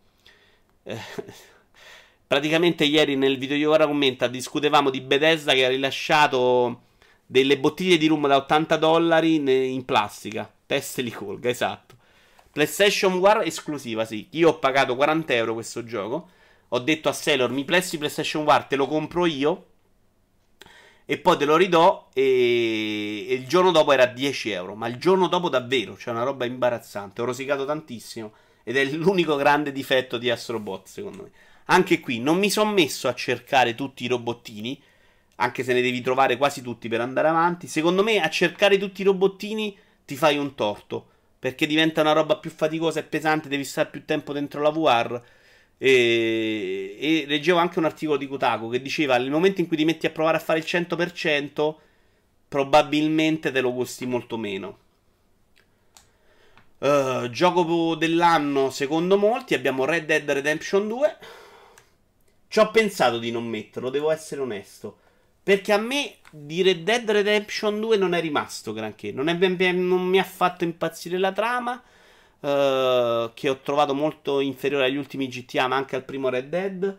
Eh, *laughs* praticamente ieri nel video di ora commenta discutevamo di Bethesda che ha rilasciato delle bottiglie di rum da 80 dollari in plastica. Teste li colga, esatto. PlayStation War esclusiva, sì. Io ho pagato 40 euro questo gioco. Ho detto a Sailor, mi presti PlayStation War, te lo compro io. E poi te lo ridò. E... e il giorno dopo era 10 euro. Ma il giorno dopo davvero, cioè una roba imbarazzante. Ho rosicato tantissimo. Ed è l'unico grande difetto di Astrobot, secondo me. Anche qui non mi sono messo a cercare tutti i robottini anche se ne devi trovare quasi tutti per andare avanti. Secondo me a cercare tutti i robottini ti fai un torto, perché diventa una roba più faticosa e pesante, devi stare più tempo dentro la VR. E, e leggevo anche un articolo di Kotaku che diceva nel momento in cui ti metti a provare a fare il 100%, probabilmente te lo costi molto meno. Uh, gioco dell'anno, secondo molti, abbiamo Red Dead Redemption 2. Ci ho pensato di non metterlo, devo essere onesto. Perché a me di Red Dead Redemption 2 non è rimasto granché. Non, è non mi ha fatto impazzire la trama. Uh, che ho trovato molto inferiore agli ultimi GTA, ma anche al primo Red Dead.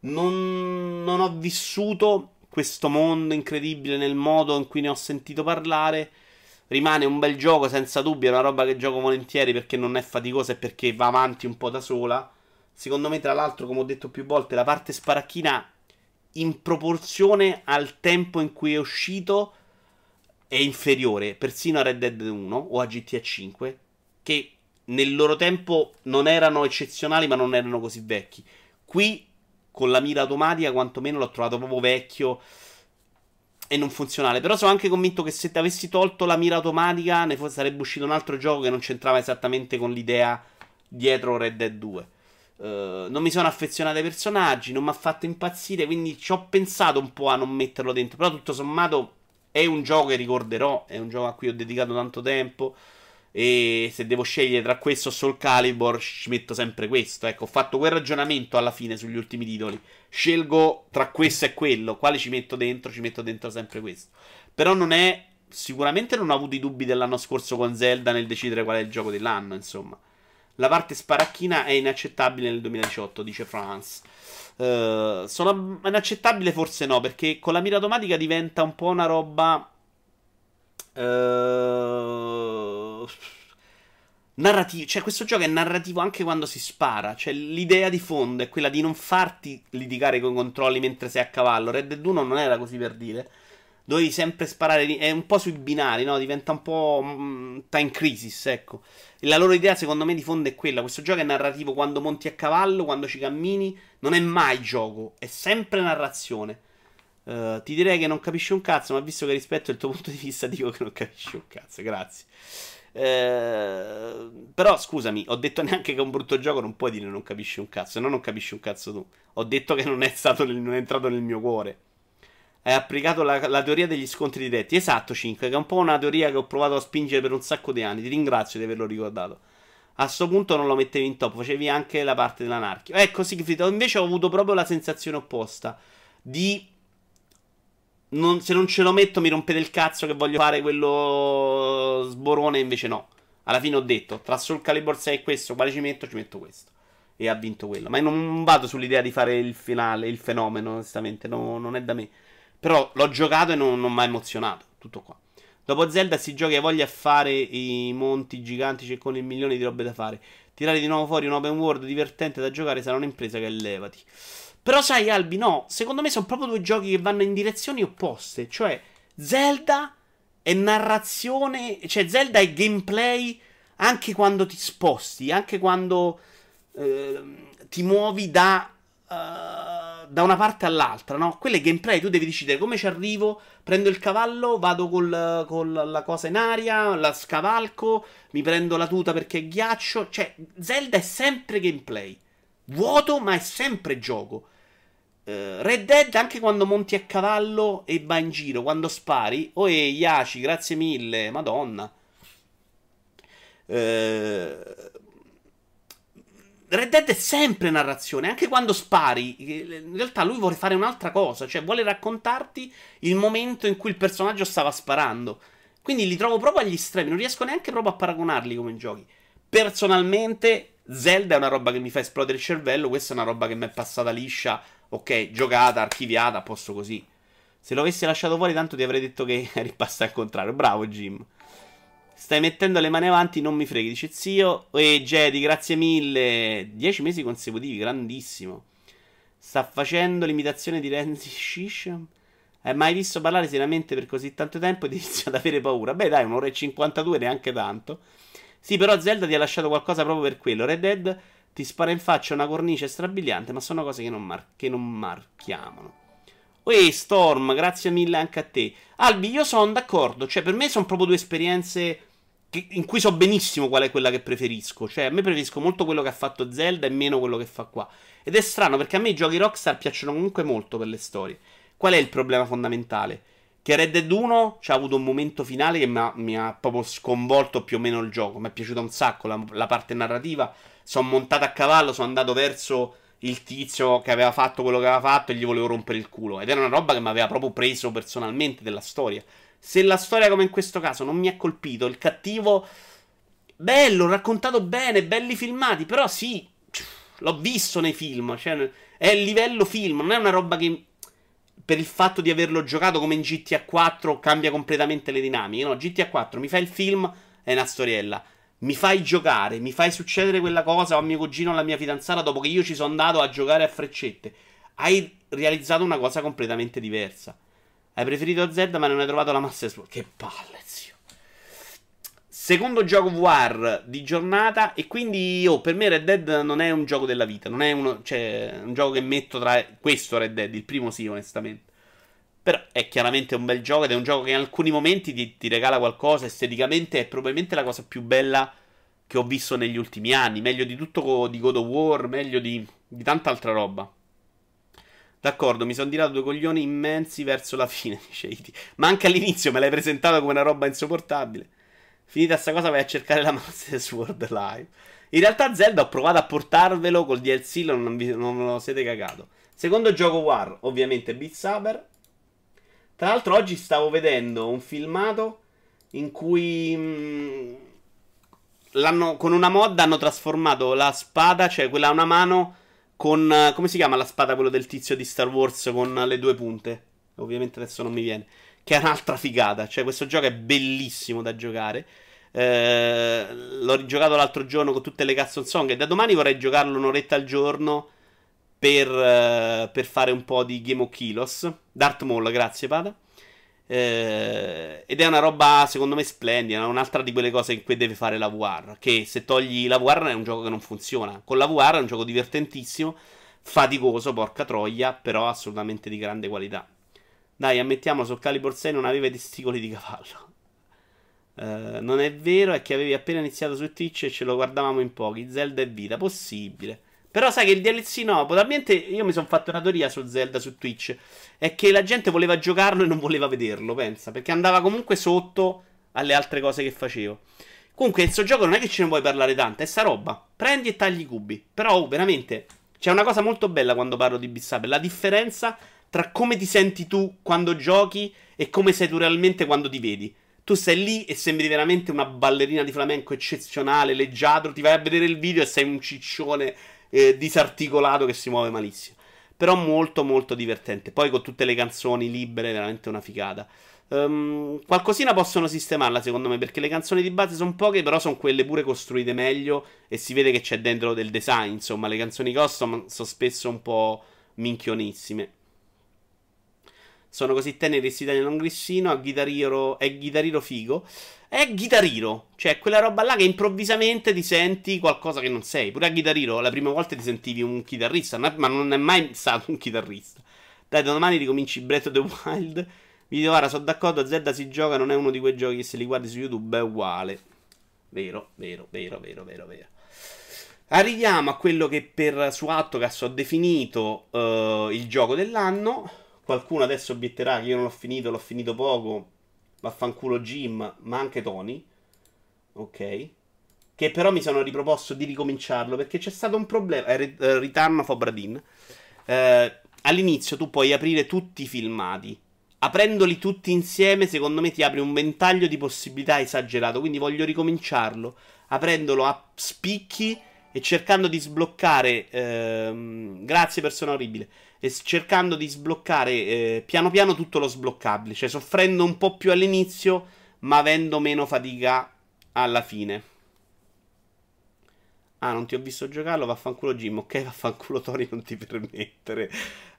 Non, non ho vissuto questo mondo incredibile nel modo in cui ne ho sentito parlare. Rimane un bel gioco, senza dubbio. È una roba che gioco volentieri perché non è faticosa e perché va avanti un po' da sola. Secondo me, tra l'altro, come ho detto più volte, la parte sparacchina in proporzione al tempo in cui è uscito è inferiore persino a Red Dead 1 o a GTA 5 che nel loro tempo non erano eccezionali ma non erano così vecchi. Qui con la mira automatica quantomeno l'ho trovato proprio vecchio e non funzionale. Però sono anche convinto che se ti avessi tolto la mira automatica ne sarebbe uscito un altro gioco che non c'entrava esattamente con l'idea dietro Red Dead 2. Uh, eh, non mi sono affezionato ai personaggi, non mi ha fatto impazzire, quindi ci ho pensato un po' a non metterlo dentro. Però tutto sommato è un gioco che ricorderò, è un gioco a cui ho dedicato tanto tempo. E se devo scegliere tra questo o Soul Calibur, ci metto sempre questo. Ecco, ho fatto quel ragionamento alla fine sugli ultimi titoli. Scelgo tra questo e quello. Quale ci metto dentro? Ci metto dentro sempre questo. Però non è. Sicuramente non ho avuto i dubbi dell'anno scorso con Zelda nel decidere qual è il gioco dell'anno, insomma. La parte sparacchina è inaccettabile nel 2018, dice France. Uh, sono inaccettabile forse no, perché con la mira automatica diventa un po' una roba... Uh, narrativo. Cioè, questo gioco è narrativo anche quando si spara. Cioè, l'idea di fondo è quella di non farti litigare con i controlli mentre sei a cavallo. Red Dead 1 non era così per dire dovevi sempre sparare. È un po' sui binari, no? Diventa un po' mm, time crisis, ecco. E la loro idea, secondo me, di fondo è quella. Questo gioco è narrativo quando monti a cavallo, quando ci cammini. Non è mai gioco, è sempre narrazione. Uh, ti direi che non capisci un cazzo, ma visto che rispetto il tuo punto di vista, dico che non capisci un cazzo. Grazie. Uh, però scusami, ho detto neanche che è un brutto gioco, non puoi dire non capisci un cazzo, se no non capisci un cazzo tu. Ho detto che non è, stato nel, non è entrato nel mio cuore hai applicato la, la, teoria degli scontri diretti. Esatto, 5, che è un po' una teoria che ho provato a spingere per un sacco di anni. Ti ringrazio di averlo ricordato. A questo punto non lo mettevi in top, facevi anche la parte dell'anarchio. Ecco, Sigfrid, invece ho avuto proprio la sensazione opposta. Di... Non, se non ce lo metto mi rompete il cazzo che voglio fare quello sborone, invece no. Alla fine ho detto, tra Soul Calibur 6 e questo, quale ci metto? Ci metto questo. E ha vinto quello. Ma non vado sull'idea di fare il finale, il fenomeno, onestamente, no, non è da me. Però l'ho giocato e non, non mi ha emozionato. Tutto qua. Dopo Zelda si gioca e voglia fare i monti giganti, c'è con il milione di robe da fare. Tirare di nuovo fuori un open world divertente da giocare sarà un'impresa che levati. Però sai, Albi, no, secondo me sono proprio due giochi che vanno in direzioni opposte. Cioè, Zelda è narrazione, cioè Zelda è gameplay anche quando ti sposti, anche quando eh, ti muovi da... Uh, da una parte all'altra, no? Quello è gameplay, tu devi decidere come ci arrivo, prendo il cavallo, vado con la cosa in aria, la scavalco, mi prendo la tuta perché è ghiaccio, cioè Zelda è sempre gameplay. Vuoto, ma è sempre gioco. Uh, Red Dead, anche quando monti a cavallo e vai in giro, quando spari, oh e Yaci, grazie mille, madonna. Uh, Red Dead è sempre narrazione, anche quando spari. In realtà lui vuole fare un'altra cosa, cioè vuole raccontarti il momento in cui il personaggio stava sparando. Quindi li trovo proprio agli estremi, non riesco neanche proprio a paragonarli come giochi. Personalmente, Zelda è una roba che mi fa esplodere il cervello, questa è una roba che mi è passata liscia, ok, giocata, archiviata, a posto così. Se lo avessi lasciato fuori, tanto ti avrei detto che *laughs* eri passato al contrario. Bravo, Jim. Stai mettendo le mani avanti, non mi freghi, dice zio. E Jedi, grazie mille. Dieci mesi consecutivi, grandissimo. Sta facendo l'imitazione di Renzi *laughs* Shisham. Hai mai visto parlare seriamente per così tanto tempo ed inizia ad avere paura? Beh, dai, un'ora e 52, neanche tanto. Sì, però Zelda ti ha lasciato qualcosa proprio per quello. Red Dead ti spara in faccia una cornice strabiliante, ma sono cose che non, mar- che non marchiamano. Uè, Storm, grazie mille anche a te. Albi, io sono d'accordo. Cioè, per me sono proprio due esperienze in cui so benissimo qual è quella che preferisco. Cioè, a me preferisco molto quello che ha fatto Zelda e meno quello che fa qua. Ed è strano perché a me i giochi Rockstar piacciono comunque molto per le storie. Qual è il problema fondamentale? Che Red Dead 1 ci ha avuto un momento finale che mi ha, mi ha, proprio sconvolto più o meno il gioco. Mi è piaciuta un sacco la, la parte narrativa. Sono montato a cavallo, sono andato verso il tizio che aveva fatto quello che aveva fatto e gli volevo rompere il culo. Ed era una roba che mi aveva proprio preso personalmente della storia. Se la storia, come in questo caso, non mi ha colpito, il cattivo. Bello, raccontato bene, belli filmati, però sì, l'ho visto nei film. Cioè, è il livello film, non è una roba che. Per il fatto di averlo giocato come in GTA 4 cambia completamente le dinamiche. No, GTA 4 mi fa il film, è una storiella. Mi fai giocare, mi fai succedere quella cosa a mio cugino o alla mia fidanzata dopo che io ci sono andato a giocare a freccette. Hai realizzato una cosa completamente diversa. Hai preferito Zelda ma non hai trovato la Master Sword. Che palle, zio. Secondo gioco VR di giornata e quindi oh, per me Red Dead non è un gioco della vita, non è uno, cioè, un gioco che metto tra questo Red Dead, il primo sì onestamente. Però è chiaramente un bel gioco ed è un gioco che in alcuni momenti ti, ti regala qualcosa. Esteticamente è probabilmente la cosa più bella che ho visto negli ultimi anni. Meglio di tutto di God of War, meglio di, di tanta altra roba. D'accordo, mi sono tirato due coglioni immensi verso la *laughs* fine, dice Iti. Ma anche all'inizio me l'hai presentato come una roba insopportabile. Finita sta cosa vai a cercare la Master Sword Live. In realtà Zelda ho provato a portarvelo col DLC, non, vi, non lo siete cagato. Secondo gioco War, ovviamente Beat Saber. Tra l'altro oggi stavo vedendo un filmato in cui mh, mm, con una mod hanno trasformato la spada, cioè quella a una mano con... come si chiama la spada, quello del tizio di Star Wars con le due punte? Ovviamente adesso non mi viene. Che è un'altra figata. Cioè questo gioco è bellissimo da giocare. Eh, l'ho rigiocato l'altro giorno con tutte le custom song e da domani vorrei giocarlo un'oretta al giorno per, uh, per fare un po' di Game of Kilos. Darth Maul, grazie Pada. Eh, ed è una roba secondo me splendida. Un'altra di quelle cose in cui deve fare la VR. Che se togli la VR è un gioco che non funziona. Con la VR è un gioco divertentissimo, faticoso, porca troia, però assolutamente di grande qualità. Dai, ammettiamo, su Calibur 6 non aveva i testicoli di cavallo. Uh, non è vero, è che avevi appena iniziato su Twitch e ce lo guardavamo in pochi. Zelda e vita, possibile. Però sai che il DLC no, probabilmente io mi sono fatto una teoria su Zelda su Twitch. È che la gente voleva giocarlo e non voleva vederlo, pensa. Perché andava comunque sotto alle altre cose che facevo. Comunque, il suo gioco non è che ce ne vuoi parlare tanto, è sta roba. Prendi e tagli i cubi. Però, oh, veramente, c'è una cosa molto bella quando parlo di Bissabe. La differenza tra come ti senti tu quando giochi e come sei tu realmente quando ti vedi. Tu sei lì e sembri veramente una ballerina di flamenco eccezionale, leggiadro. Ti vai a vedere il video e sei un ciccione eh, disarticolato che si muove malissimo. Però molto molto divertente. Poi con tutte le canzoni libere, veramente una figata. Um, qualcosina possono sistemarla secondo me perché le canzoni di base sono poche però sono quelle pure costruite meglio e si vede che c'è dentro del design insomma le canzoni custom sono spesso un po' minchionissime sono così teneri si tagliano un grissino a Guitariro è Guitariro figo è Guitariro, cioè quella roba là che improvvisamente ti senti qualcosa che non sei. Pure a Guitariro la prima volta ti sentivi un chitarrista, ma non è mai stato un chitarrista. Dai, da domani ricominci Breath of the Wild. Video ora, sono d'accordo, Zelda si gioca, non è uno di quei giochi che se li guardi su YouTube è uguale. Vero, vero, vero, vero, vero, vero. Arriviamo a quello che per su Attocast ho definito uh, il gioco dell'anno. Qualcuno adesso obietterà che io non l'ho finito, l'ho finito poco vaffanculo Jim, ma anche Tony. Ok. Che però mi sono riproposto di ricominciarlo perché c'è stato un problema. Eh, Return of Obradin. Eh, all'inizio tu puoi aprire tutti i filmati. Aprendoli tutti insieme, secondo me ti apri un ventaglio di possibilità esagerato. Quindi voglio ricominciarlo aprendolo a spicchi e cercando di sbloccare. Ehm, grazie, persona orribile e cercando di sbloccare eh, piano piano tutto lo sbloccabile, cioè soffrendo un po' più all'inizio, ma avendo meno fatica alla fine. Ah, non ti ho visto giocarlo, vaffanculo Jim. Ok, *laughs* vaffanculo Tori, non ti permettere.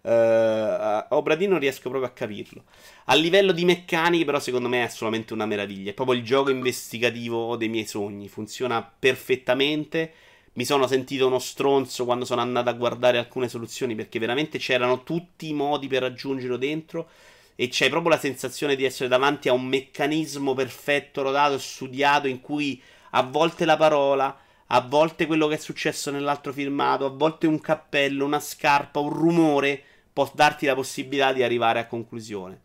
Uh, Obradino non riesco proprio a capirlo. A livello di meccaniche, però, secondo me è solamente una meraviglia. È proprio il gioco investigativo dei miei sogni. Funziona perfettamente mi sono sentito uno stronzo quando sono andato a guardare alcune soluzioni perché veramente c'erano tutti i modi per raggiungerlo dentro e c'è proprio la sensazione di essere davanti a un meccanismo perfetto, rodato, studiato in cui a volte la parola, a volte quello che è successo nell'altro filmato, a volte un cappello, una scarpa, un rumore può darti la possibilità di arrivare a conclusione.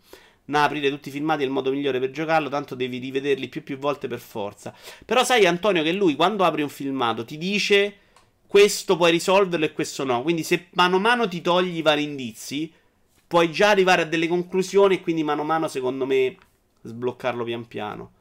No, aprire tutti i filmati è il modo migliore per giocarlo, tanto devi rivederli più più volte per forza. Però sai Antonio che lui quando apri un filmato ti dice questo puoi risolverlo e questo no. Quindi se mano a mano ti togli i vari indizi, puoi già arrivare a delle conclusioni e quindi mano a mano secondo me sbloccarlo pian piano.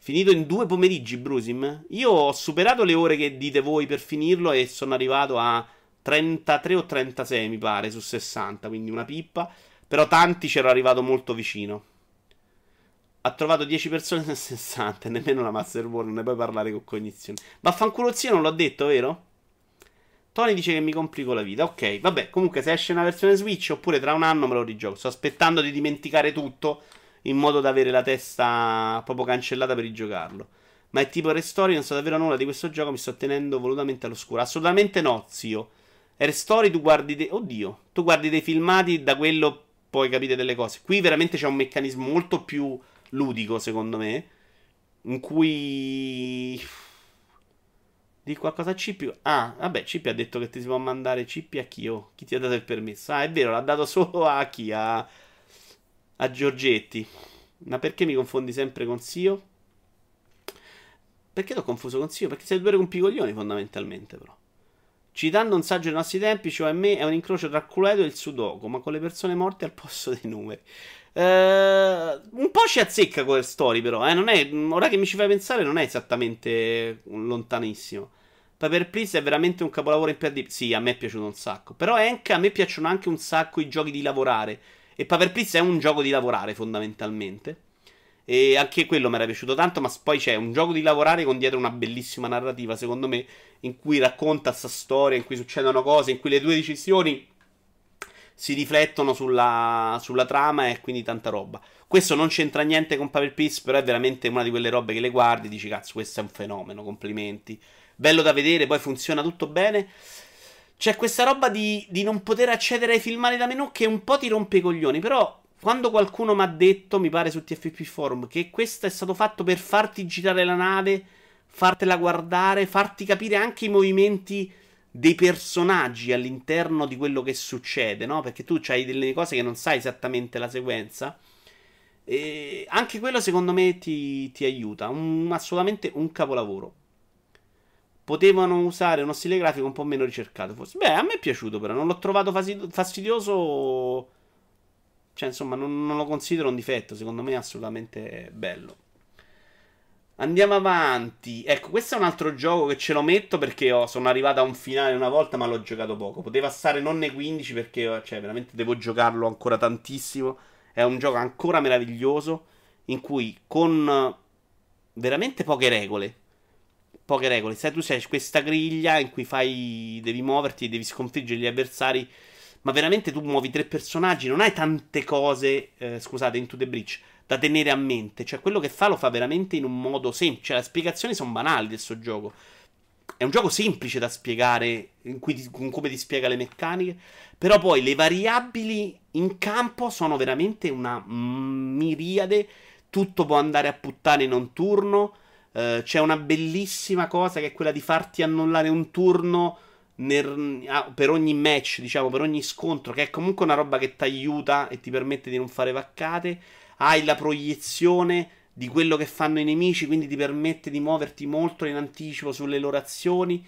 Finito in due pomeriggi, Brusim. Io ho superato le ore che dite voi per finirlo e sono arrivato a 33 o 36 mi pare su 60, quindi una pippa. Però tanti c'ero arrivato molto vicino. Ha trovato 10 persone su 60 e nemmeno la Master War, non ne puoi parlare con cognizione. Vaffanculo zio, non l'ho detto, vero? Tony dice che mi complico la vita. Ok, vabbè, comunque se esce una versione Switch oppure tra un anno me lo rigioco. Sto aspettando di dimenticare tutto in modo da avere la testa proprio cancellata per rigiocarlo. Ma è tipo Restory, non so davvero nulla di questo gioco, mi sto tenendo volutamente all'oscuro. Assolutamente no, zio. Restory tu guardi dei... Oddio, tu guardi dei filmati da quello poi capite delle cose. Qui veramente c'è un meccanismo molto più ludico, secondo me, in cui... Di qualcosa a Cippi. Ah, vabbè, Cippi ha detto che ti si può mandare Cippi a chi? Oh, chi ti ha dato il permesso? Ah, è vero, l'ha dato solo a chi? A, a Giorgetti. Ma perché mi confondi sempre con Sio? Perché l'ho confuso con Sio? Perché sei due rompicoglioni fondamentalmente, però. Citando un saggio dei nostri tempi, cioè a me è un incrocio tra Cluedo e il Sudoku, ma con le persone morte al posto dei numeri. Uh, un po' ci azzecca quelle story, però. Eh? È, ora che mi ci fai pensare, non è esattamente lontanissimo. Paper Please è veramente un capolavoro imperdibile. Sì, a me è piaciuto un sacco. Però anche, a me piacciono anche un sacco i giochi di lavorare. E Paper Please è un gioco di lavorare, fondamentalmente. E anche quello mi era piaciuto tanto, ma poi c'è un gioco di lavorare con dietro una bellissima narrativa, secondo me, in cui racconta questa storia, in cui succedono cose, in cui le tue decisioni si riflettono sulla, sulla trama e quindi tanta roba. Questo non c'entra niente con Paper Peace, però è veramente una di quelle robe che le guardi e dici, cazzo, questo è un fenomeno, complimenti. Bello da vedere, poi funziona tutto bene. C'è questa roba di, di non poter accedere ai filmati da menu che un po' ti rompe i coglioni, però quando qualcuno mi ha detto, mi pare su TFP Forum, che questo è stato fatto per farti girare la nave, fartela guardare, farti capire anche i movimenti dei personaggi all'interno di quello che succede, no? Perché tu hai delle cose che non sai esattamente la sequenza. E anche quello secondo me ti, ti aiuta. Un, assolutamente un capolavoro. Potevano usare uno stile grafico un po' meno ricercato, forse. Beh, a me è piaciuto, però non l'ho trovato fastidioso. Cioè, insomma, non, non lo considero un difetto. Secondo me è assolutamente bello. Andiamo avanti. Ecco, questo è un altro gioco che ce lo metto perché oh, sono arrivato a un finale una volta, ma l'ho giocato poco. Poteva stare non nei 15 perché, oh, cioè, veramente devo giocarlo ancora tantissimo. È un gioco ancora meraviglioso in cui con veramente poche regole. Poche regole. Sai, tu sei questa griglia in cui fai. Devi muoverti e devi sconfiggere gli avversari. Ma veramente tu muovi tre personaggi. Non hai tante cose. Eh, scusate, into the breach da tenere a mente. Cioè, quello che fa lo fa veramente in un modo semplice. Cioè, le spiegazioni sono banali del suo gioco. È un gioco semplice da spiegare, ti, in come ti spiega le meccaniche. Però poi le variabili in campo sono veramente una miriade. Tutto può andare a puttane in un turno. Uh, c'è una bellissima cosa che è quella di farti annullare un turno nel, ah, per ogni match, diciamo, per ogni scontro, che è comunque una roba che ti aiuta e ti permette di non fare vaccate hai la proiezione di quello che fanno i nemici, quindi ti permette di muoverti molto in anticipo sulle loro azioni.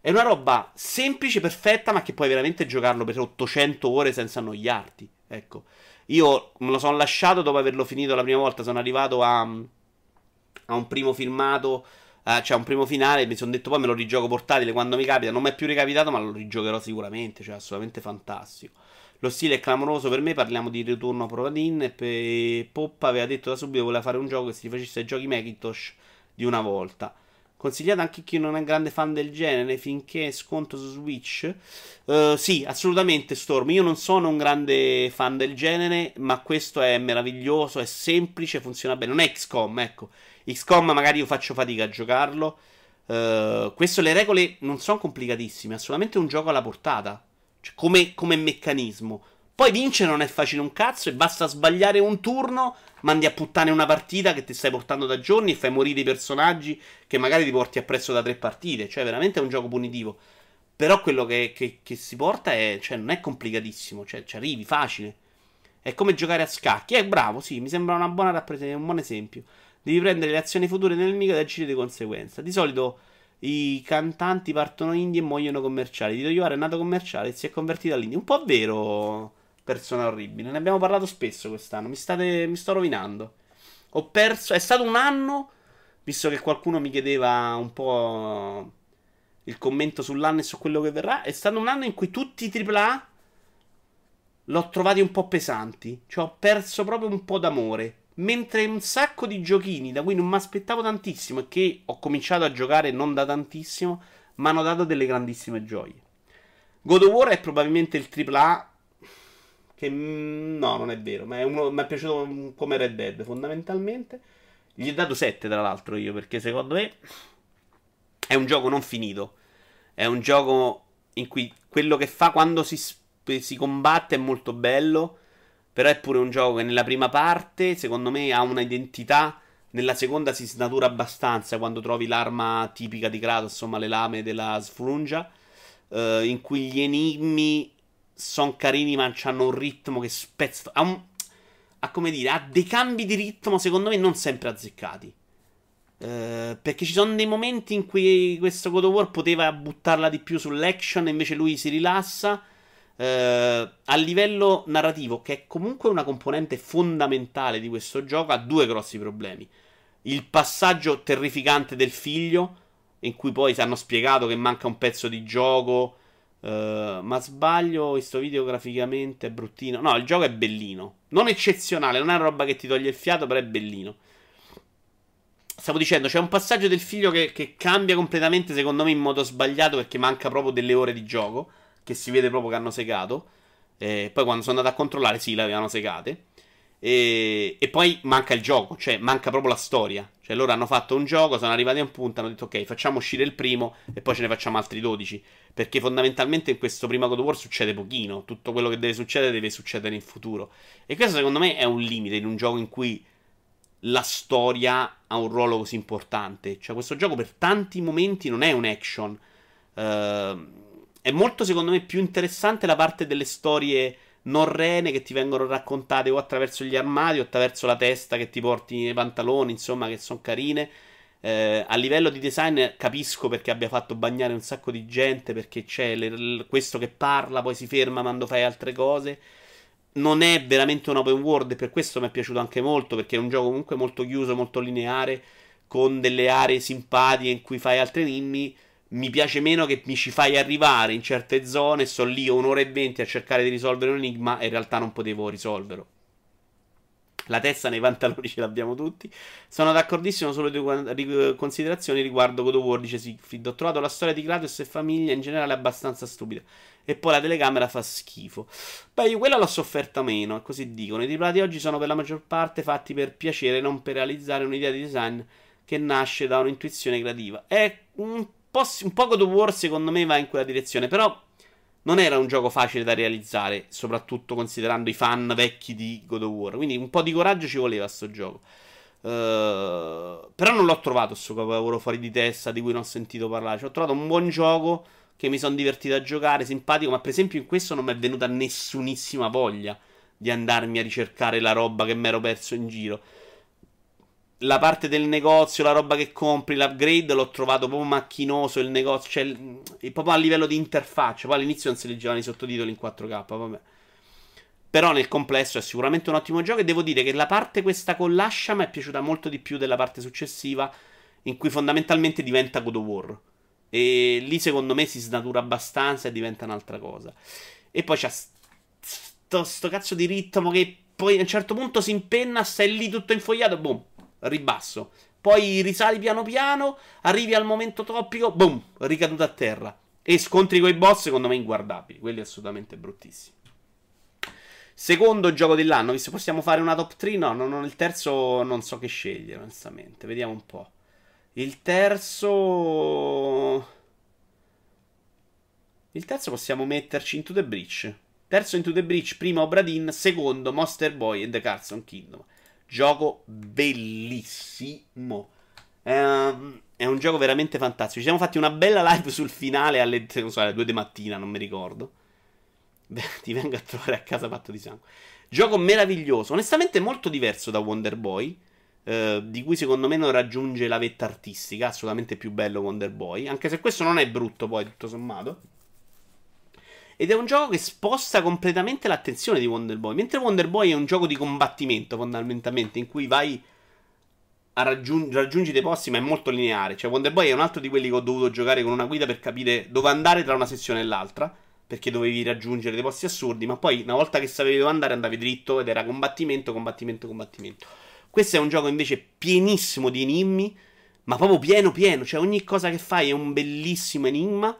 È una roba semplice, perfetta, ma che puoi veramente giocarlo per 800 ore senza annoiarti. Ecco, io me lo sono lasciato dopo averlo finito la prima volta. Sono arrivato a, a un primo filmato, uh, a un primo finale. Mi sono detto poi me lo rigioco portatile quando mi capita. Non mi è più ricapitato, ma lo rigiocherò sicuramente. Cioè, assolutamente fantastico. Lo stile è clamoroso per me, parliamo di ritorno a Provadin e pe... Poppa aveva detto da subito che voleva fare un gioco che si facesse ai giochi Macintosh di una volta. Consigliato anche chi non è grande fan del genere finché è sconto su Switch. Uh, sì, assolutamente Storm. Io non sono un grande fan del genere, ma questo è meraviglioso, è semplice, funziona bene. Non è XCOM, ecco. XCOM magari io faccio fatica a giocarlo. Uh, questo le regole non sono complicatissime, è assolutamente un gioco alla portata. Cioè, come, come meccanismo. Poi vincere non è facile un cazzo e basta sbagliare un turno, mandi a puttane una partita che ti stai portando da giorni e fai morire i personaggi che magari ti porti appresso da tre partite. Cioè, veramente è un gioco punitivo. Però quello che, che, che si porta è, cioè, non è complicatissimo, cioè, ci arrivi facile. È come giocare a scacchi. È bravo, sì, mi sembra buona un buon esempio. Devi prendere le azioni future del nemico ed agire di conseguenza. Di solito i cantanti partono indie e muoiono commerciali. Tito Iovara è nato commerciale e si è convertito all'indie. Un po' vero, persona orribile. Ne abbiamo parlato spesso quest'anno. Mi, state, mi sto rovinando. Ho perso. È stato un anno, visto che qualcuno mi chiedeva un po' il commento sull'anno e su quello che verrà. È stato un anno in cui tutti i AAA l'ho trovati un po' pesanti. Cioè, ho perso proprio un po' d'amore. Mentre un sacco di giochini da cui non mi aspettavo tantissimo e che ho cominciato a giocare non da tantissimo, mi hanno dato delle grandissime gioie. God of War è probabilmente il AAA che mm, no, non è vero, ma è uno, mi è piaciuto come Red Dead fondamentalmente. Gli ho dato 7 tra l'altro io perché secondo me è un gioco non finito. È un gioco in cui quello che fa quando si, si combatte è molto bello Però è pure un gioco che nella prima parte, secondo me, ha un'identità. Nella seconda si snatura abbastanza quando trovi l'arma tipica di Kratos, insomma, le lame della sfrungia. Uh, in cui gli enigmi sono carini, ma hanno un ritmo che spezza. Ha, ha come dire, ha dei cambi di ritmo, secondo me, non sempre azzeccati. Uh, perché ci sono dei momenti in cui questo God of War poteva buttarla di più sull'action, invece lui si rilassa. Uh, a livello narrativo, che è comunque una componente fondamentale di questo gioco, ha due grossi problemi. Il passaggio terrificante del figlio, in cui poi ti hanno spiegato che manca un pezzo di gioco. Uh, ma sbaglio, questo video graficamente è bruttino. No, il gioco è bellino. Non eccezionale, non è una roba che ti toglie il fiato, però è bellino. Stavo dicendo, c'è un passaggio del figlio che, che cambia completamente, secondo me, in modo sbagliato, perché manca proprio delle ore di gioco che si vede proprio che hanno segato. E poi quando sono andato a controllare, sì, le avevano segate. E, e, poi manca il gioco, cioè manca proprio la storia. Cioè loro hanno fatto un gioco, sono arrivati a un punto, hanno detto ok, facciamo uscire il primo e poi ce ne facciamo altri 12. Perché fondamentalmente in questo primo God of War succede pochino. Tutto quello che deve succedere deve succedere in futuro. E questo secondo me è un limite in un gioco in cui la storia ha un ruolo così importante. Cioè questo gioco per tanti momenti non è un action. Uh, è molto, secondo me, più interessante la parte delle storie non rene che ti vengono raccontate o attraverso gli armadi o attraverso la testa che ti porti nei pantaloni, insomma, che sono carine. Eh, a livello di design capisco perché abbia fatto bagnare un sacco di gente, perché c'è le, questo che parla, poi si ferma quando fai altre cose. Non è veramente un open world e per questo mi è piaciuto anche molto, perché è un gioco comunque molto chiuso, molto lineare, con delle aree simpatiche in cui fai altri enigmi mi piace meno che mi ci fai arrivare in certe zone sto lì un'ora e venti a cercare di risolvere un enigma e in realtà non potevo risolverlo. La testa nei pantaloni ce l'abbiamo tutti. Sono d'accordissimo sulle tue considerazioni riguardo God of War, dice Siegfried. Ho trovato la storia di Kratos e famiglia in generale abbastanza stupida. E poi la telecamera fa schifo. Beh, io quella l'ho sofferta meno, così dicono. I triplati oggi sono per la maggior parte fatti per piacere, non per realizzare un'idea di design che nasce da un'intuizione creativa. È un po', un po' God of War secondo me va in quella direzione, però non era un gioco facile da realizzare, soprattutto considerando i fan vecchi di God of War. Quindi un po' di coraggio ci voleva a sto gioco. Uh, però non l'ho trovato questo capolavoro fuori di testa di cui non ho sentito parlare. Ci ho trovato un buon gioco che mi sono divertito a giocare, simpatico, ma per esempio in questo non mi è venuta nessunissima voglia di andarmi a ricercare la roba che mi ero perso in giro la parte del negozio, la roba che compri, l'upgrade l'ho trovato proprio macchinoso. Il negozio, cioè il, proprio a livello di interfaccia. Poi all'inizio non si leggevano i sottotitoli in 4K. Vabbè. Però nel complesso è sicuramente un ottimo gioco. E devo dire che la parte questa con l'ascia mi è piaciuta molto di più della parte successiva, in cui fondamentalmente diventa God of War. E lì secondo me si snatura abbastanza e diventa un'altra cosa. E poi c'è sto, sto cazzo di ritmo che poi a un certo punto si impenna, stai lì tutto infogliato, boom ribasso. Poi risali piano piano, arrivi al momento topico, boom, ricaduto a terra. E scontri con i boss, secondo me, inguardabili. Quelli assolutamente bruttissimi. Secondo gioco dell'anno, visto possiamo fare una top 3, no, no, no, il terzo non so che scegliere, onestamente. Vediamo un po'. Il terzo... Il terzo possiamo metterci Into the Breach. Terzo Into the Breach, primo Obradin, secondo Monster Boy e The Carson Kingdom. Gioco bellissimo. Um, è un gioco veramente fantastico. Ci siamo fatti una bella live sul finale alle, so, alle 2 di mattina, non mi ricordo. Beh, *laughs* ti vengo a trovare a casa fatto di sangue. Gioco meraviglioso. Onestamente molto diverso da Wonder Boy. Eh, di cui secondo me non raggiunge la vetta artistica. Assolutamente più bello Wonder Boy. Anche se questo non è brutto poi, tutto sommato. Ed è un gioco che sposta completamente l'attenzione di Wonder Boy. Mentre Wonder Boy è un gioco di combattimento, fondamentalmente, in cui vai a raggiung- raggiungi dei posti, ma è molto lineare. Cioè, Wonder Boy è un altro di quelli che ho dovuto giocare con una guida per capire dove andare tra una sessione e l'altra. Perché dovevi raggiungere dei posti assurdi, ma poi una volta che sapevi dove andare andavi dritto ed era combattimento, combattimento, combattimento. Questo è un gioco invece pienissimo di enigmi, ma proprio pieno pieno, cioè ogni cosa che fai è un bellissimo enigma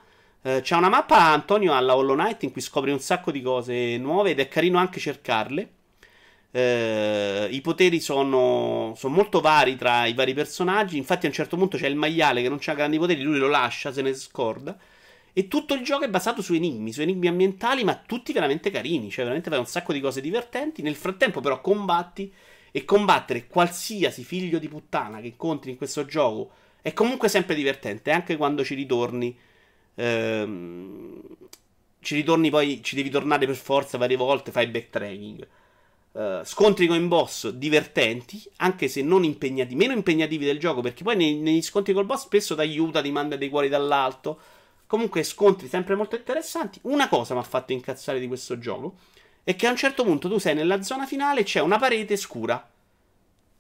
eh, c'è una mappa, Antonio, alla Hollow Knight in cui scopri un sacco di cose nuove ed è carino anche cercarle. Uh, I poteri sono, sono, molto vari tra i vari personaggi. Infatti, a un certo punto c'è il maiale che non ha grandi poteri, lui lo lascia, se ne scorda. E tutto il gioco è basato su enigmi, su enigmi ambientali, ma tutti veramente carini. Cioè, veramente fai un sacco di cose divertenti. Nel frattempo, però, combatti. E combattere qualsiasi figlio di puttana che incontri in questo gioco è comunque sempre divertente. Anche quando ci ritorni. Ehm, ci ritorni poi. Ci devi tornare per forza varie volte. Fai backtracking. Uh, scontri con boss divertenti, anche se non impegnativi, meno impegnativi del gioco, perché poi nei, negli scontri col boss spesso ti aiuta, ti manda dei cuori dall'alto. Comunque scontri sempre molto interessanti. Una cosa mi ha fatto incazzare di questo gioco è che a un certo punto tu sei nella zona finale c'è una parete scura.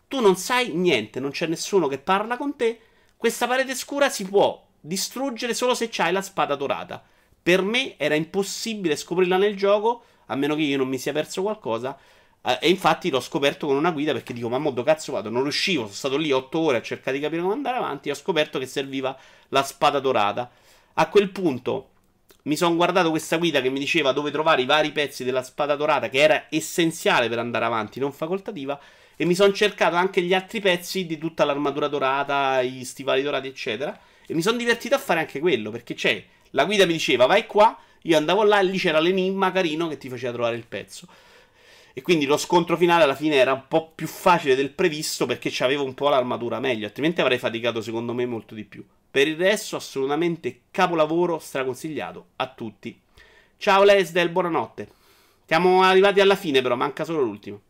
Tu non sai niente, non c'è nessuno che parla con te. Questa parete scura si può distruggere solo se c'hai la spada dorata. Per me era impossibile scoprirla nel gioco, a meno che io non mi sia perso qualcosa. Eh, e infatti l'ho scoperto con una guida perché dico, mamma, dove cazzo vado? Non riuscivo, sono stato lì otto ore a cercare di capire come andare avanti. E ho scoperto che serviva la spada dorata. A quel punto mi sono guardato questa guida che mi diceva dove trovare i vari pezzi della spada dorata, che era essenziale per andare avanti, non facoltativa. E mi sono cercato anche gli altri pezzi di tutta l'armatura dorata, i stivali dorati, eccetera. E mi sono divertito a fare anche quello, perché c'è. La guida mi diceva vai qua, io andavo là e lì c'era l'enigma carino che ti faceva trovare il pezzo. E quindi lo scontro finale alla fine era un po' più facile del previsto perché c'avevo un po' l'armatura meglio, altrimenti avrei faticato secondo me molto di più. Per il resto assolutamente capolavoro, straconsigliato a tutti. Ciao Lesdel, buonanotte. Siamo arrivati alla fine però, manca solo l'ultimo.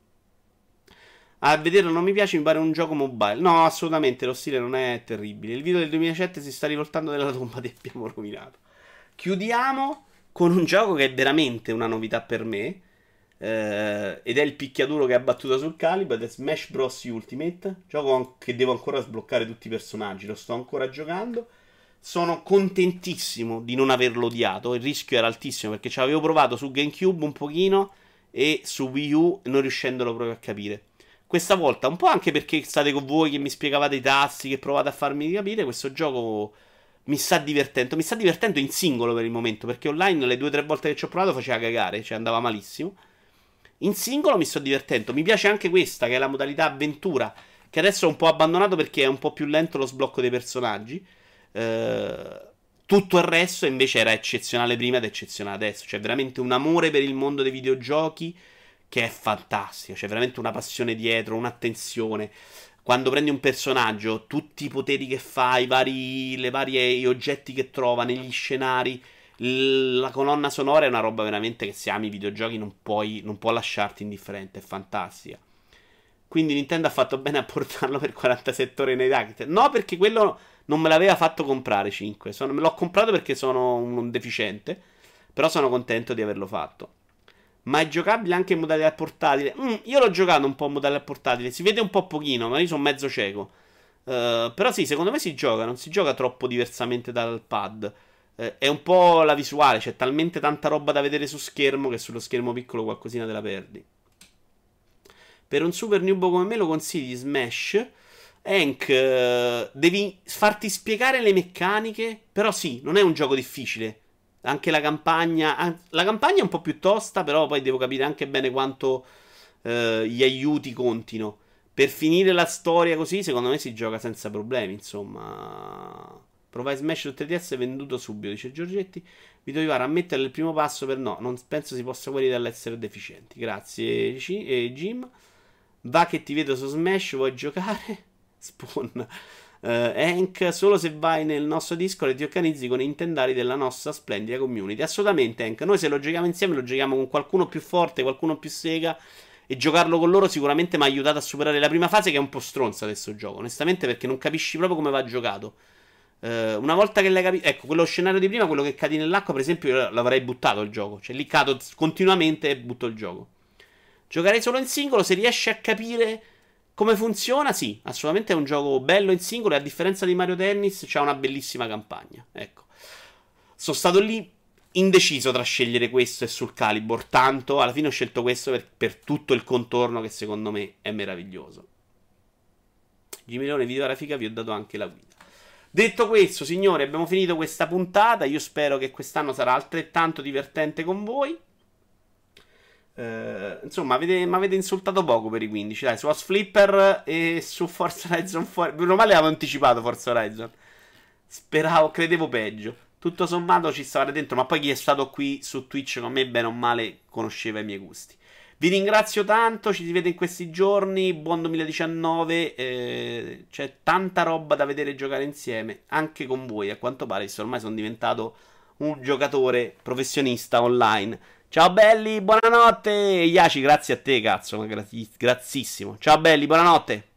A vederlo non mi piace, mi pare un gioco mobile. No, assolutamente, lo stile non è terribile. Il video del 2007 si sta rivoltando nella tomba *laughs* che abbiamo rovinato. Chiudiamo con un gioco che è veramente una novità per me eh, ed è il picchiaduro che ha battuto sul calibro ed è Smash Bros. Ultimate, gioco che devo ancora sbloccare tutti i personaggi, lo sto ancora giocando. Sono contentissimo di non averlo odiato, il rischio era altissimo perché ci avevo provato su GameCube un pochino e su Wii U non riuscendolo proprio a capire. Questa volta, un po' anche perché state con voi che mi spiegavate i tassi, che provate a farmi capire, questo gioco mi sta divertendo. Mi sta divertendo in singolo per il momento, perché online le due o tre volte che ci ho provato faceva cagare, cioè andava malissimo. In singolo mi sto divertendo. Mi piace anche questa, che è la modalità avventura, che adesso è un po' abbandonato perché è un po' più lento lo sblocco dei personaggi. Eh, tutto il resto invece era eccezionale prima ed eccezionale adesso. C'è veramente un amore per il mondo dei videogiochi che è fantastico. C'è veramente una passione dietro, un'attenzione. Quando prendi un personaggio, tutti i poteri che fa, i vari, le varie oggetti che trova negli scenari la colonna sonora è una roba veramente che se ami i videogiochi non, puoi, non può lasciarti indifferente, è fantastica. Quindi Nintendo ha fatto bene a portarlo per 47 ore nei Direct. No, perché quello non me l'aveva fatto comprare 5. Sono, me l'ho comprato perché sono un deficiente. Però sono contento di averlo fatto. Ma è giocabile anche in modalità portatile? Mm, io l'ho giocato un po' in modalità portatile. Si vede un po' pochino, ma io sono mezzo cieco. Uh, però sì, secondo me si gioca. Non si gioca troppo diversamente dal pad eh, è un po' la visuale, c'è talmente tanta roba da vedere su schermo che sullo schermo piccolo qualcosina te la perdi. Per un super nubo come me lo consigli Smash. Hank, eh, devi farti spiegare le meccaniche, però sì, non è un gioco difficile. Anche la campagna, la campagna è un po' più tosta, però poi devo capire anche bene quanto eh, gli aiuti contino. Per finire la storia così, secondo me si gioca senza problemi, insomma. Provai Smash su 3DS venduto subito, dice Giorgetti. Vi devo arrivare a mettere il primo passo per no. Non penso si possa guarire dall'essere deficienti. Grazie, G- eh, Jim. Va che ti vedo su Smash, vuoi giocare? *laughs* Spawn. Uh, Hank, solo se vai nel nostro Discord e ti organizzi con i intendari della nostra splendida community. Assolutamente, Hank. Noi se lo giochiamo insieme, lo giochiamo con qualcuno più forte, qualcuno più sega. E giocarlo con loro sicuramente mi ha aiutato a superare la prima fase, che è un po' stronza adesso gioco. Onestamente, perché non capisci proprio come va giocato. Uh, una volta che l'hai capito, ecco, quello scenario di prima, quello che cadi nell'acqua, per esempio, io l'avrei buttato il gioco. Cioè, lì cado continuamente e butto il gioco. Giocare solo in singolo, se riesci a capire come funziona, sì, assolutamente è un gioco bello in singolo. E a differenza di Mario Tennis, c'ha una bellissima campagna. Ecco, sono stato lì indeciso tra scegliere questo e sul Calibur. Tanto alla fine ho scelto questo per, per tutto il contorno, che secondo me è meraviglioso. Gimilione video grafica, vi ho dato anche la guida. Detto questo, signori, abbiamo finito questa puntata. Io spero che quest'anno sarà altrettanto divertente con voi. Uh, insomma, mi avete insultato poco per i 15. Dai, su House Flipper e su Forza Horizon 4. Meno male avevo anticipato Forza Horizon. Speravo, credevo peggio. tutto sommato ci stavate dentro, ma poi chi è stato qui su Twitch con me, bene o male, conosceva i miei gusti. Vi ringrazio tanto, ci si vede in questi giorni, buon 2019, eh, c'è tanta roba da vedere giocare insieme, anche con voi, a quanto pare, ormai sono diventato un giocatore professionista online. Ciao belli, buonanotte, Iaci, grazie a te cazzo, grazie, grazissimo. Ciao belli, buonanotte.